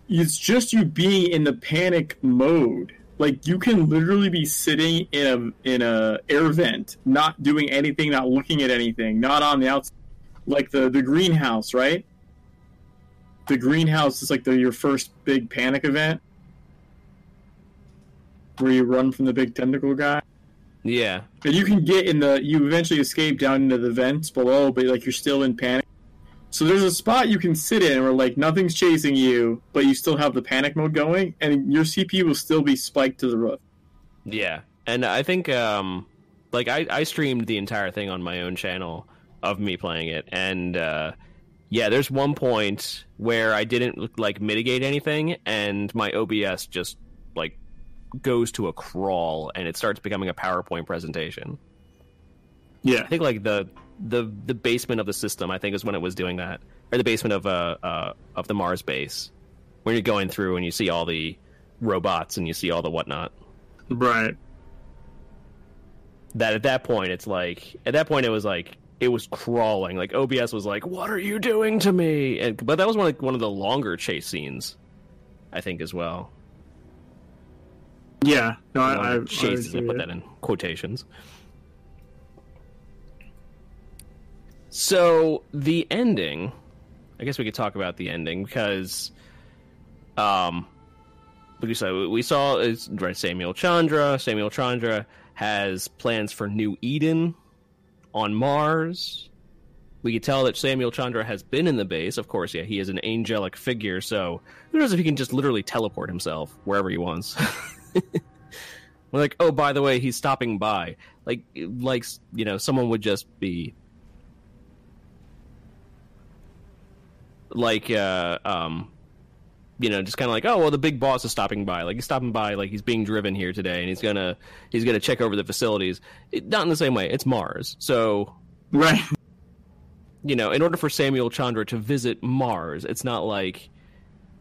it's just you being in the panic mode. Like you can literally be sitting in a in a air vent, not doing anything, not looking at anything, not on the outside. Like the the greenhouse, right? The greenhouse is like the your first big panic event where you run from the big tentacle guy. Yeah But you can get in the you eventually escape down into the vents below, but like you're still in panic. So there's a spot you can sit in where like nothing's chasing you, but you still have the panic mode going, and your CPU will still be spiked to the roof. yeah and i think um like i i streamed the entire thing on my own channel of me playing it and uh yeah there's one point where i didn't like mitigate anything and my obs just goes to a crawl and it starts becoming a powerpoint presentation Yeah, I think like the the the basement of the system. I think is when it was doing that, or the basement of uh, uh of the Mars base, when you're going through and you see all the robots and you see all the whatnot. right. That at that point, it's like at that point it was like it was crawling. Like OBS was like, "What are you doing to me?" And but that was one of, one of the longer chase scenes, I think as well. Yeah, no, I, Longer I, I chases. I put that in quotations. So the ending, I guess we could talk about the ending because, um, like we saw, we saw is right Samuel Chandra. Samuel Chandra has plans for New Eden on Mars. We could tell that Samuel Chandra has been in the base. Of course, yeah, he is an angelic figure, so who knows if he can just literally teleport himself wherever he wants. [laughs] [laughs] We're like, oh, by the way, he's stopping by. Like, like you know, someone would just be like, uh, um, you know, just kind of like, oh well, the big boss is stopping by. Like he's stopping by, like he's being driven here today, and he's gonna he's gonna check over the facilities. It, not in the same way. It's Mars, so Right. you know, in order for Samuel Chandra to visit Mars, it's not like,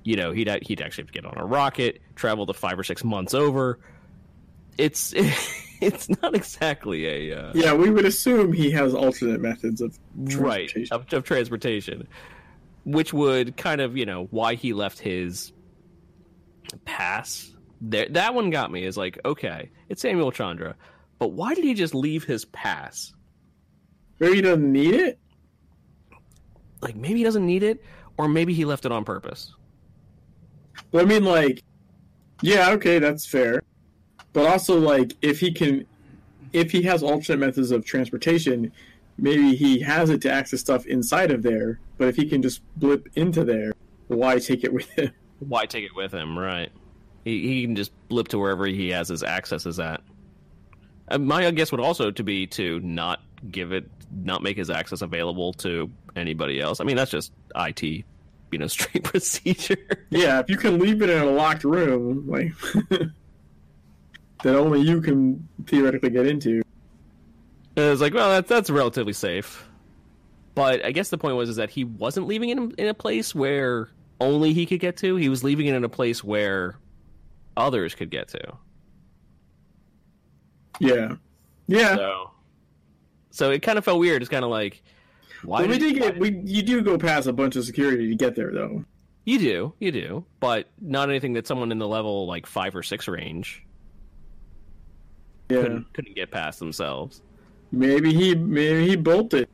you know, he'd he'd actually have to get on a rocket, travel the five or six months over. It's [laughs] it's not exactly a uh, Yeah, we would assume he has alternate methods of right transportation. of, of transportation, which would kind of you know why he left his pass. There, that one got me. Is like okay, it's Samuel Chandra, but why did he just leave his pass? Maybe he doesn't need it. Like maybe he doesn't need it, or maybe he left it on purpose. But I mean, like, yeah, okay, that's fair. But also, like, if he can, if he has alternate methods of transportation, maybe he has it to access stuff inside of there. But if he can just blip into there, why take it with him? [laughs] Why take it with him? Right. He, he can just blip to wherever he has his accesses at. Uh, my guess would also to be to not give it, not make his access available to anybody else. I mean, that's just IT, you know, [laughs] straight procedure. Yeah, if you can leave it in a locked room, like [laughs] that only you can theoretically get into. And it's like, well, that's that's relatively safe. But I guess the point was is that he wasn't leaving it in, in a place where only he could get to. He was leaving it in a place where others could get to. Yeah, yeah. So, so it kind of felt weird. It's kind of like, why? Well, we did- get we you do go past a bunch of security to get there though. You do, you do, but not anything that someone in the level like five or six range Yeah, couldn't, couldn't get past themselves. maybe he maybe he bolted.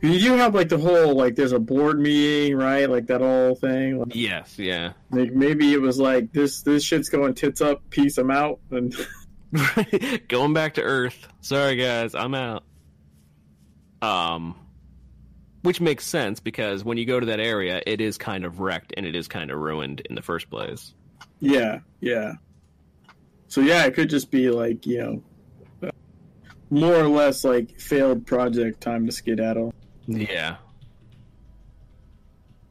You do have like the whole like there's a board meeting, right? Like that whole thing. Like, Yes, yeah. Like maybe it was like this this shit's going tits up, peace, I'm out, and [laughs] [laughs] Going back to Earth. Sorry, guys, I'm out. Um, which makes sense because when you go to that area, it is kind of wrecked and it is kind of ruined in the first place. yeah, yeah. So yeah, it could just be like you know, more or less like failed project, time to skedaddle. Yeah.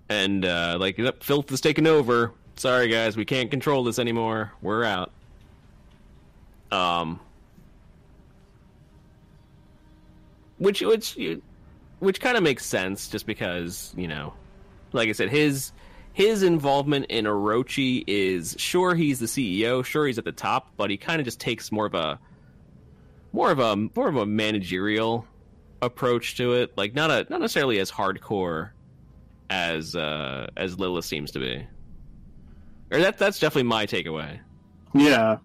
And uh, like, yep, filth is taking over. Sorry, guys, we can't control this anymore. We're out. Um, which which which kind of makes sense, just because you know, like I said, his his involvement in Orochi is sure he's the CEO, sure he's at the top, but he kind of just takes more of a more of a more of a managerial approach to it, like not a not necessarily as hardcore as uh as Lilith seems to be. Or that that's definitely my takeaway. Yeah,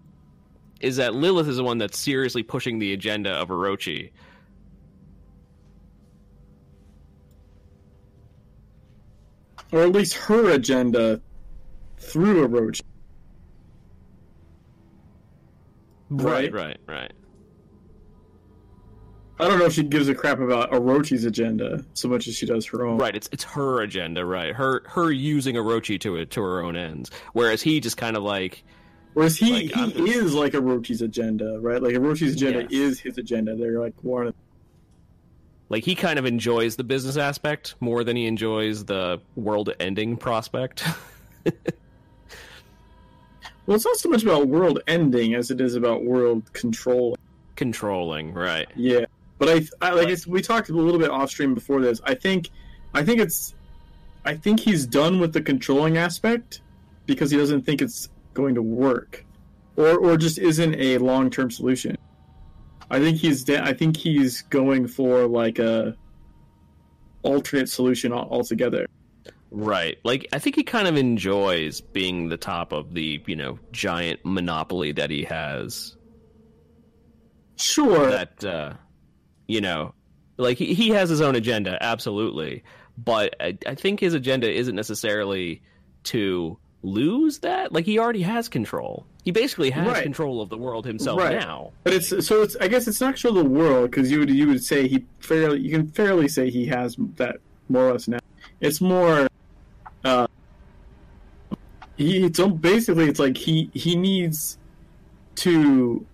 Is that Lilith is the one that's seriously pushing the agenda of Orochi. Or at least her agenda through Orochi. Right. right, right. I don't know if she gives a crap about Orochi's agenda so much as she does her own. Right, it's it's her agenda, right? Her her using Orochi to it to her own ends, whereas he just kind of like Whereas he, Like, he just- is like Orochi's agenda, right? Like Orochi's agenda Yes. is his agenda. They're like one. Like he kind of enjoys the business aspect more than he enjoys the world ending prospect. [laughs] Well, it's not so much about world ending as it is about world control. Controlling, right? Yeah, but I, I like it's, we talked a little bit off stream before this. I think, I think it's, I think he's done with the controlling aspect because he doesn't think it's going to work, or or just isn't a long term solution. I think he's de- I think he's going for like a alternate solution altogether. Right. Like I think he kind of enjoys being the top of the, you know, giant monopoly that he has. Sure. That uh you know, like he, he has his own agenda, absolutely. But I, I think his agenda isn't necessarily to lose that. Like he already has control. He basically has Right. control of the world himself Right. now. But it's so it's I guess it's not actually the world because you would you would say he fairly you can fairly say he has that more or less now. It's more uh he it's all- basically it's like he he needs to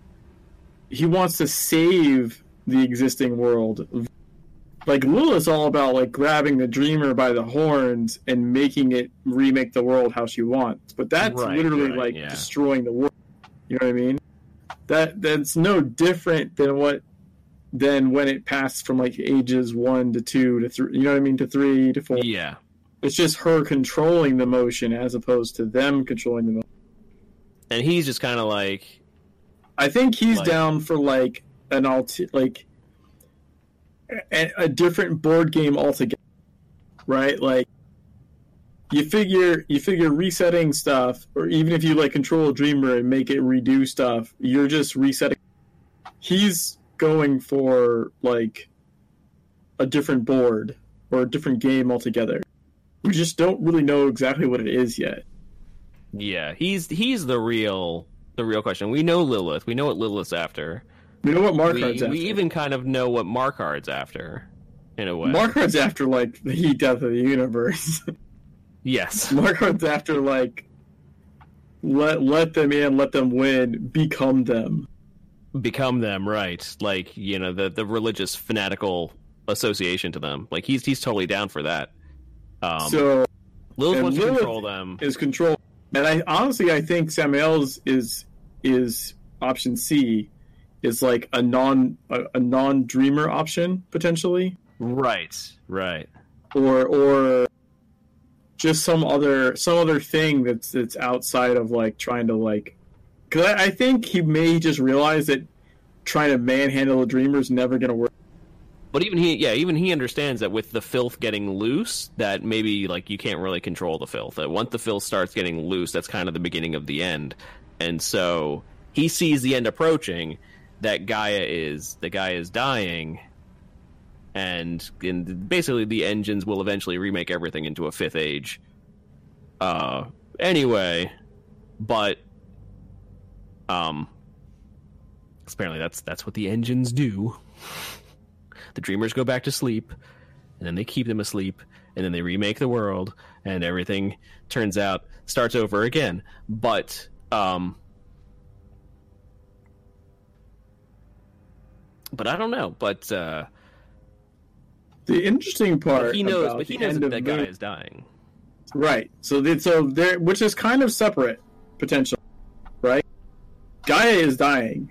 he wants to save the existing world like Lilith's all about like grabbing the dreamer by the horns and making it remake the world how she wants. But that's Right, literally right, like yeah. destroying the world. You know what I mean? That that's no different than what than when it passed from like ages one to two to three. You know what I mean? To three to four. Yeah. It's just her controlling the motion as opposed to them controlling the motion. And he's just kind of like, I think he's Like- down for like an alt like a, a different board game altogether, right? Like you figure you figure resetting stuff, or even if you like control dreamer and make it redo stuff, you're just resetting. He's going for like a different board or a different game altogether. We just don't really know exactly what it is yet. yeah, he's he's the real the real question. We know Lilith. We know what Lilith's after. We know what We, Marquard's after. we even kind of know what Marquard's after, in a way. Marquard's after like the heat death of the universe. yes. [laughs] Marquard's after like let let them in, let them win, become them. become them, right? Like you know the the religious fanatical association to them. Like he's he's totally down for that. Um, so Lilith wants to control them. is control, and I honestly I think Samuel's is is option C is like a non a, a non dreamer option potentially, Right, right. or or just some other some other thing that's that's outside of like trying to like because I, I think he may just realize that trying to manhandle a dreamer is never going to work. But even he, yeah, even he understands that with the filth getting loose, that maybe like you can't really control the filth. That once the filth starts getting loose, that's kind of the beginning of the end. And so he sees the end approaching. That Gaia is the guy is dying, and, and basically the engines will eventually remake everything into a fifth age. Uh, anyway, but um, apparently that's that's what the engines do the dreamers go back to sleep and then they keep them asleep and then they remake the world and everything turns out starts over again but um but i don't know but uh The interesting part he knows but he knows end that of that guy Moon- is dying Right. So they, so there, which is kind of separate potential, right? Gaia is dying.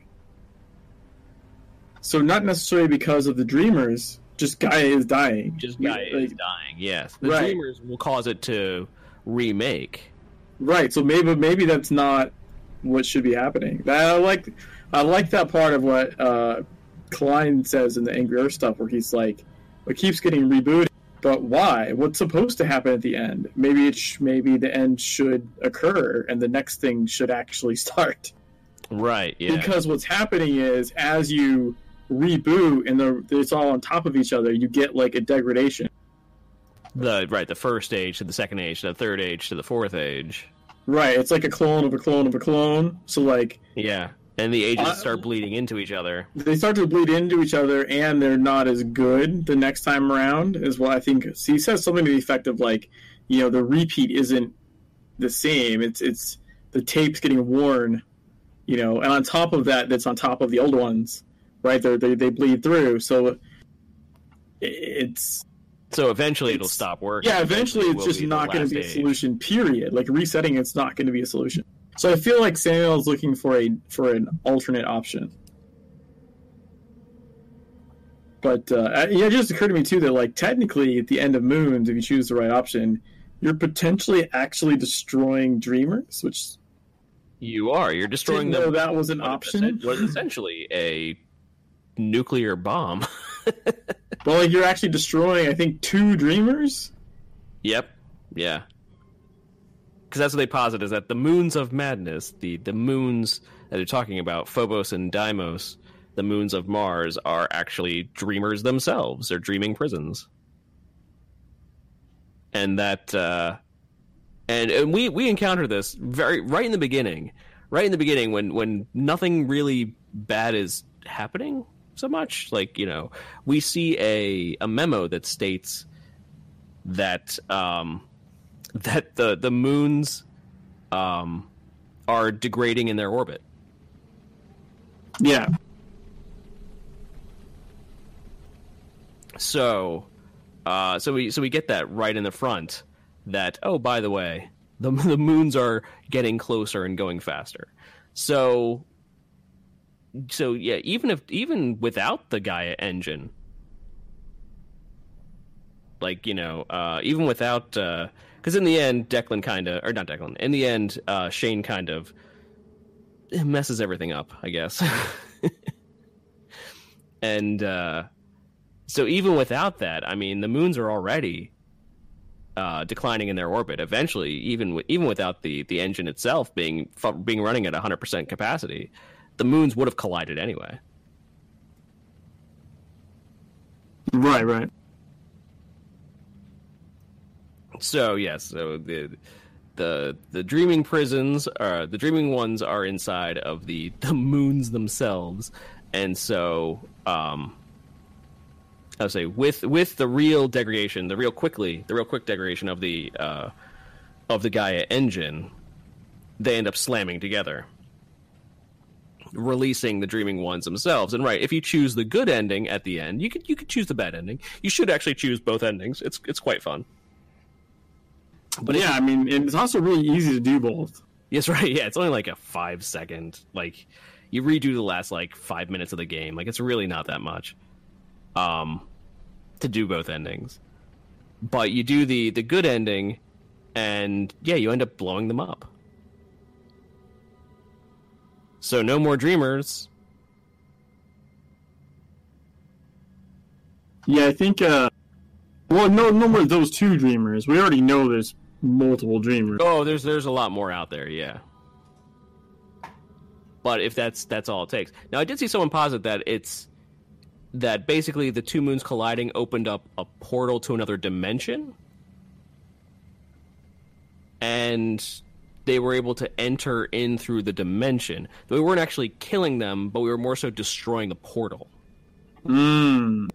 So not necessarily because of the dreamers, just Gaia is dying. just Gaia is dying yes the Right. dreamers will cause it to remake Right. So maybe maybe that's not what should be happening. I like I like that part of what uh, Klein says in the Angry Earth stuff, where he's like, it keeps getting rebooted. But why? What's supposed to happen at the end? Maybe it sh- maybe the end should occur and the next thing should actually [laughs] start. right yeah Because what's happening is as you reboot and the, it's all on top of each other, you get like a degradation. the right the first age to the second age to the third age to the fourth age Right. It's like a clone of a clone of a clone. So like yeah and the ages Uh, start bleeding into each other they start to bleed into each other and they're not as good the next time around is what I think he says something to the effect of like, you know, the repeat isn't the same. It's it's the tape's getting worn, you know, and on top of that that's on top of the old ones, right? They're, they they bleed through. So it's So eventually it'll stop working. yeah, eventually it's just not going to be a solution. Period. Like resetting, it's not going to be a solution. So I feel like Samuel's looking for a for an alternate option. But uh, yeah, it just occurred to me too that like technically at the end of Moons, if you choose the right option, you're potentially actually destroying Dreamers, which You are. You're destroying didn't know them. that was an option. is essentially a nuclear bomb. [laughs] Well, like you're actually destroying, I think, two Dreamers. Yep. Yeah. Because that's what they posit is that the moons of madness, the the moons that they're talking about, Phobos and Deimos, the moons of Mars, are actually dreamers themselves. They're dreaming prisons. And that, uh, and and we we encounter this very right in the beginning, right in the beginning when when nothing really bad is happening so much. Like you know, we see a a memo that states that um, that the the moons um, are degrading in their orbit. Yeah, So, uh, so we so we get that right in the front. That oh, by the way, the [laughs] the moons are getting closer and going faster. So, so yeah, even if even without the Gaia engine, like you know, uh, even without, because in the end, Declan kind of, or not Declan, in the end, uh, Shane kind of messes everything up, I guess. [laughs] and uh, so even without that, I mean, the moons are already uh, declining in their orbit. Eventually, even w- even without the the engine itself being fu- being running at 100% capacity, the moons would have collided anyway. Right, right. So yes, so the the the dreaming prisons are the dreaming ones are inside of the [laughs] the moons themselves, and so um, I would say with with the real degradation, the real quickly, the real quick degradation of the uh, of the Gaia engine, they end up slamming together, releasing the dreaming ones themselves. And right, if you choose the good ending at the end, you could you could choose the bad ending. You should actually choose both endings. It's it's quite fun. But yeah, I mean, and it's also really easy to do both. Yes, [laughs] right. Yeah, it's only like a five second. Like you redo the last like five minutes of the game. Like it's really not that much. Um, to do both endings, but you do the the good ending, and yeah, you end up blowing them up. So no more dreamers. Yeah, I think. uh Well, no, no more of those two dreamers. We already know there's multiple dreamers. Oh, there's there's a lot more out there. Yeah. But if that's that's all it takes. Now I did see someone posit that it's that basically the two moons colliding opened up a portal to another dimension. And they were able to enter in through the dimension. We weren't actually killing them, but we were more so destroying the portal. Hmm.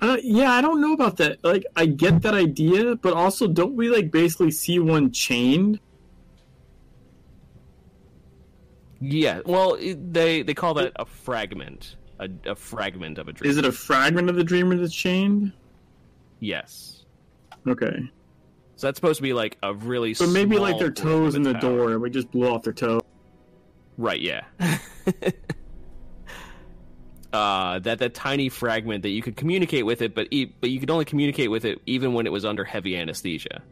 Uh, yeah, I don't know about that. Like, I get that idea, but also, don't we like basically see one chained? Yeah, well, it- they they call that a fragment, a, a fragment of a dream. Is it a fragment of the dreamer that's chained? Yes. Okay, So that's supposed to be like a really. but maybe like their portion of toes in the its power. door. We just blew off their toe. Right. Yeah. [laughs] uh, that that tiny fragment that you could communicate with it, but e- but you could only communicate with it even when it was under heavy anesthesia.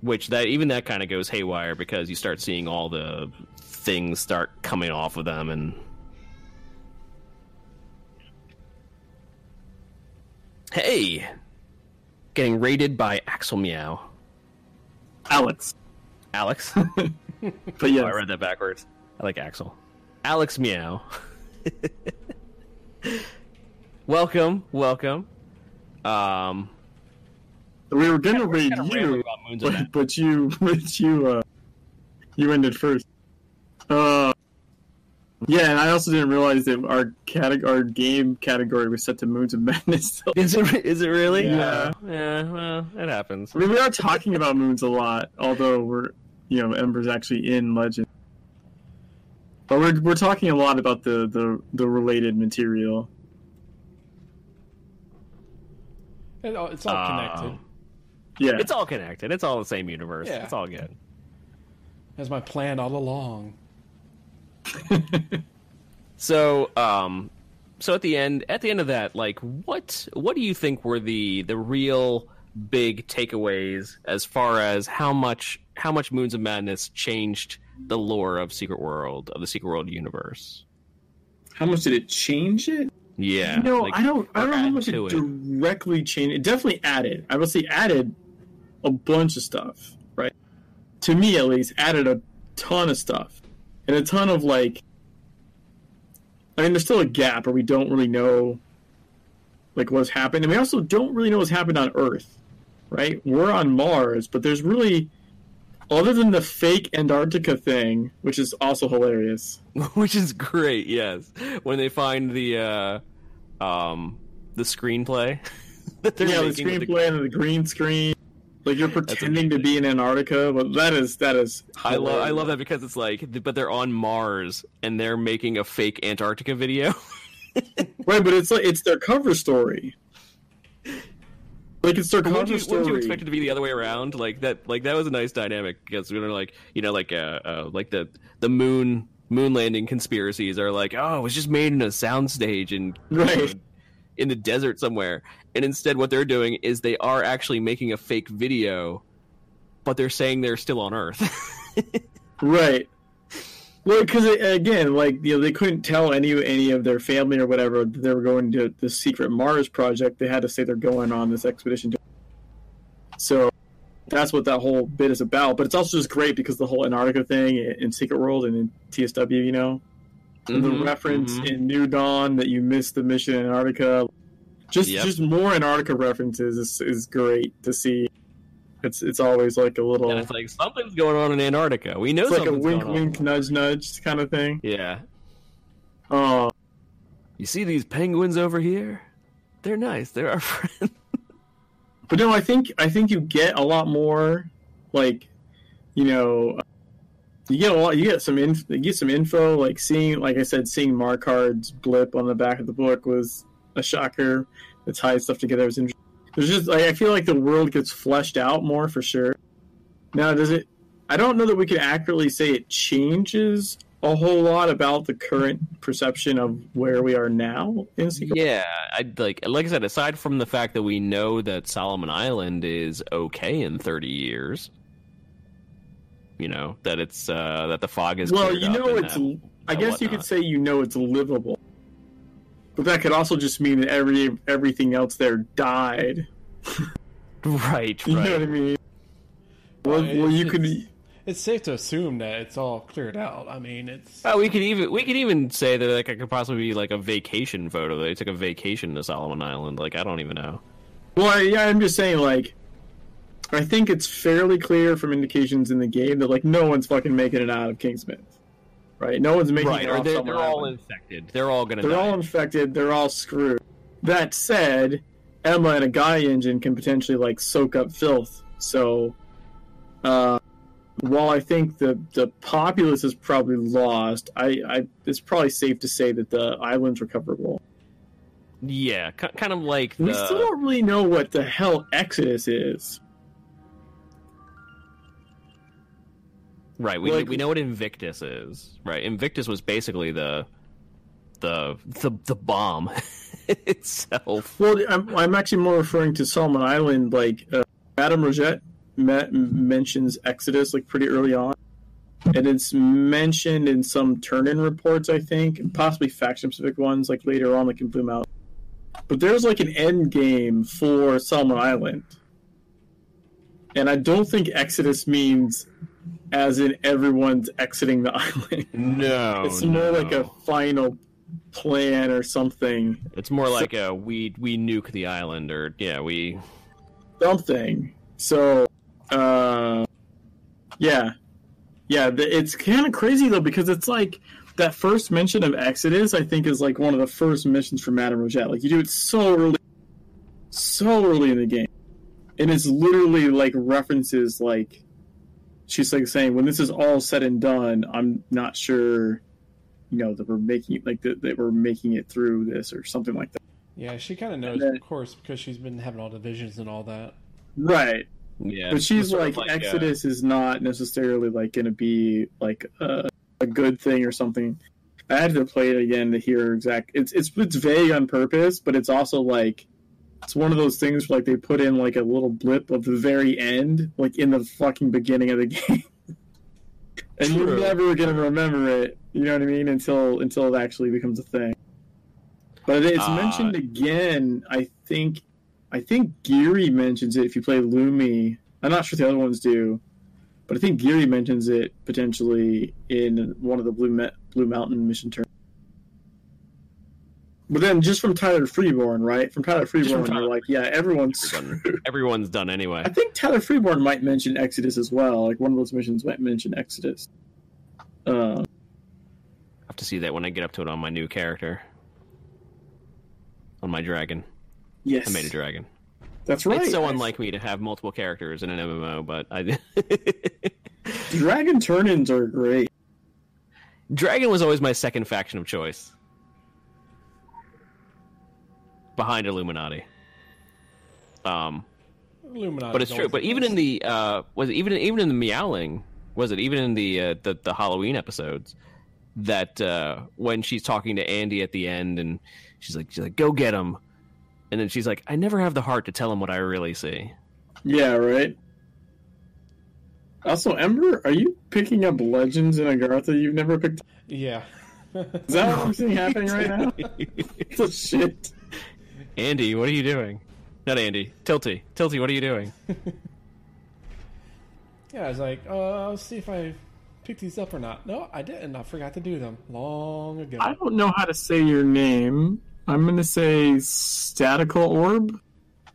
Which that even that kind of goes haywire because you start seeing all the things start coming off of them and. Hey, getting raided by Axel Meow. Alex. Alex. But [laughs] Oh, yeah, I read that backwards. I like Axel. Alex Meow. [laughs] welcome, welcome. Um, we were gonna we're raid you, about Moons of but, but you, [laughs] but you, uh, you ended first. Uh, yeah, and I also didn't realize that our cate- our game category was set to Moons of Madness. [laughs] So, Is it? Is it really? Yeah. Yeah. Well, it happens. I mean, we are talking about moons a lot, although we're, you know, Ember's actually in Legend. But we're we're talking a lot about the the, the related material. It It's all Uh, connected. Yeah, It's all connected. It's all the same universe. Yeah. It's all good. That's my plan all along. [laughs] So, um, so at the end, at the end of that, like, what what do you think were the the real big takeaways as far as how much how much Moons of Madness changed the lore of Secret World of the Secret World universe? How much did it change it? Yeah, you know, like, I don't I don't know how much it, it. directly changed. It definitely added. I would say added a bunch of stuff, right? To me, at least, added a ton of stuff and a ton of like. I mean, there's still a gap where we don't really know, like what's happened, and we also don't really know what's happened on Earth, right? We're on Mars, but there's really, other than the fake Antarctica thing, which is also hilarious. [laughs] which is great. Yes, when they find the uh, um, the screenplay [laughs] that they're yeah, the screenplay and the green screen. Like you're pretending to be in Antarctica, but that is that is. I love I love that because it's like, but they're on Mars and they're making a fake Antarctica video. [laughs] right, but it's like it's their cover story. Like it's their wouldn't you, wouldn't you expect it to be the other way around? Like that, like that was a nice dynamic because you know, like you know, like uh, uh like the the moon moon landing conspiracies are like, oh, it was just made in a soundstage and Right. in the desert somewhere, and instead, what they're doing is they are actually making a fake video, but they're saying they're still on Earth. [laughs] Right. Well, because again, like you know, they couldn't tell any any of their family or whatever that they were going to the secret Mars project. They had to say they're going on this expedition. To... So that's what that whole bit is about. But it's also just great because the whole Antarctica thing in Secret World and in TSW, you know, the Mhm, reference mhm. in New Dawn that you missed the mission in Antarctica. Just Yep. just more Antarctica references is, is great to see. It's it's always like a little. and it's like something's going on in Antarctica. We know It's like a wink, wink, nudge, nudge kind of thing. Yeah, Oh, you see these penguins over here? They're nice. They're our [laughs] friends. but no, I think I think you get a lot more, like, you know, you get a lot. You get some inf- you get some info. Like seeing, like I said, seeing Marquard's blip on the back of the book was a shocker. The tie stuff together was interesting. There's just like I feel like the world gets fleshed out more for sure. Now, does it? I don't know that we can accurately say it changes a whole lot about the current perception of where we are now in Yeah, I like like I said. Aside from the fact that we know that Solomon Island is okay in thirty years, you know that it's uh that the fog is well you know it's that- i guess you could say you know it's livable but that could also just mean that every everything else there died right, [laughs] you know what i mean well, Well, well you it's- could It's safe to assume that it's all cleared out. I mean, it's Oh, we could even we could even say that like it could possibly be like a vacation photo. They took a vacation to Solomon Island. Like I don't even know. well I, yeah i'm just saying like i think it's fairly clear from indications in the game that like no one's fucking making it out of Kingsmouth right no one's making Right, it off they're, they're all Island. infected. They're all gonna they're die. all infected they're all screwed that said emma and a Gaia engine can potentially like soak up filth so uh while i think the the populace is probably lost i i it's probably safe to say that the island's recoverable yeah, kind of like we still don't really know what the hell exodus is right. We like- we know what Invictus is. Right, Invictus was basically the the the the bomb [laughs] itself. well i'm, I'm actually more referring to solomon island like uh, madame Rogette me- mentions exodus like pretty early on and it's mentioned in some turn-in reports, I think, and possibly faction-specific ones, like later on, like in Blue Mountain. But there's like an end game for Solomon Island, and I don't think Exodus means as in everyone's exiting the [laughs] island. No, it's more like a final plan or something, It's more like a we we nuke the island, or yeah, we something. So, uh, yeah, yeah. The, it's kind of crazy though because it's like that first mention of Exodus. I think is like one of the first missions for Madame Rogette. Like you do it so early, so early in the game, and it's literally like references like she's like saying when this is all said and done, I'm not sure. You know that we're making like that, that we're making it through this or something like that. yeah. She kind of knows, then- of course, because she's been having all the visions and all that. Right. yeah. but she's it's sort of like, uh, Exodus is not necessarily like going to be like a, a good thing or something. I had to play it again to hear exact. It's it's it's vague on purpose, but it's also like it's one of those things where, like they put in like a little blip of the very end, like in the fucking beginning of the [laughs] game, and you're never gonna remember it. You know what I mean? Until until it actually becomes a thing. But it's Uh, mentioned again. I think I think Geary mentions it if you play Lumi. I'm not sure if the other ones do, but I think Geary mentions it potentially in one of the Blue Ma- Blue Mountain mission turns. But then just from Tyler Freeborn, right? From Tyler from Freeborn, Tyler you're like, yeah, everyone's. Everyone- [laughs] everyone's done anyway. I think Tyler Freeborn might mention Exodus as well. Like one of those missions might mention Exodus. Uh, I have to see that when I get up to it on my new character. On my dragon. yes, I made a dragon. That's right. It's so I- unlike me to have multiple characters in an MMO, but I [laughs] Dragon turn-ins are great. Dragon was always my second faction of choice. Behind Illuminati. Um, Illuminati. but it's true. But even in the uh, was it even even in the meowling was it even in the uh, the, the Halloween episodes that uh, when she's talking to Andy at the end and she's like she's like go get him, and then she's like I never have the heart to tell him what I really see. Yeah, right. Also, Ember, are you picking up legends in Agartha you've never picked? yeah. Is that what I'm seeing [laughs] happening right now? [laughs] It's shit. Andy, what are you doing? Not Andy, Tilty, Tilty, what are you doing? [laughs] Yeah, I was like, uh, let's see if I picked these up or not. No, I didn't. I forgot to do them long ago. I don't know how to say your name. I'm gonna say Statical Orb,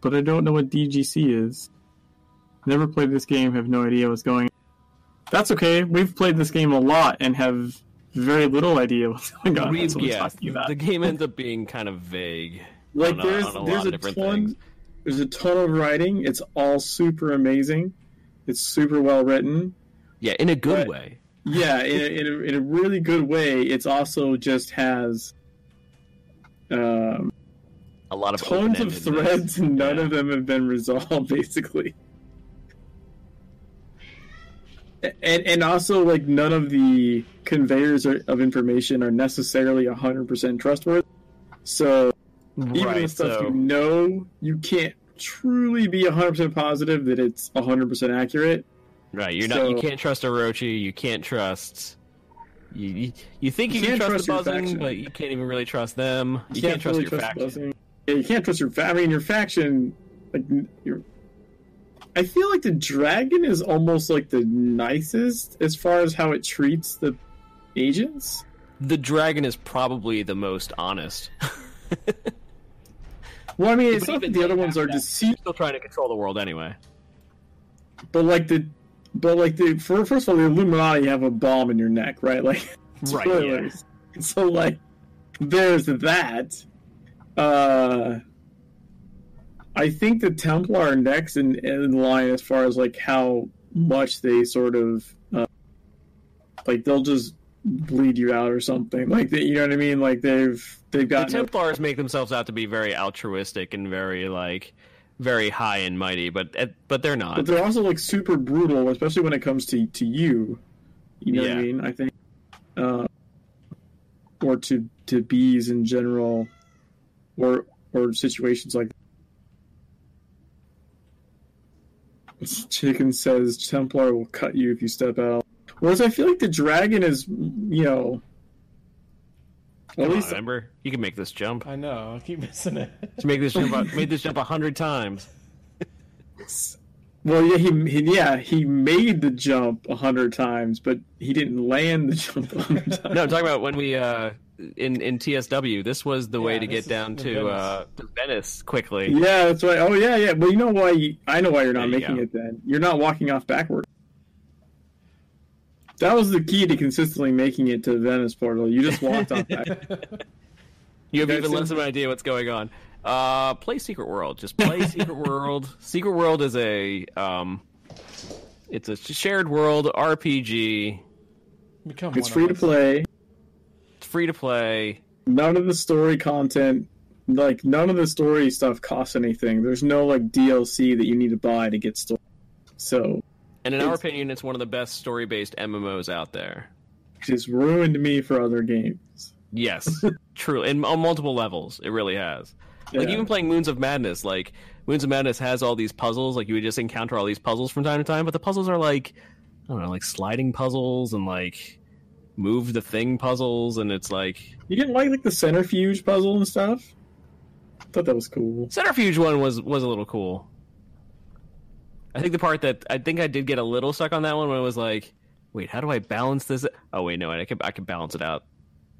but I don't know what DGC is. Never played this game, have no idea what's going. On. That's okay. We've played this game a lot and have very little idea what's [laughs] going on. We- That's what yeah, talking about. the game ends up being kind of vague. Like on there's on a there's of a different ton things. there's a ton of writing. It's all super amazing. It's super well written. Yeah, in a good Right. way. Yeah, in a, in a, in a really good way. It's also just has um, A lot of tons of open-endedness. threads, and none Yeah. of them have been resolved. [laughs] Basically, and and also like none of the conveyors are, of information are necessarily hundred percent trustworthy. So even Right, with stuff so- you know, you can't truly be 100% positive that it's 100% accurate. Right, you're not. You can't trust Orochi. You can't trust. You you, you think you, You can can't trust, trust the buzzing, faction. but you can't even really trust them. You, can't, trust really your the faction. Yeah, you can't trust your fa- I mean, your faction, like, your. I feel like the dragon is almost like the nicest as far as how it treats the agents. The dragon is probably the most honest. [laughs] Well, I mean, it's But not that the other ones are that. Still trying to control the world anyway. but like the, but like the for, first of all, the Illuminati have a bomb in your neck, right? [laughs] Like, Right, spoilers. So like, there's that. Uh, I think the Templar are next in, in line as far as like how much they sort of uh, like they'll just bleed you out or something like that. You know what I mean? Like they've they've The got no Templars make themselves out to be very altruistic and very like very high and mighty, but eh, but they're not. but they're also like super brutal, especially when it comes to to you. You know what I mean? I think, uh, or to to bees in general, or or situations like. Chicken says Templar will cut you if you step out. Whereas I feel like the dragon is, you know, Come at on, least remember, you can make this jump. I know. I keep missing it. [laughs] Just make this jump. made this jump a hundred times. Well, yeah, he, he yeah he made the jump a hundred times, but he didn't land the jump a hundred [laughs] times. No, I'm talking about when we uh in in TSW. This was the way to get down to Venice. uh Venice quickly. Yeah, that's right. Oh yeah, yeah. Well, you know why? You, I know why you're not There you making go. it. Then you're not walking off backward. That was the key to consistently making it to the Venice Portal. You just walked on that. [laughs] You have Okay, even so- less of an idea what's going on. Uh, play Secret World. Just play [laughs] Secret World. Secret World is a um, it's a shared world RPG. Become It's free to play. It's free to play. None of the story content, like none of the story stuff, costs anything. There's no like DLC that you need to buy to get story. So And in our opinion, it's one of the best story-based MMOs out there. has ruined me for other games. Yes, [laughs] true. And on multiple levels, it really has. Like Yeah. even playing Moons of Madness, like Moons of Madness has all these puzzles. Like you would just encounter all these puzzles from time to time, but the puzzles are like I don't know, like sliding puzzles and like move the thing puzzles, and it's like You didn't like like the centrifuge puzzle and stuff. I thought that was cool. Centrifuge one was was a little cool. I think the part that I think I did get a little stuck on that one when it was like, wait, how do I balance this? Oh wait, no, I can I can balance it out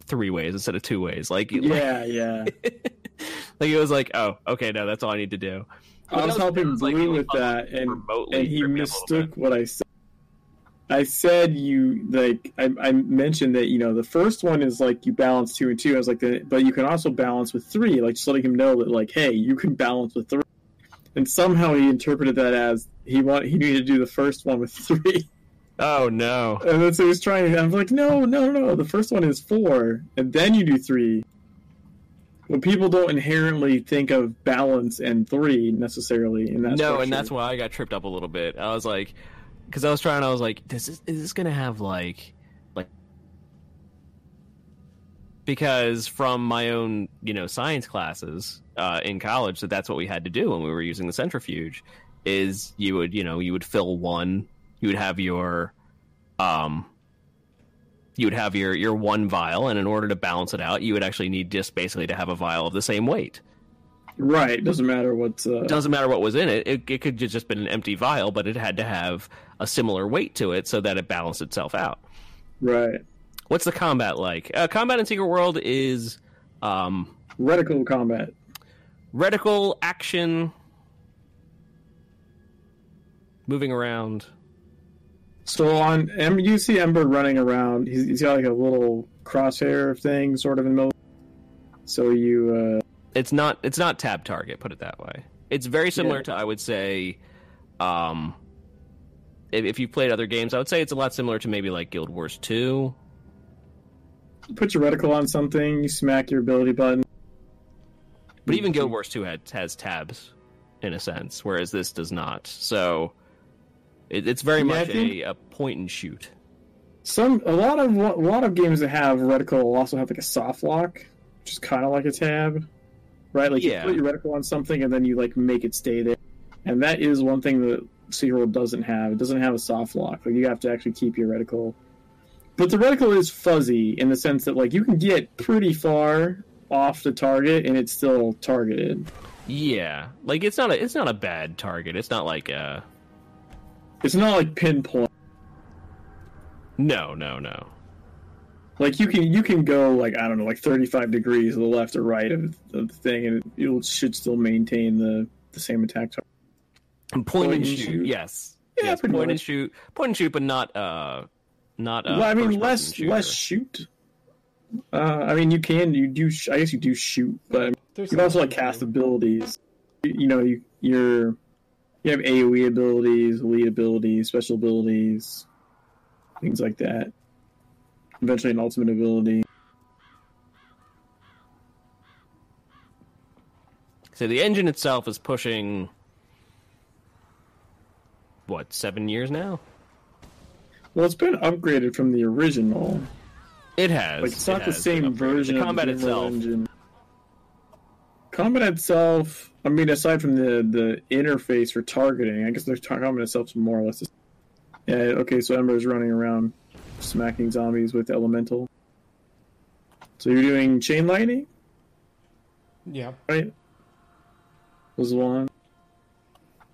three ways instead of two ways. Like, Yeah, yeah. [laughs] like it was like, oh, okay, no, that's all I need to do. But I was that helping like, Blue it with that, and and he tripped me up a little bit. mistook what I said. I said you like I, I mentioned that you know the first one is like you balance two and two. I was like, but you can also balance with three. Like just letting him know that like, hey, you can balance with three. And somehow he interpreted that as he want he needed to do the first one with three. Oh no. And then so he was trying. I'm like, no, no, no. The first one is four, and then you do three. Well, people don't inherently think of balance and three necessarily in that. no, structure. and that's why I got tripped up a little bit. I was like, because I was trying, I was like, this is, is this gonna have like, like, because from my own, you know, science classes uh, in college, that that's what we had to do when we were using the centrifuge, is you would, you know, you would fill one, you would have your, um, you would have your your one vial, and in order to balance it out, you would actually need just basically to have a vial of the same weight. right. Doesn't matter what's. Uh, doesn't matter what was in it. it. It could have just been an empty vial, but it had to have a similar weight to it so that it balanced itself out. right. What's the combat like? Uh, combat in Secret World is um, Reticle combat. reticle action, moving around. So on Em, you see Ember running around. He's, he's got like a little crosshair thing, sort of in the middle. So you, uh, It's not. It's not tab target. Put it that way. It's very similar Yeah. to I would say, um, if, if you played other games, I would say it's a lot similar to maybe like Guild Wars Two. put your reticle on something. You smack your ability button. But even Guild Wars 2 had, has tabs, in a sense, whereas this does not. So it, it's very Yeah, much a, a point and shoot. Some a lot of a lot of games that have reticle will also have like a soft lock, which is kind of like a tab, right? Like Yeah. you put your reticle on something and then you like make it stay there. And that is one thing that Secret World doesn't have. It doesn't have a soft lock. Like you have to actually keep your reticle. But the reticle is fuzzy in the sense that like you can get pretty far off the target and it's still targeted. Yeah, like it's not a it's not a bad target. It's not like a It's not like pinpoint. no no no. Like you can you can go like I don't know like 35 degrees to the left or right of, of the thing and it, it should still maintain the the same attack target. And point, Point and and shoot. shoot. Yes, Yeah, yes. pretty Point and shoot. Point and shoot, but not uh not. Uh, well, I mean, less shooter. less shoot. Uh, I mean, you can you do. sh- I guess you do shoot, but There's you can also like cast abilities. You, you know, you you're you have AOE abilities, elite abilities, special abilities, things like that. Eventually, an ultimate ability. So the engine itself is pushing what seven years now. Well, it's been upgraded from the original. It has. Like it's It not the same version. The of combat the itself. Engine. Combat itself. I mean, aside from the the interface for targeting, I guess the tar- combat itself is more or less. The yeah. Okay. So Ember's running around, smacking zombies with elemental. So you're doing chain lightning, Yeah, right? Was the one.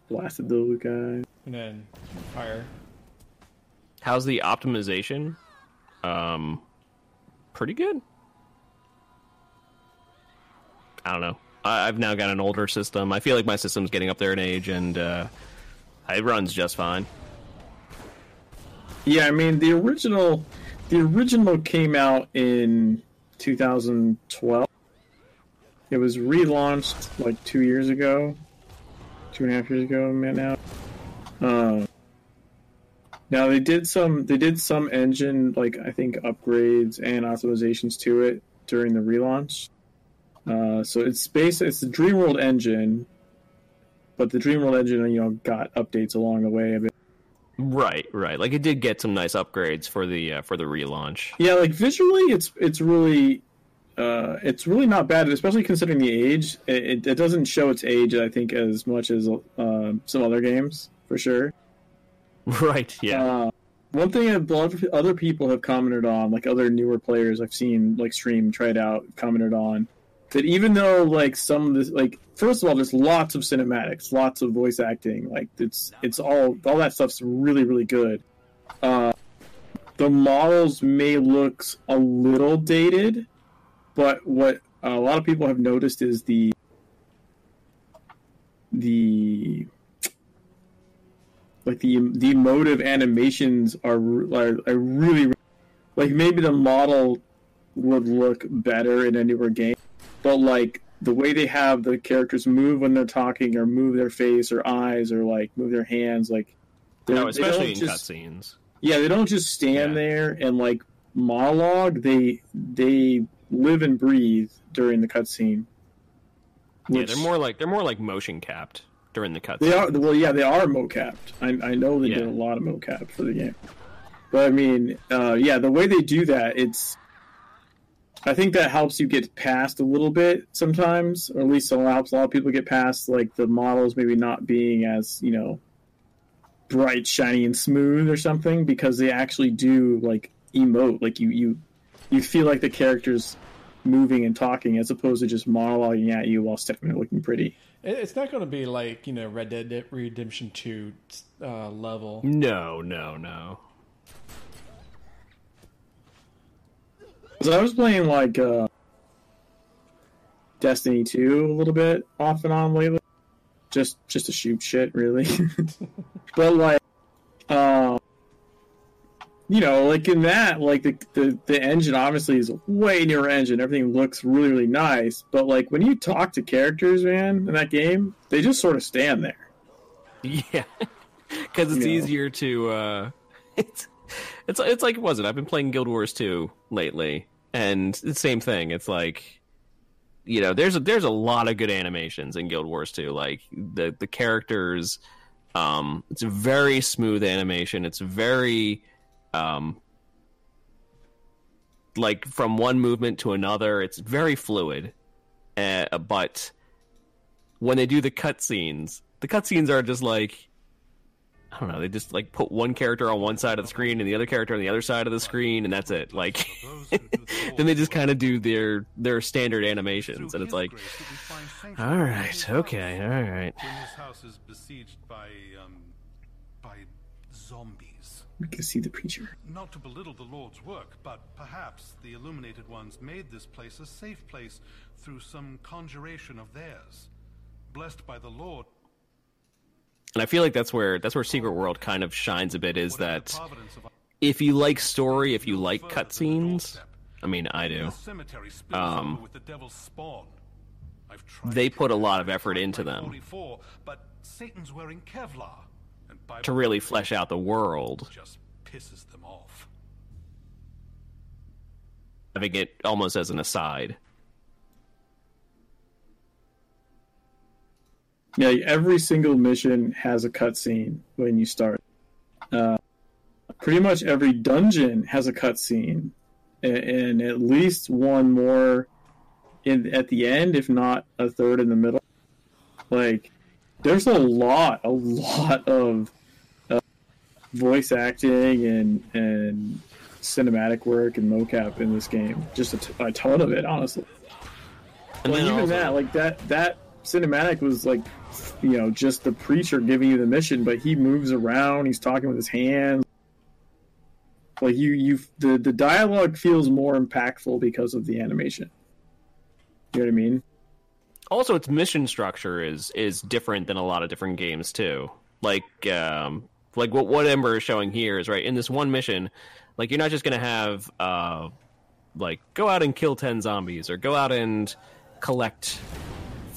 Blasted those guys. and then fire. How's the optimization? Um, pretty good. I don't know. I, I've now got an older system. I feel like my system's getting up there in age, and uh, it runs just fine. Yeah, I mean the original, the original came out in 2012. It was relaunched like two years ago, two and a half years ago, man. Now, uh, now they did some, they did some engine like I think upgrades and optimizations to it during the relaunch. Uh, so it's based, it's the DreamWorld engine, but the DreamWorld engine, you know, got updates along the way a bit. Right, right. Like it did get some nice upgrades for the uh, for the relaunch. Yeah, like visually, it's it's really, uh, it's really not bad, especially considering the age. It, it, it doesn't show its age, I think, as much as uh, some other games for sure. [laughs] Right. Yeah. Uh, one thing that a lot of other people have commented on, like other newer players I've seen like stream tried out, commented on that even though like some of this, like first of all, there's lots of cinematics, lots of voice acting, like it's it's all all that stuff's really really good. Uh, the models may look a little dated, but what a lot of people have noticed is the the like the the emotive animations are are, I really like maybe the model would look better in a newer game, but like the way they have the characters move when they're talking or move their face or eyes or like move their hands like no, especially in just- cutscenes. yeah, they don't just stand Yeah. there and like monologue. They they live and breathe during the cutscene. Yeah, they're more like they're more like motion capped during the cutscene. They are well, yeah, they are mocapped. I, I know they did a lot of mocap for the game, but I mean, uh, yeah, the way they do that, it's. I think that helps you get past a little bit sometimes, or at least it helps a lot of people get past like the models maybe not being as you know bright, shiny, and smooth or something because they actually do like emote, like you you you feel like the characters moving and talking as opposed to just monologuing at you while standing there looking pretty. It's not going to be like you know Red Dead Redemption Two uh, level. No, no, no. So I was playing like uh, Destiny 2 a little bit off and on lately, just just to shoot shit, really. [laughs] but like, uh, you know, like in that, like the, the the engine obviously is way newer engine. Everything looks really really nice. But like when you talk to characters, man, in that game, they just sort of stand there. Yeah, [laughs] because it's You know. easier to. Uh, [laughs] it's it's it's like it was it? I've been playing Guild Wars 2 lately, and the same thing. It's like, you know, there's a, there's a lot of good animations in Guild Wars 2. Like the the characters, um, it's a very smooth animation. It's very, um, like from one movement to another. It's very fluid, uh, but when they do the cutscenes, the cutscenes are just like I don't know. They just like put one character on one side of the screen and the other character on the other side of the screen, and that's it. Like, [laughs] then they just kind of do their their standard animations, and it's like, all right, okay, all right. When this house is besieged by um by zombies. We can see the preacher. Not to belittle the Lord's work, but perhaps the illuminated ones made this place a safe place through some conjuration of theirs. Blessed by the Lord, And I feel like that's where that's where Secret World kind of shines a bit. Is that if you like story, if you like cutscenes. I mean, I do. Um, They put a lot of effort into them. 44, but Satan's wearing Kevlar, and by To really flesh out the world, off. having it almost as an aside. Yeah, every single mission has a cutscene when you start. Uh, pretty much every dungeon has a cutscene, and, and at least one more in at the end, if not a third in the middle. Like, there's a lot, a lot of uh, voice acting and and cinematic work and mocap in this game. Just a, t- a ton of it, honestly. And Well, even also- that, like that, that cinematic was like, you know, just the preacher giving you the mission, but he moves around. He's talking with his hands. Like you, you, the the dialogue feels more impactful because of the animation. You know what I mean? also its mission structure is is different than a lot of different games too like um like what what ember is showing here is right in this one mission like you're not just gonna have uh like go out and kill 10 zombies or go out and collect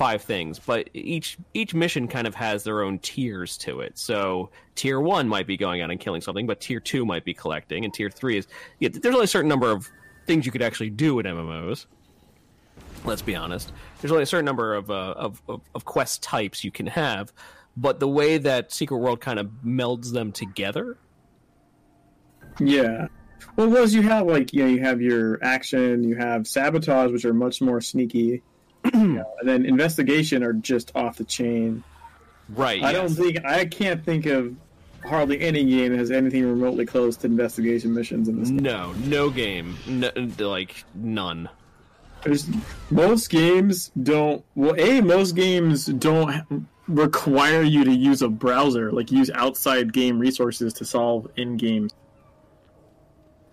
five things but each each mission kind of has their own tiers to it so tier one might be going out and killing something but tier two might be collecting and tier three is yeah, there's only a certain number of things you could actually do in mmos let's be honest. There's only a certain number of, uh, of, of of quest types you can have, but the way that Secret World kind of melds them together, Yeah. Well, was you have like know you have your action, you have sabotage, which are much more sneaky, you know, and then investigation are just off the chain. right? I don't think I can't think of hardly any game that has anything remotely close to investigation missions in this. game. No, no game, no, like none. There's most games don't. Well, a most games don't require you to use a browser, like use outside game resources to solve in games.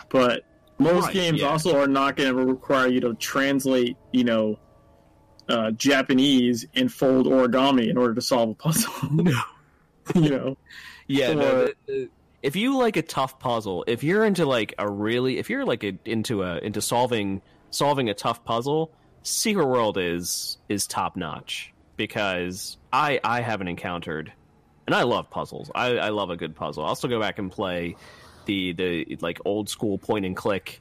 But most Right, games yeah. also are not going to require you to translate, you know, uh, Japanese and fold origami in order to solve a puzzle. No. [laughs] [laughs] you know, Yeah, no, the- the- if you like a tough puzzle, if you're into like a really, if you're like a, into a into solving solving a tough puzzle, Secret World is is top notch because I I haven't encountered, and I love puzzles. I I love a good puzzle. I'll still go back and play the the like old school point and click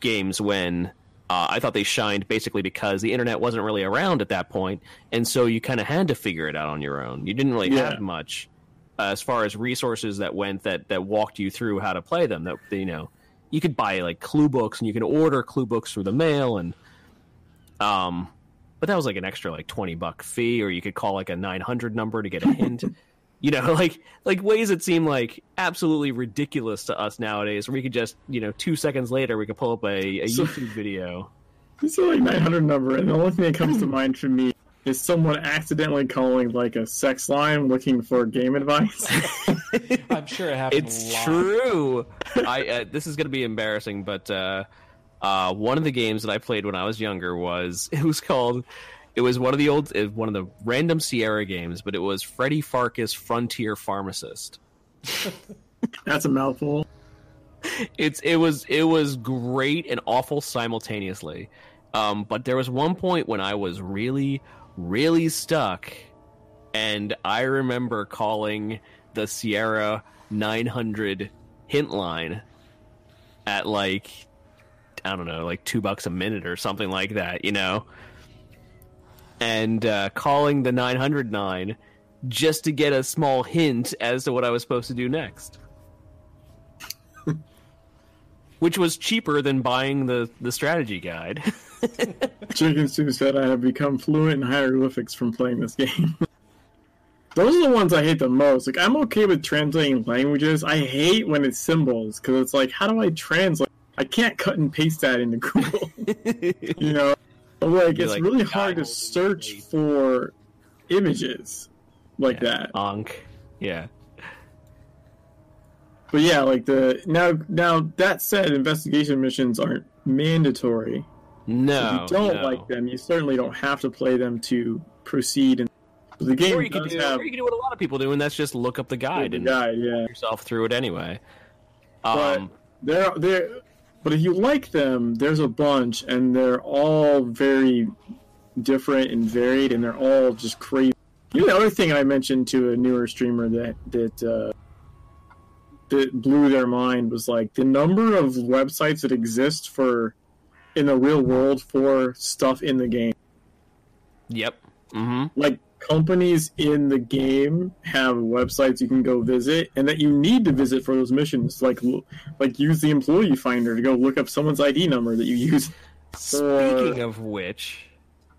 games when Uh, I thought they shined basically because the internet wasn't really around at that point, and so you kind of had to figure it out on your own. You didn't really Yeah. have much uh, as far as resources that went that that walked you through how to play them. That you know, you could buy like clue books and you could order clue books through the mail, and um, but that was like an extra like twenty buck fee, or you could call like a nine hundred number to get a hint. [laughs] you know, [laughs] like like ways that seem like absolutely ridiculous to us nowadays. Where we could just you know two seconds later we could pull up a, a So- YouTube video. [laughs] It's a like 900 number, and the only thing that comes to mind for me is someone accidentally calling like a sex line looking for game advice. [laughs] I'm sure it happens. It's a lot. true. I uh, this is going to be embarrassing, but uh, uh, one of the games that I played when I was younger was it was called. It was one of the old, uh, one of the random Sierra games, but it was Freddy Pharkas Frontier Pharmacist. [laughs] That's a mouthful. It's it was it was great and awful simultaneously. Um, but there was one point when I was really, really stuck, and I remember calling the Sierra 900 hint line at like I don't know, like two bucks a minute or something like that, you know, and uh, calling the 909 just to get a small hint as to what I was supposed to do next. [laughs] Which was cheaper than buying the, the strategy guide. [laughs] Chicken Stew said I have become fluent in hieroglyphics from playing this game. [laughs] Those are the ones I hate the most. Like I'm okay with translating languages. I hate when it's symbols because it's like, how do I translate? I can't cut and paste that into Google. you know, like You're it's like, really hard to search wait." for images like that. Ankh. Yeah. But yeah, like the now now that said, investigation missions aren't mandatory. No. if you don't no. like them, you certainly don't have to play them to proceed. And the game Or you, can do, have or you can do what a lot of people do, and that's just look up the guide the and guide, yeah. yourself through it anyway. But Um, they're they're but if you like them, there's a bunch, and they're all very different and varied, and they're all just crazy. You know, the other thing I mentioned to a newer streamer that that uh, that blew their mind was like the number of websites that exist for in the real world for stuff in the game. yep. hmm like companies in the game have websites you can go visit and that you need to visit for those missions like like use the employee finder to go look up someone's id number that you use Speaking of which,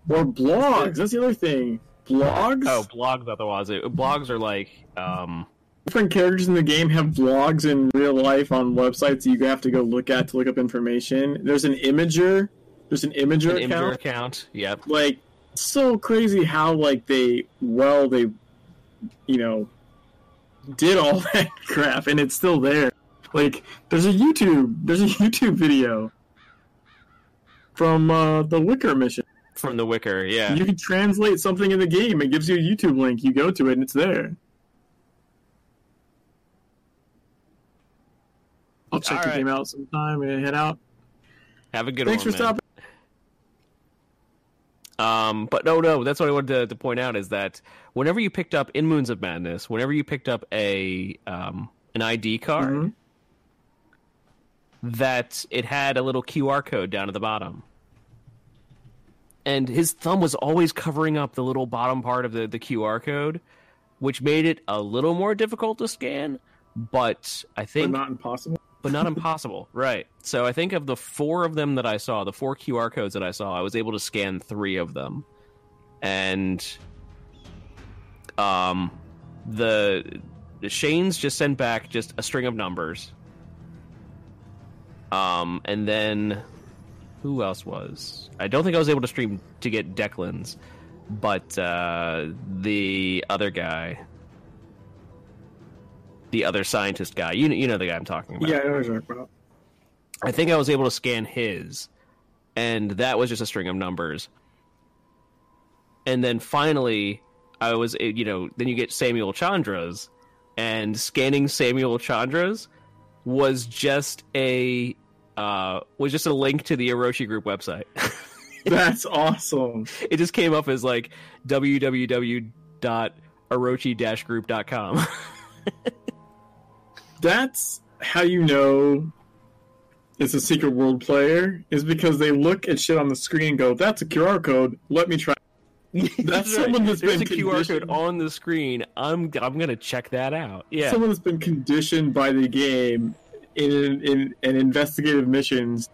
or blogs that's the other thing blogs oh, blogs. Otherwise, it, blogs are like, um, different characters in the game have blogs in real life on websites you have to go look at to look up information there's an Imgur there's an Imgur an account Imgur account. Yep. like so crazy how like they well they you know did all [laughs] that crap and it's still there like there's a youtube there's a [laughs] youtube video from uh, the wicker mission From the Wicker. Yeah. you can translate something in the game it gives you a youtube link you go to it and it's there i'll check All the right. game out sometime and head out Have a good thanks one. Thanks for man. stopping Um, but no, no, that's what I wanted to, to point out is that whenever you picked up in Moons of Madness, whenever you picked up a um, an ID card, Mhm. that it had a little QR code down at the bottom. And his thumb was always covering up the little bottom part of the, the QR code, which made it a little more difficult to scan. But I but think not impossible but not impossible. [laughs] Right. So I think of the four of them that I saw, the four QR codes that I saw, I was able to scan three of them, and um, the, Shane's just sent back just a string of numbers. Um, and then who else was? I don't think I was able to stream to get Declan's, but uh, the other guy. The other scientist guy, you you know the guy I'm talking about. yeah i know what talking about I think I was able to scan his, and that was just a string of numbers. And then finally, I was, eh, you know, then you get Samuel Chandra's, and scanning Samuel Chandra's was just a uh, was just a link to the Orochi Group website. [laughs] that's awesome it just came up as like www.orochi-group.com. [laughs] that's how you know it's a secret world player is because they look at shit on the screen and go, "That's a QR code. Let me try." [laughs] That's someone that's There's been a QR code on the screen. I'm I'm gonna check that out. Yeah. Someone that's been conditioned by the game in in, in investigative missions.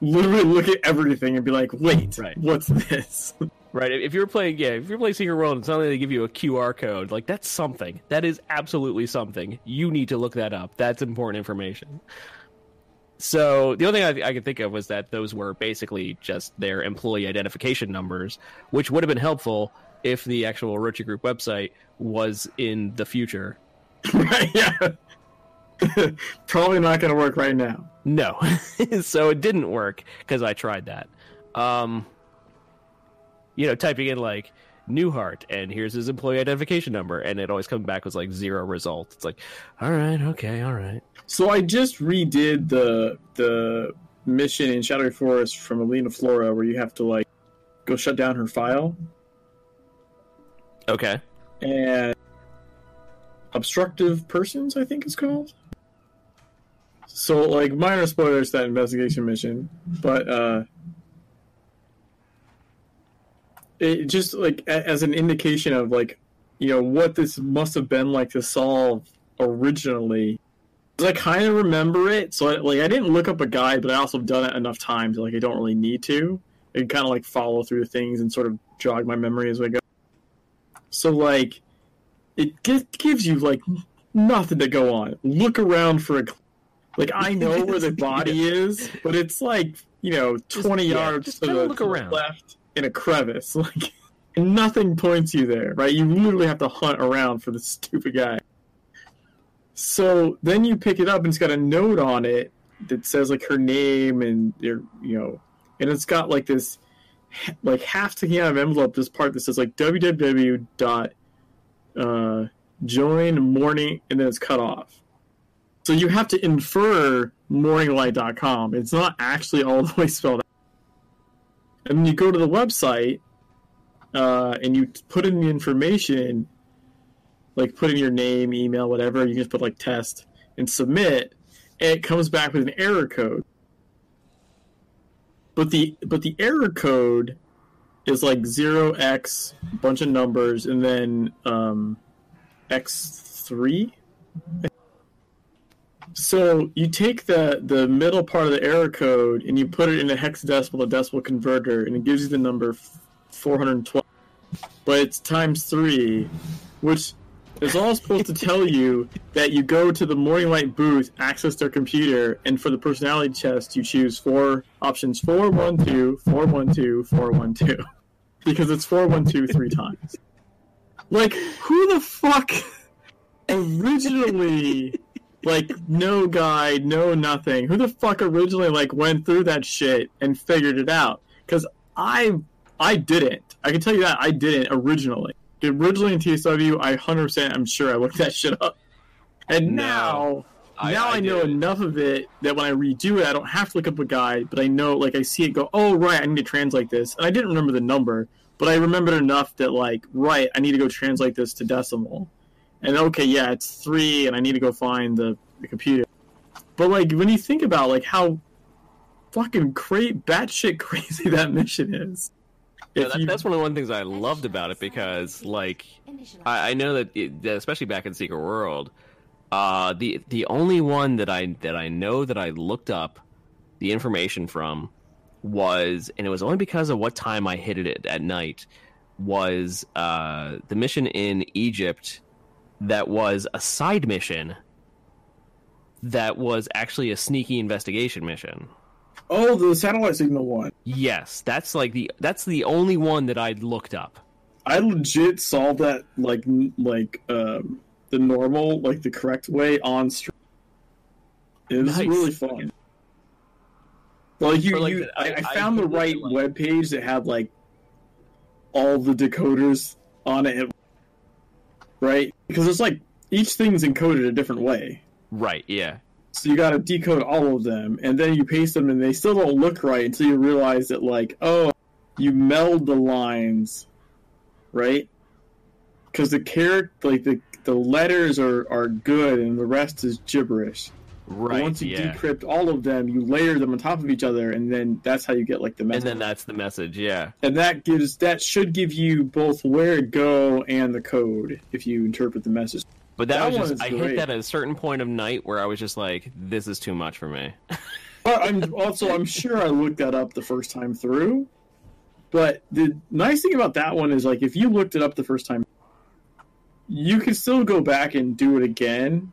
Literally look at everything and be like, "Wait, Right. what's this?" [laughs] Right. If you're playing, yeah, if you're playing Secret World and suddenly they give you a QR code, like that's something. That is absolutely something. You need to look that up. That's important information. So the only thing I, I could think of was that those were basically just their employee identification numbers, which would have been helpful if the actual Orochi Group website was in the future. right? [laughs] Yeah. [laughs] Probably not going to work right now. No, [laughs] so it didn't work because I tried that. Um, you know, typing in like Newehart and here's his employee identification number, and it always comes back with like zero results. It's like, all right, okay, all right. So I just redid the the mission in Shadowy Forest from Alina Flora, where you have to like go shut down her file Okay. and obstructive persons. I think it's called. So like minor spoilers to that investigation mission, but uh, it just like a- as an indication of like you know what this must have been like to solve originally I kind of remember it, so I, like I didn't look up a guide, but I also have done it enough times like I don't really need to. I can kind of like follow through things and sort of jog my memory as I go. So like, it gi- gives you like nothing to go on. Look around for a like I know where the [laughs] body is, but it's like you know twenty yeah, yards just to the, look to the around. left in a crevice. [laughs] Like nothing points you there, right? You literally have to hunt around for the [laughs] stupid guy. So then you pick it up and it's got a note on it that says like her name and your you know, and it's got like this like half taken out of envelope this part that says like www dot uh join morning and then it's cut off. So you have to infer morninglight.com. It's not actually all the way spelled out. And then you go to the website uh, and you put in the information like put in your name, email, whatever. You can just put like test and submit, and it comes back with an error code. But the but the error code is like zero x bunch of numbers and then um, x three. So you take the the middle part of the error code and you put it in a hexadecimal to decimal converter, and it gives you the number four hundred twelve. But it's times three, which is all supposed to tell you that you go to the Morning Light booth, access their computer, and for the personality test, you choose four options: four one two, four one two, four one two, [laughs] because it's four one two three times. Like, who the fuck [laughs] originally? Like no guide, no nothing. Who the fuck originally like went through that shit and figured it out? Because I I didn't. I can tell you that I didn't originally. Originally in TSW, I hundred percent I'm sure I looked that shit up. And No. now I- now I I, know enough of it that when I redo it, I don't have to look up a guide, but I know like I see it go, oh right, I need to translate this. And I didn't remember the number, but I remembered enough that like, right, I need to go translate this to decimal and okay, yeah, it's three, and I need to go find the, the computer. But like when you think about like how fucking cra- batshit crazy [laughs] that mission is, Yeah, that, you- that's one of the one things I loved about it because, like, I, I know that, it, that especially back in Secret World, uh, the the only one that I that I know that I looked up the information from was, and it was only because of what time I hit it at night, was uh, the mission in Egypt that was a side mission that was actually a sneaky investigation mission. Oh, the satellite signal one. Yes, that's like the that's the only one that I looked up. I legit solved that like like um, the normal, like the correct way on stream. It was Nice. really fun. Well, you, like, you I, I- I I found the right web page that had like all the decoders on it, right? Because it's like each thing's encoded a different way. Right, yeah. So you got to decode all of them, and then you paste them, and they still don't look right until you realize that, like, oh, you meld the lines, right? Because the character, like the the letters are are good, and the rest is gibberish. But Right. once you yeah. decrypt all of them, you layer them on top of each other, and then that's how you get like the message. and then that's the message. Yeah. and that gives that should give you both where to go and the code if you interpret the message. But that, That was just I hit that at a certain point of night where I was just like, this is too much for me. [laughs] But I'm also I'm sure I looked that up the first time through. But the nice thing about that one is like if you looked it up the first time, you can still go back and do it again,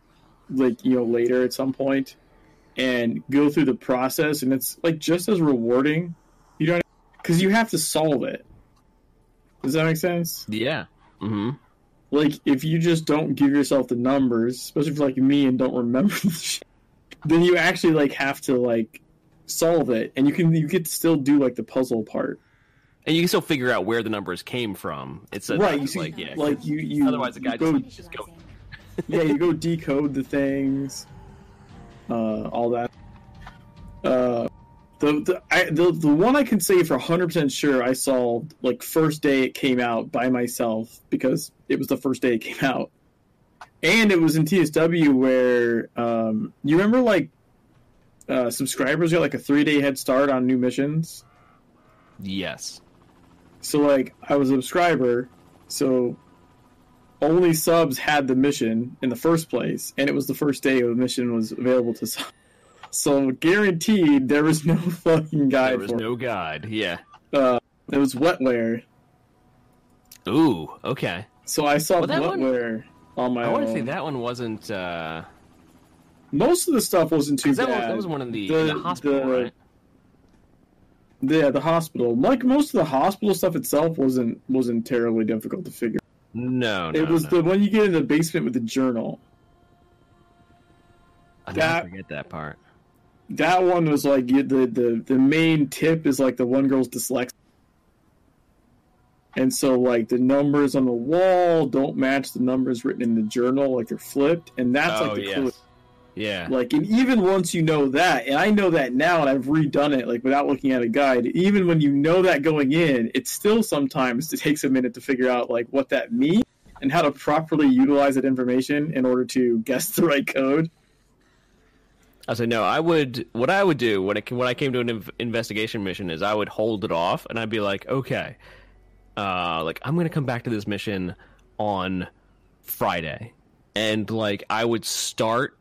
like you know later at some point, and go through the process, and it's like just as rewarding. You know, because you have to solve it. Does that make sense? yeah. hmm like if you just don't give yourself the numbers, especially if you're like me and don't remember [laughs] the shit, then you actually like have to like solve it, and you can you could still do like the puzzle part, And you can still figure out where the numbers came from. It's a, right? You see, like yeah. like you you Otherwise, the guy just, just go. Yeah, you go decode the things, uh, all that. Uh, the the, I, the the one I can say for hundred percent sure I solved like first day it came out by myself because it was the first day it came out, and it was in TSW where um, you remember like uh, subscribers got like a three day head start on new missions. Yes. So like I was a subscriber, so only subs had the mission in the first place, and it was the first day the mission was available to subs. [laughs] So guaranteed there was no [laughs] fucking guide There was for no guide. Yeah. it. Uh, it was wetware. Ooh. Okay. So I saw Well, that one- wetware on my I want to say that one wasn't. uh Most of the stuff wasn't too 'cause that, bad. was, that was one in the, The- in the hospital, the- right? Yeah, the hospital. Like most of the hospital stuff itself wasn't wasn't terribly difficult to figure. No, no. it was no. the when you get in the basement with the journal. I that- forget that part. that one was like you- the the the main tip is like the one girl's dyslexic and so like the numbers on the wall don't match the numbers written in the journal like they're flipped and that's oh like the yes. clue Yeah. like and even once you know that and i know that now and i've redone it like without looking at a guide even when you know that going in it still sometimes it [laughs] takes a minute to figure out like what that means and how to properly utilize that information in order to guess [laughs] the right code I said no. I would. What I would do when it when I came to an inv- investigation mission is I would hold it off and I'd be like, okay, uh, like I'm gonna come back to this mission on Friday, and like I would start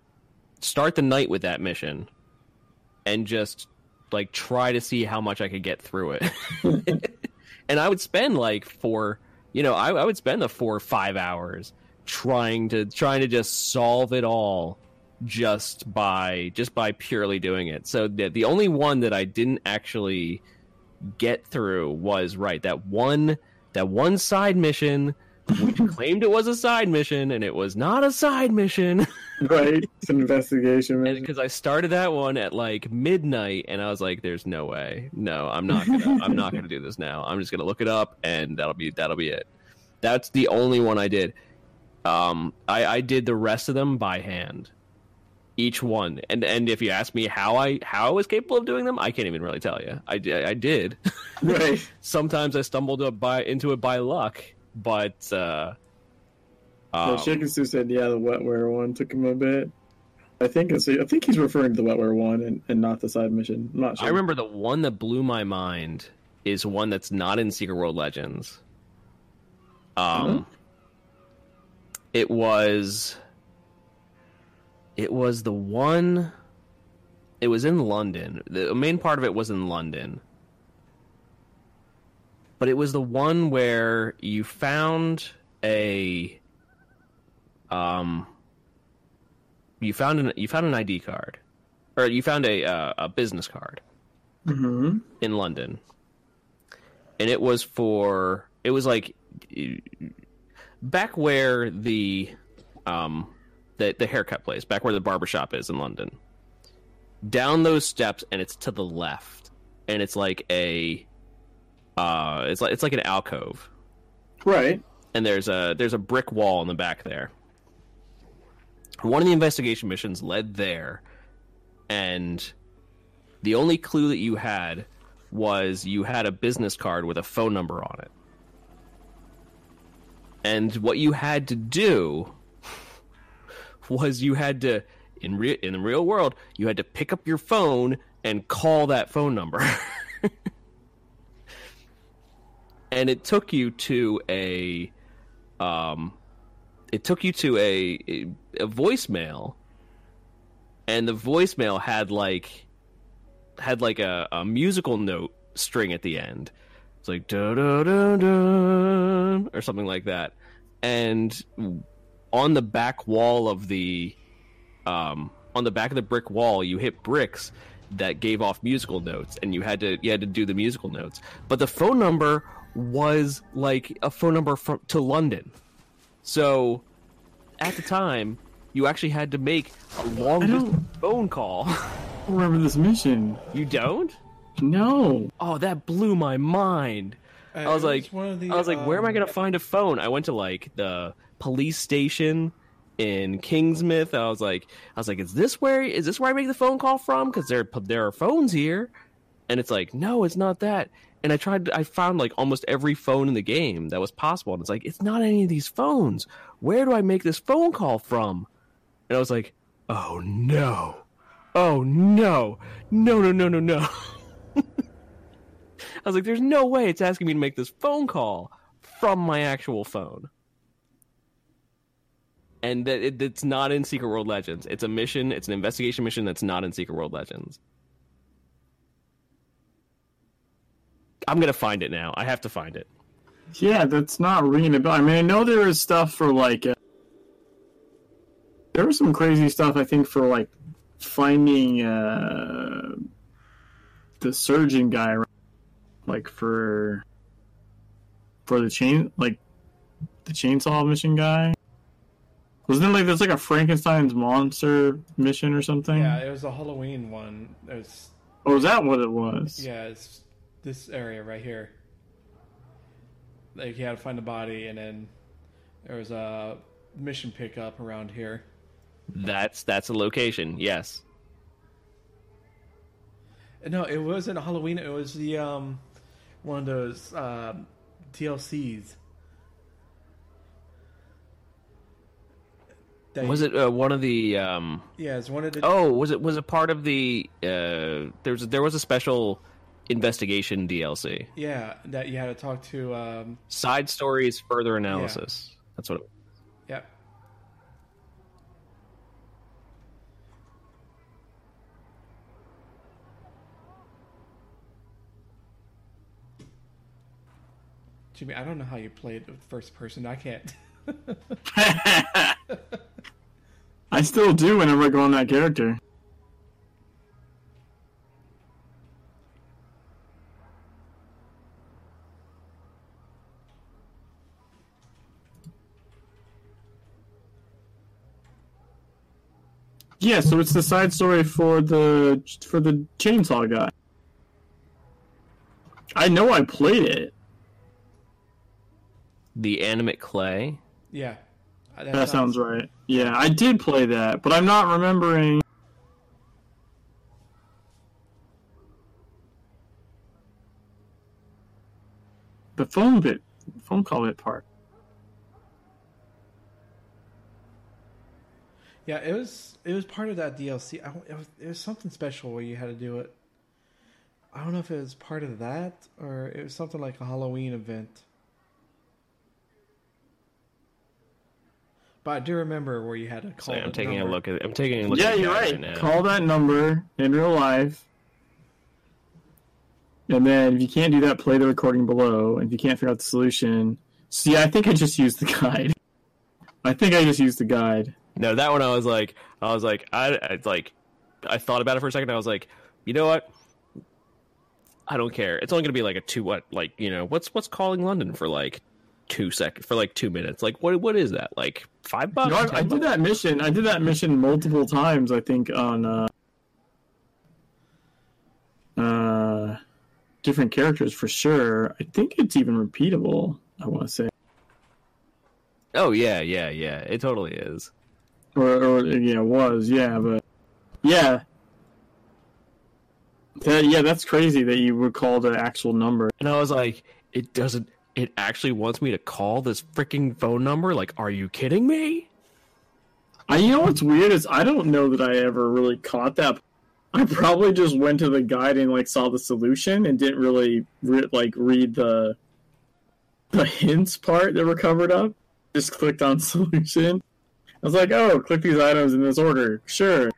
start the night with that mission, and just like try to see how much I could get through it, [laughs] and I would spend like four, you know, I, I would spend the four or five hours trying to trying to just solve it all just by just by purely doing it. So the the only one that I didn't actually get through was right that one that one side mission which claimed it was a side mission and it was not a side mission [laughs] right it's an investigation mission. because I started that one at like midnight and I was like there's no way. No, I'm not gonna I'm not gonna do this now. I'm just gonna look it up and that'll be that'll be it. That's the only one I did. Um I, I did the rest of them by hand. Each one. And and if you ask me how I how I was capable of doing them, I can't even really tell you. I, di- I did. [laughs] right Sometimes I stumbled up by into it by luck, but uh No, um, Chicken Stew said, "Yeah, the wetware one took him a bit." I think it's, I think he's referring to the wetware one and, and not the side mission. I'm not sure. I remember the one that blew my mind is one that's not in Secret World Legends. Um, it was, it was the one. It was in London. The main part of it was in London, but it was the one where you found a, um, you found an you found an ID card, or you found a uh, a business card hmm in London, and it was for it was like back where the um the the haircut place, back where the barber shop is in London. Down those steps, and it's to the left, and it's like a uh, it's like it's like an alcove, Right. and there's a there's a brick wall in the back there. One of the investigation missions led there, and the only clue that you had was you had a business card with a phone number on it. And what you had to do [laughs] was you had to in re- in the real world, you had to pick up your phone and call that phone number. [laughs] and it took you to a um it took you to a a, voicemail and the voicemail had like had like a, a musical note string at the end. It's like da da da da or something like that. And on the back wall of the um on the back of the brick wall you hit bricks that gave off musical notes and you had to you had to do the musical notes. But the phone number was like a phone number from to London. So at the time you actually had to make a long I don't- distance phone call. [laughs] Remember this mission. you don't? No. Oh, that blew my mind. I was Uh, like, one of the, I was like, where am I um, gonna find a phone? I went to like the police station in Kingsmouth. I was like, I was like, is this where is this where I make the phone call from? Because there there are phones here, and it's like, no, it's not that. And I tried, I found like almost every phone in the game that was possible, and it's like, it's not any of these phones. Where do I make this phone call from? And I was like, oh no, oh no, no, no, no, no, no. [laughs] I was like, there's no way it's asking me to make this phone call from my actual phone. And that it, it's not in Secret World Legends. It's a mission, it's an investigation mission that's not in Secret World Legends. I'm going to find it now. I have to find it. Yeah, that's not ringing a bell. I mean, I know there is stuff for like. Uh, there was some crazy stuff I think for like finding uh, the surgeon guy, right? like for for the chain, like the chainsaw mission guy. Wasn't it like there's like a Frankenstein's monster mission or something? Yeah, it was a Halloween one. It was Oh, is that what it was? yeah, it's this area right here. Like you had to find the body, and then there was a mission pickup around here. That's that's a location. Yes. No, it wasn't Halloween. It was the um, one of those uh, DLCs. That Was it uh, one of the um Yeah, it's one of the. Oh, was it was it part of the uh there was there was a special investigation DLC. Yeah, that you had to talk to. Um, Side stories, further analysis. That's what. It, yeah. Jimmy, I don't know how you played the first person. I can't. [laughs] I still do whenever I go on that character. Yeah, so it's the side story for the for the chainsaw guy. I know I played it. the animate clay. yeah. That, That sounds right. Yeah, I did play that, but I'm not remembering. The phone bit, phone call bit part. Yeah, it was it was part of that DLC. I, it, was, it was something special where you had to do it. I don't know if it was part of that or it was something like a Halloween event. But I do remember where you had to So call. I'm taking number. a look at. I'm taking a look. Yeah, at you're that right. now. Call that number in real life. And then if you can't do that, play the recording below. And if you can't figure out the solution, see, I think I just used the guide. I think I just used the guide. No, that one I was like, I was like, I, I like, I thought about it for a second. I was like, you know what? I don't care. It's only gonna be like a two what, like you know, what's what's calling London for like two seconds for like two minutes? Like what what is that? Like five bucks? I, I did bucks? that mission. I did that mission multiple times. I think on uh, uh, different characters for sure. I think it's even repeatable. I want to say, Oh yeah, yeah, yeah. It totally is. Or or yeah, it was yeah, but yeah, that, yeah, that's crazy that you would call the actual number. And I was like, it doesn't. It actually wants me to call this freaking phone number. Like, are you kidding me? I, you know what's weird is I don't know that I ever really caught that. I probably just went to the guide and like saw the solution and didn't really re- like read the the hints part that were covered up. Just clicked on [laughs] solution. I was like, oh, click these items in this order, sure,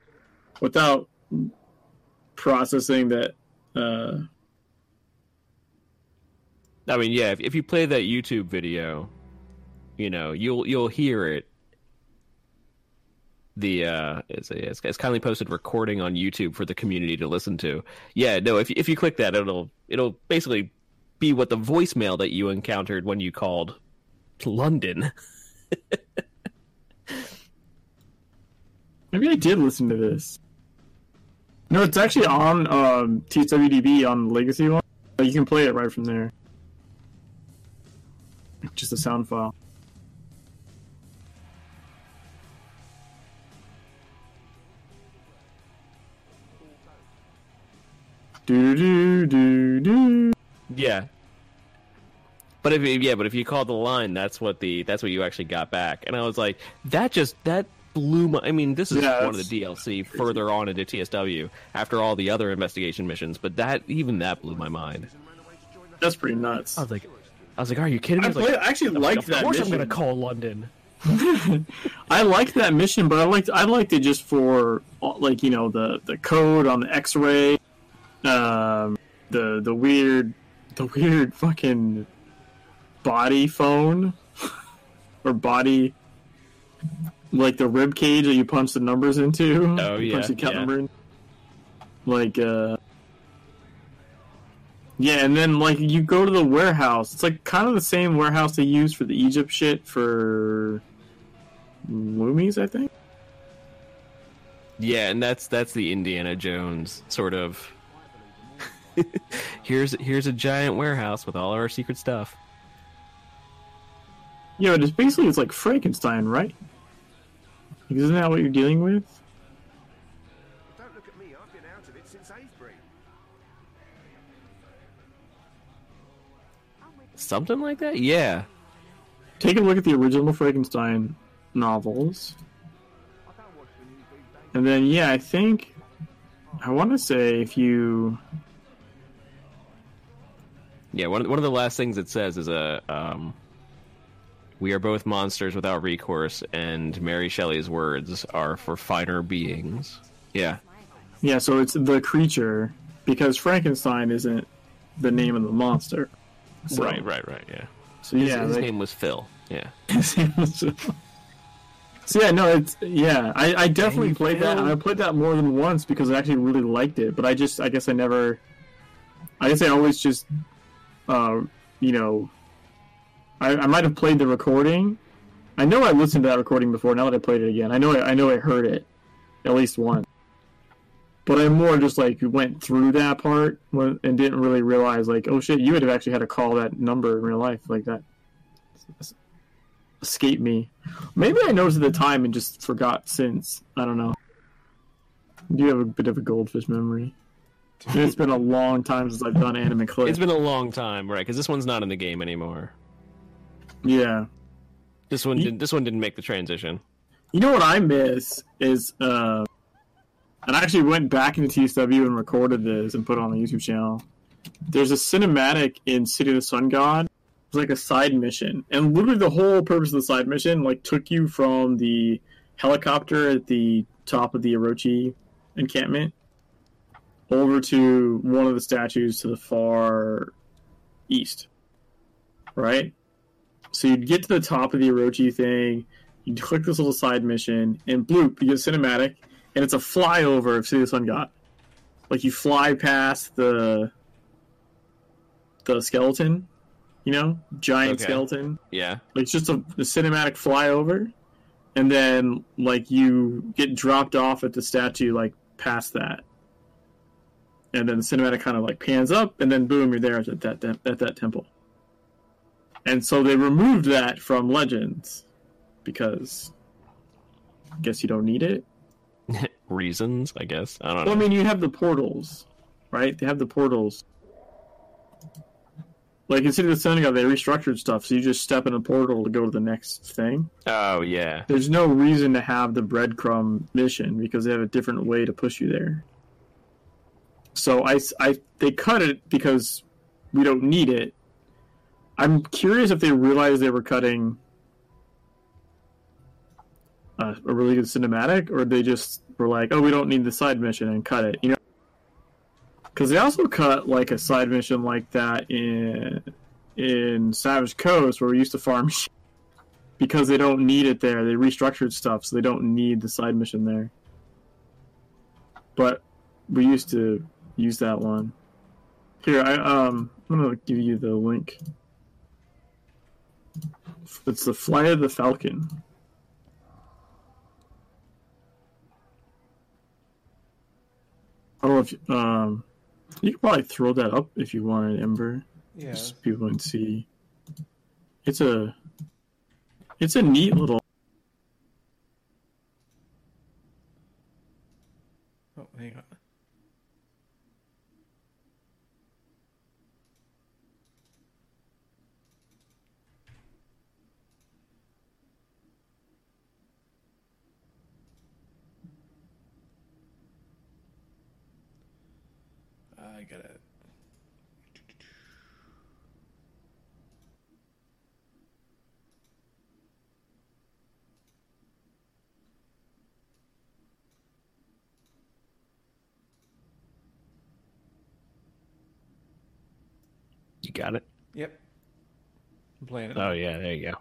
without processing that. Uh, I mean, yeah, if, if you play that YouTube video, you know, you'll you'll hear it. The uh, it's, it's, it's kindly posted recording on YouTube for the community to listen to. Yeah, no, if if you click that, it'll it'll basically be what the voicemail that you encountered when you called London. [laughs] maybe I did listen to this. No, it's actually on um, TWDB on Legacy one. You can play it right from there. Just a sound file. Do do do do. Yeah. But if yeah, but if you called the line, that's what the that's what you actually got back. And I was like, that just that blew my. I mean, this is Yeah, one of the DLC further on into TSW after all the other investigation missions, but that even that blew my mind. That's pretty nuts. I was like, I was like, are you kidding me? I, I play, like, I actually liked of that course mission. I'm gonna call London. [laughs] I liked that mission, but I liked I liked it just for like you know the the code on the X-ray, um, the the weird the weird fucking body phone [laughs] or body like the rib cage that you punch the numbers into. Oh, [laughs] yeah, punch the account yeah. number in. Like uh. Yeah, and then like you go to the warehouse. It's like kind of the same warehouse they use for the Egypt shit for Loomies, I think. Yeah, and that's that's the Indiana Jones sort of. [laughs] here's here's a giant warehouse with all of our secret stuff. Yeah, but it's basically it's like Frankenstein, right? Like, Isn't that what you're dealing with? Don't look at me, I've been out of it since Avebury. Something like that. Yeah. Take a look at the original Frankenstein novels, and then yeah, I think I want to say if you Yeah, one one of the last things it says is a um, we are both monsters without recourse, and Mary Shelley's words are for finer beings. Yeah, yeah, so it's the creature because Frankenstein isn't the name of the monster. So, right, right, right. Yeah, So his, yeah, his like- name was Phil. Yeah, so yeah, no, it's yeah. I, I definitely Dang, played that. Phil. and I played that more than once because I actually really liked it. But I just, I guess I never. I guess I always just, uh, you know, I, I might have played the recording. I know I listened to that recording before. Now that I played it again, I know I, I know I heard it at least once. But I more just like went through that part when- and didn't really realize like, oh shit, you would have actually had to call that number in real life like that escaped me. Maybe I noticed at the time and just forgot since. I don't know. Do You have a bit of a goldfish memory. It's been a long time since I've done anime clips. it's been a long time, right? Because this one's not in the game anymore. Yeah. This one Ye- did. This one didn't make the transition. You know what I miss is, uh, and I actually went back into TSW and recorded this and put it on the YouTube channel. There's a cinematic in City of the Sun God. It's like a side mission, and literally the whole purpose of the side mission like took you from the helicopter at the top of the Orochi encampment over to one of the statues to the far east. Right? So you'd get to the top of the Orochi thing, you'd click this little side mission, and bloop, you get cinematic, and it's a flyover of City of the Sun God. Like you fly past the the skeleton, you know, giant Okay. skeleton. Yeah. Like it's just a, a cinematic flyover, and then like you get dropped off at the statue, like past that, and then the cinematic kind of like pans up, and then boom, you're there at that at that temple. And so they removed that from Legends because I guess you don't need it. [laughs] Reasons, I guess. I don't Well, know. I mean, you have the portals, right? They have the portals. like in City of the Sun God, they restructured stuff, so you just step in a portal to go to the next thing. Oh yeah. There's no reason to have the breadcrumb mission because they have a different way to push you there. So I, I they cut it because we don't need it. I'm curious if they realized they were cutting a, a really good cinematic, or they just were like, "Oh, we don't need the side mission," and cut it. You know, because they also cut like a side mission like that in in Savage Coast, where we used to farm [laughs] because they don't need it there. They restructured stuff, so they don't need the side mission there. But we used to use that one. Here, I um, I'm gonna give you the link. It's the Flight of the Falcon. I don't know if you, um, you could probably throw that up if you wanted, Ember. Yeah. Just people can see. It's a, it's a neat little. Oh, hang on. I got it. You got it. Yep. I'm playing it. Oh yeah, there you go.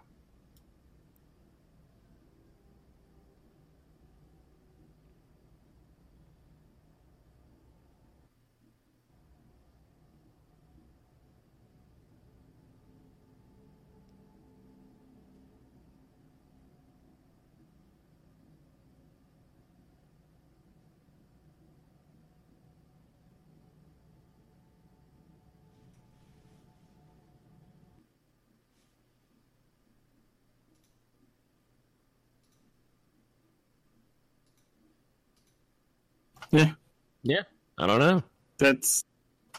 Yeah, Yeah. I don't know. that's.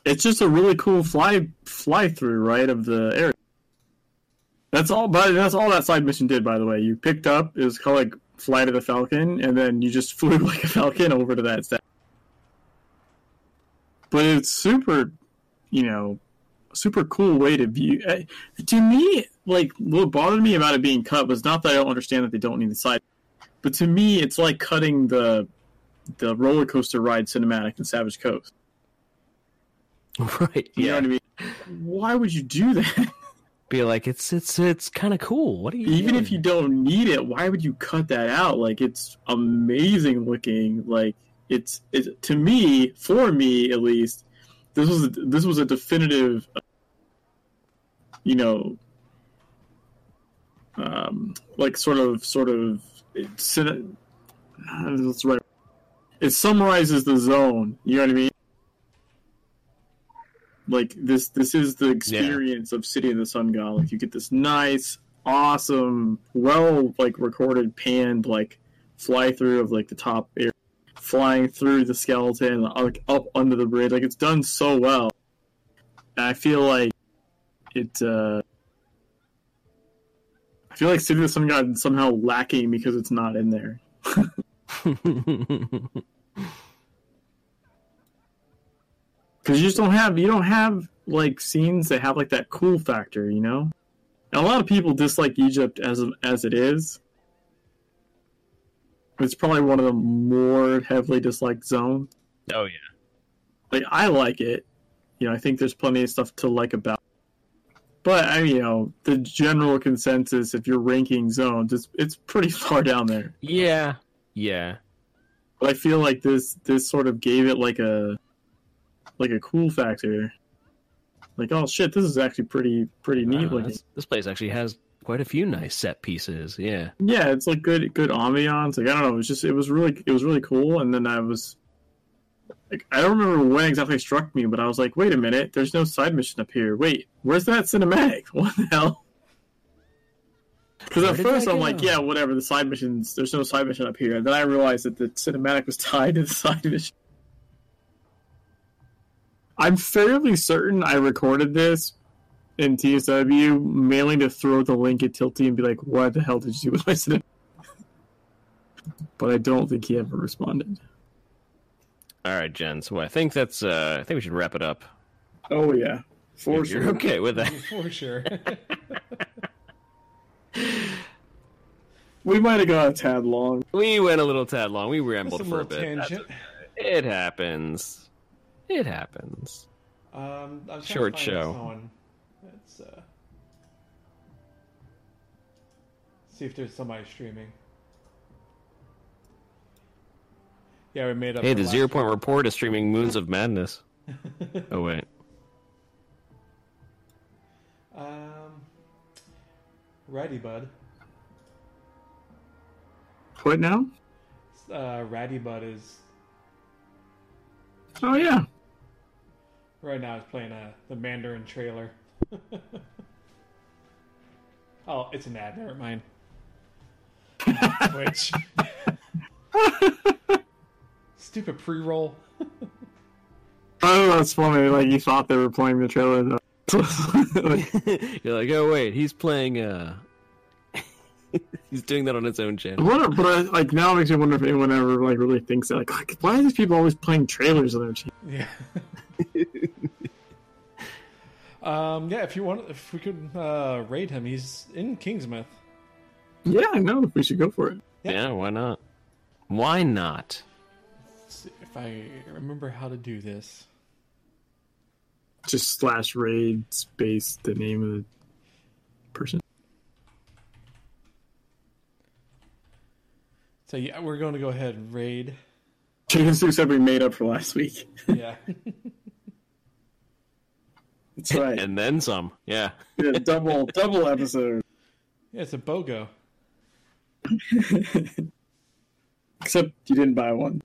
It's just a really cool fly fly through, right, of the area. That's all. But that's all that side mission did, by the way. You picked up it was called like Flight of the Falcon, and then you just [laughs] flew like a falcon over to that set. But it's super, you know, super cool way to view. uh, To me, like what bothered me about it being cut was not that I don't understand that they don't need the side, but to me, it's like cutting the the roller coaster ride cinematic in Savage Coast. [laughs] Right. You know what I mean? Why would you do that? Be like, it's it's it's kind of cool. What are you? Even doing? if you don't need it, why would you cut that out? Like it's amazing looking. Like it's it to me, for me at least, this was this was a definitive, you know, um, like sort of sort of it's uh, that's right. It summarizes the zone. You know what I mean? Like this, this is the experience of City in the Sun God. Like you get this nice, awesome, well like recorded panned like fly through of like the top air, flying through the skeleton like up under the bridge. Like it's done so well. And I feel like it. uh I feel like City of the Sun God is somehow lacking because it's not in there. [laughs] [laughs] because you just don't have you don't have like scenes that have like that cool factor, you know. And a lot of people dislike Egypt as as it is. It's probably one of the more heavily disliked zones. oh yeah. Like I like it, you know. I think there's plenty of stuff to like about. it. But I, you know, the general consensus, if you're ranking zones, it's it's pretty [laughs] far down there. Yeah. Yeah. But I feel like this this sort of gave it like a like a cool factor. Like, oh shit, this is actually pretty pretty neat Wow, looking. this place actually has quite a few nice set pieces. Yeah. Yeah, it's like good good ambiance. Like I don't know, it was just it was really it was really cool. And then I was like I don't remember when exactly it struck me, but I was like, wait a minute, there's no side mission up here. Wait, where's that cinematic? [laughs] What the hell? Because at first I'm like, yeah, whatever. The side missions, there's no side mission up here. And then I realized that the cinematic was [laughs] tied to the side mission. I'm fairly certain I recorded this in TSW, mailing to throw the link at Tilty and be like, "What the hell did you do with my cinema?" But I don't think he ever responded. All right, Jen. So I think that's. Uh, I think we should wrap it up. Oh yeah, for If You're sure. okay with that? [laughs] For sure. [laughs] We might have gone a tad long. We went a little tad long. We rambled Some for a bit. Tangent. okay. It happens. It happens. Um, I was trying to Short show. Let's uh, see if there's somebody streaming. Yeah, we made up. Hey, the Zero Point week. Report is streaming Moons of Madness. [laughs] Oh wait. Um, Ratty Bud. What now? Uh, Ratty Bud is Oh yeah. right now. Is playing uh, the Mandarin trailer. [laughs] oh, it's an ad. Never mind. [laughs] Which stupid pre-roll. [laughs] Oh, that's funny. Like you thought they were playing the trailer. Though. Like, [laughs] You're like, oh wait, he's playing. uh He's doing that on his own channel. what? But I, like now, it makes me wonder if anyone ever like really thinks that. Like, like, why are these people always playing trailers on their channel? Yeah. [laughs] um. Yeah. If you want, if we could uh, raid him, he's in Kingsmouth. Yeah, I know. We should go for it. Yeah. Yeah, why not? Why not? Let's see if I remember how to do this. Just slash raid space the name of the person. So yeah, we're going to go ahead and raid. Chicken Stew said we made up for last week. Yeah. [laughs] That's right. And then some. Yeah. We did a double double episode. yeah, it's a BOGO. [laughs] Except you didn't buy one.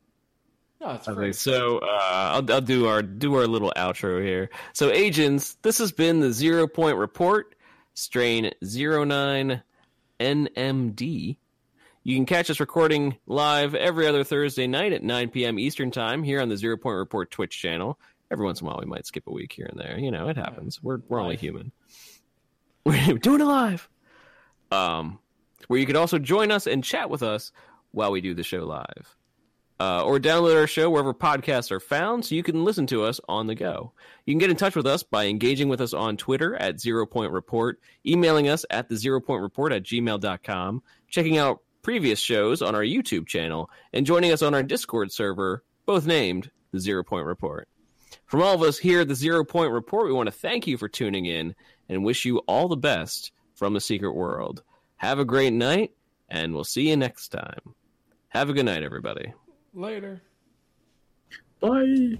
No, Okay, so uh, I'll, I'll do our do our little outro here. So, agents, this has been the Zero Point Report, strain 09 NMD. You can catch us recording live every other Thursday night at 9 p.m. Eastern Time here on the Zero Point Report Twitch channel. Every once in a while, we might skip a week here and there. You know, it happens. We're we're only human. [laughs] We're doing it live. Um, where you can also join us and chat with us while we do the show live uh, or download our show wherever podcasts are found so you can listen to us on the go. You can get in touch with us by engaging with us on Twitter at Zero Point Report, emailing us at the Zero Point Report at gmail.com, checking out previous shows on our YouTube channel, and joining us on our Discord server, both named the Zero Point Report. From all of us here at the Zero Point Report, we want to thank you for tuning in and wish you all the best from the secret world. Have a great night, and we'll see you next time. Have a good night, everybody. Later. Bye.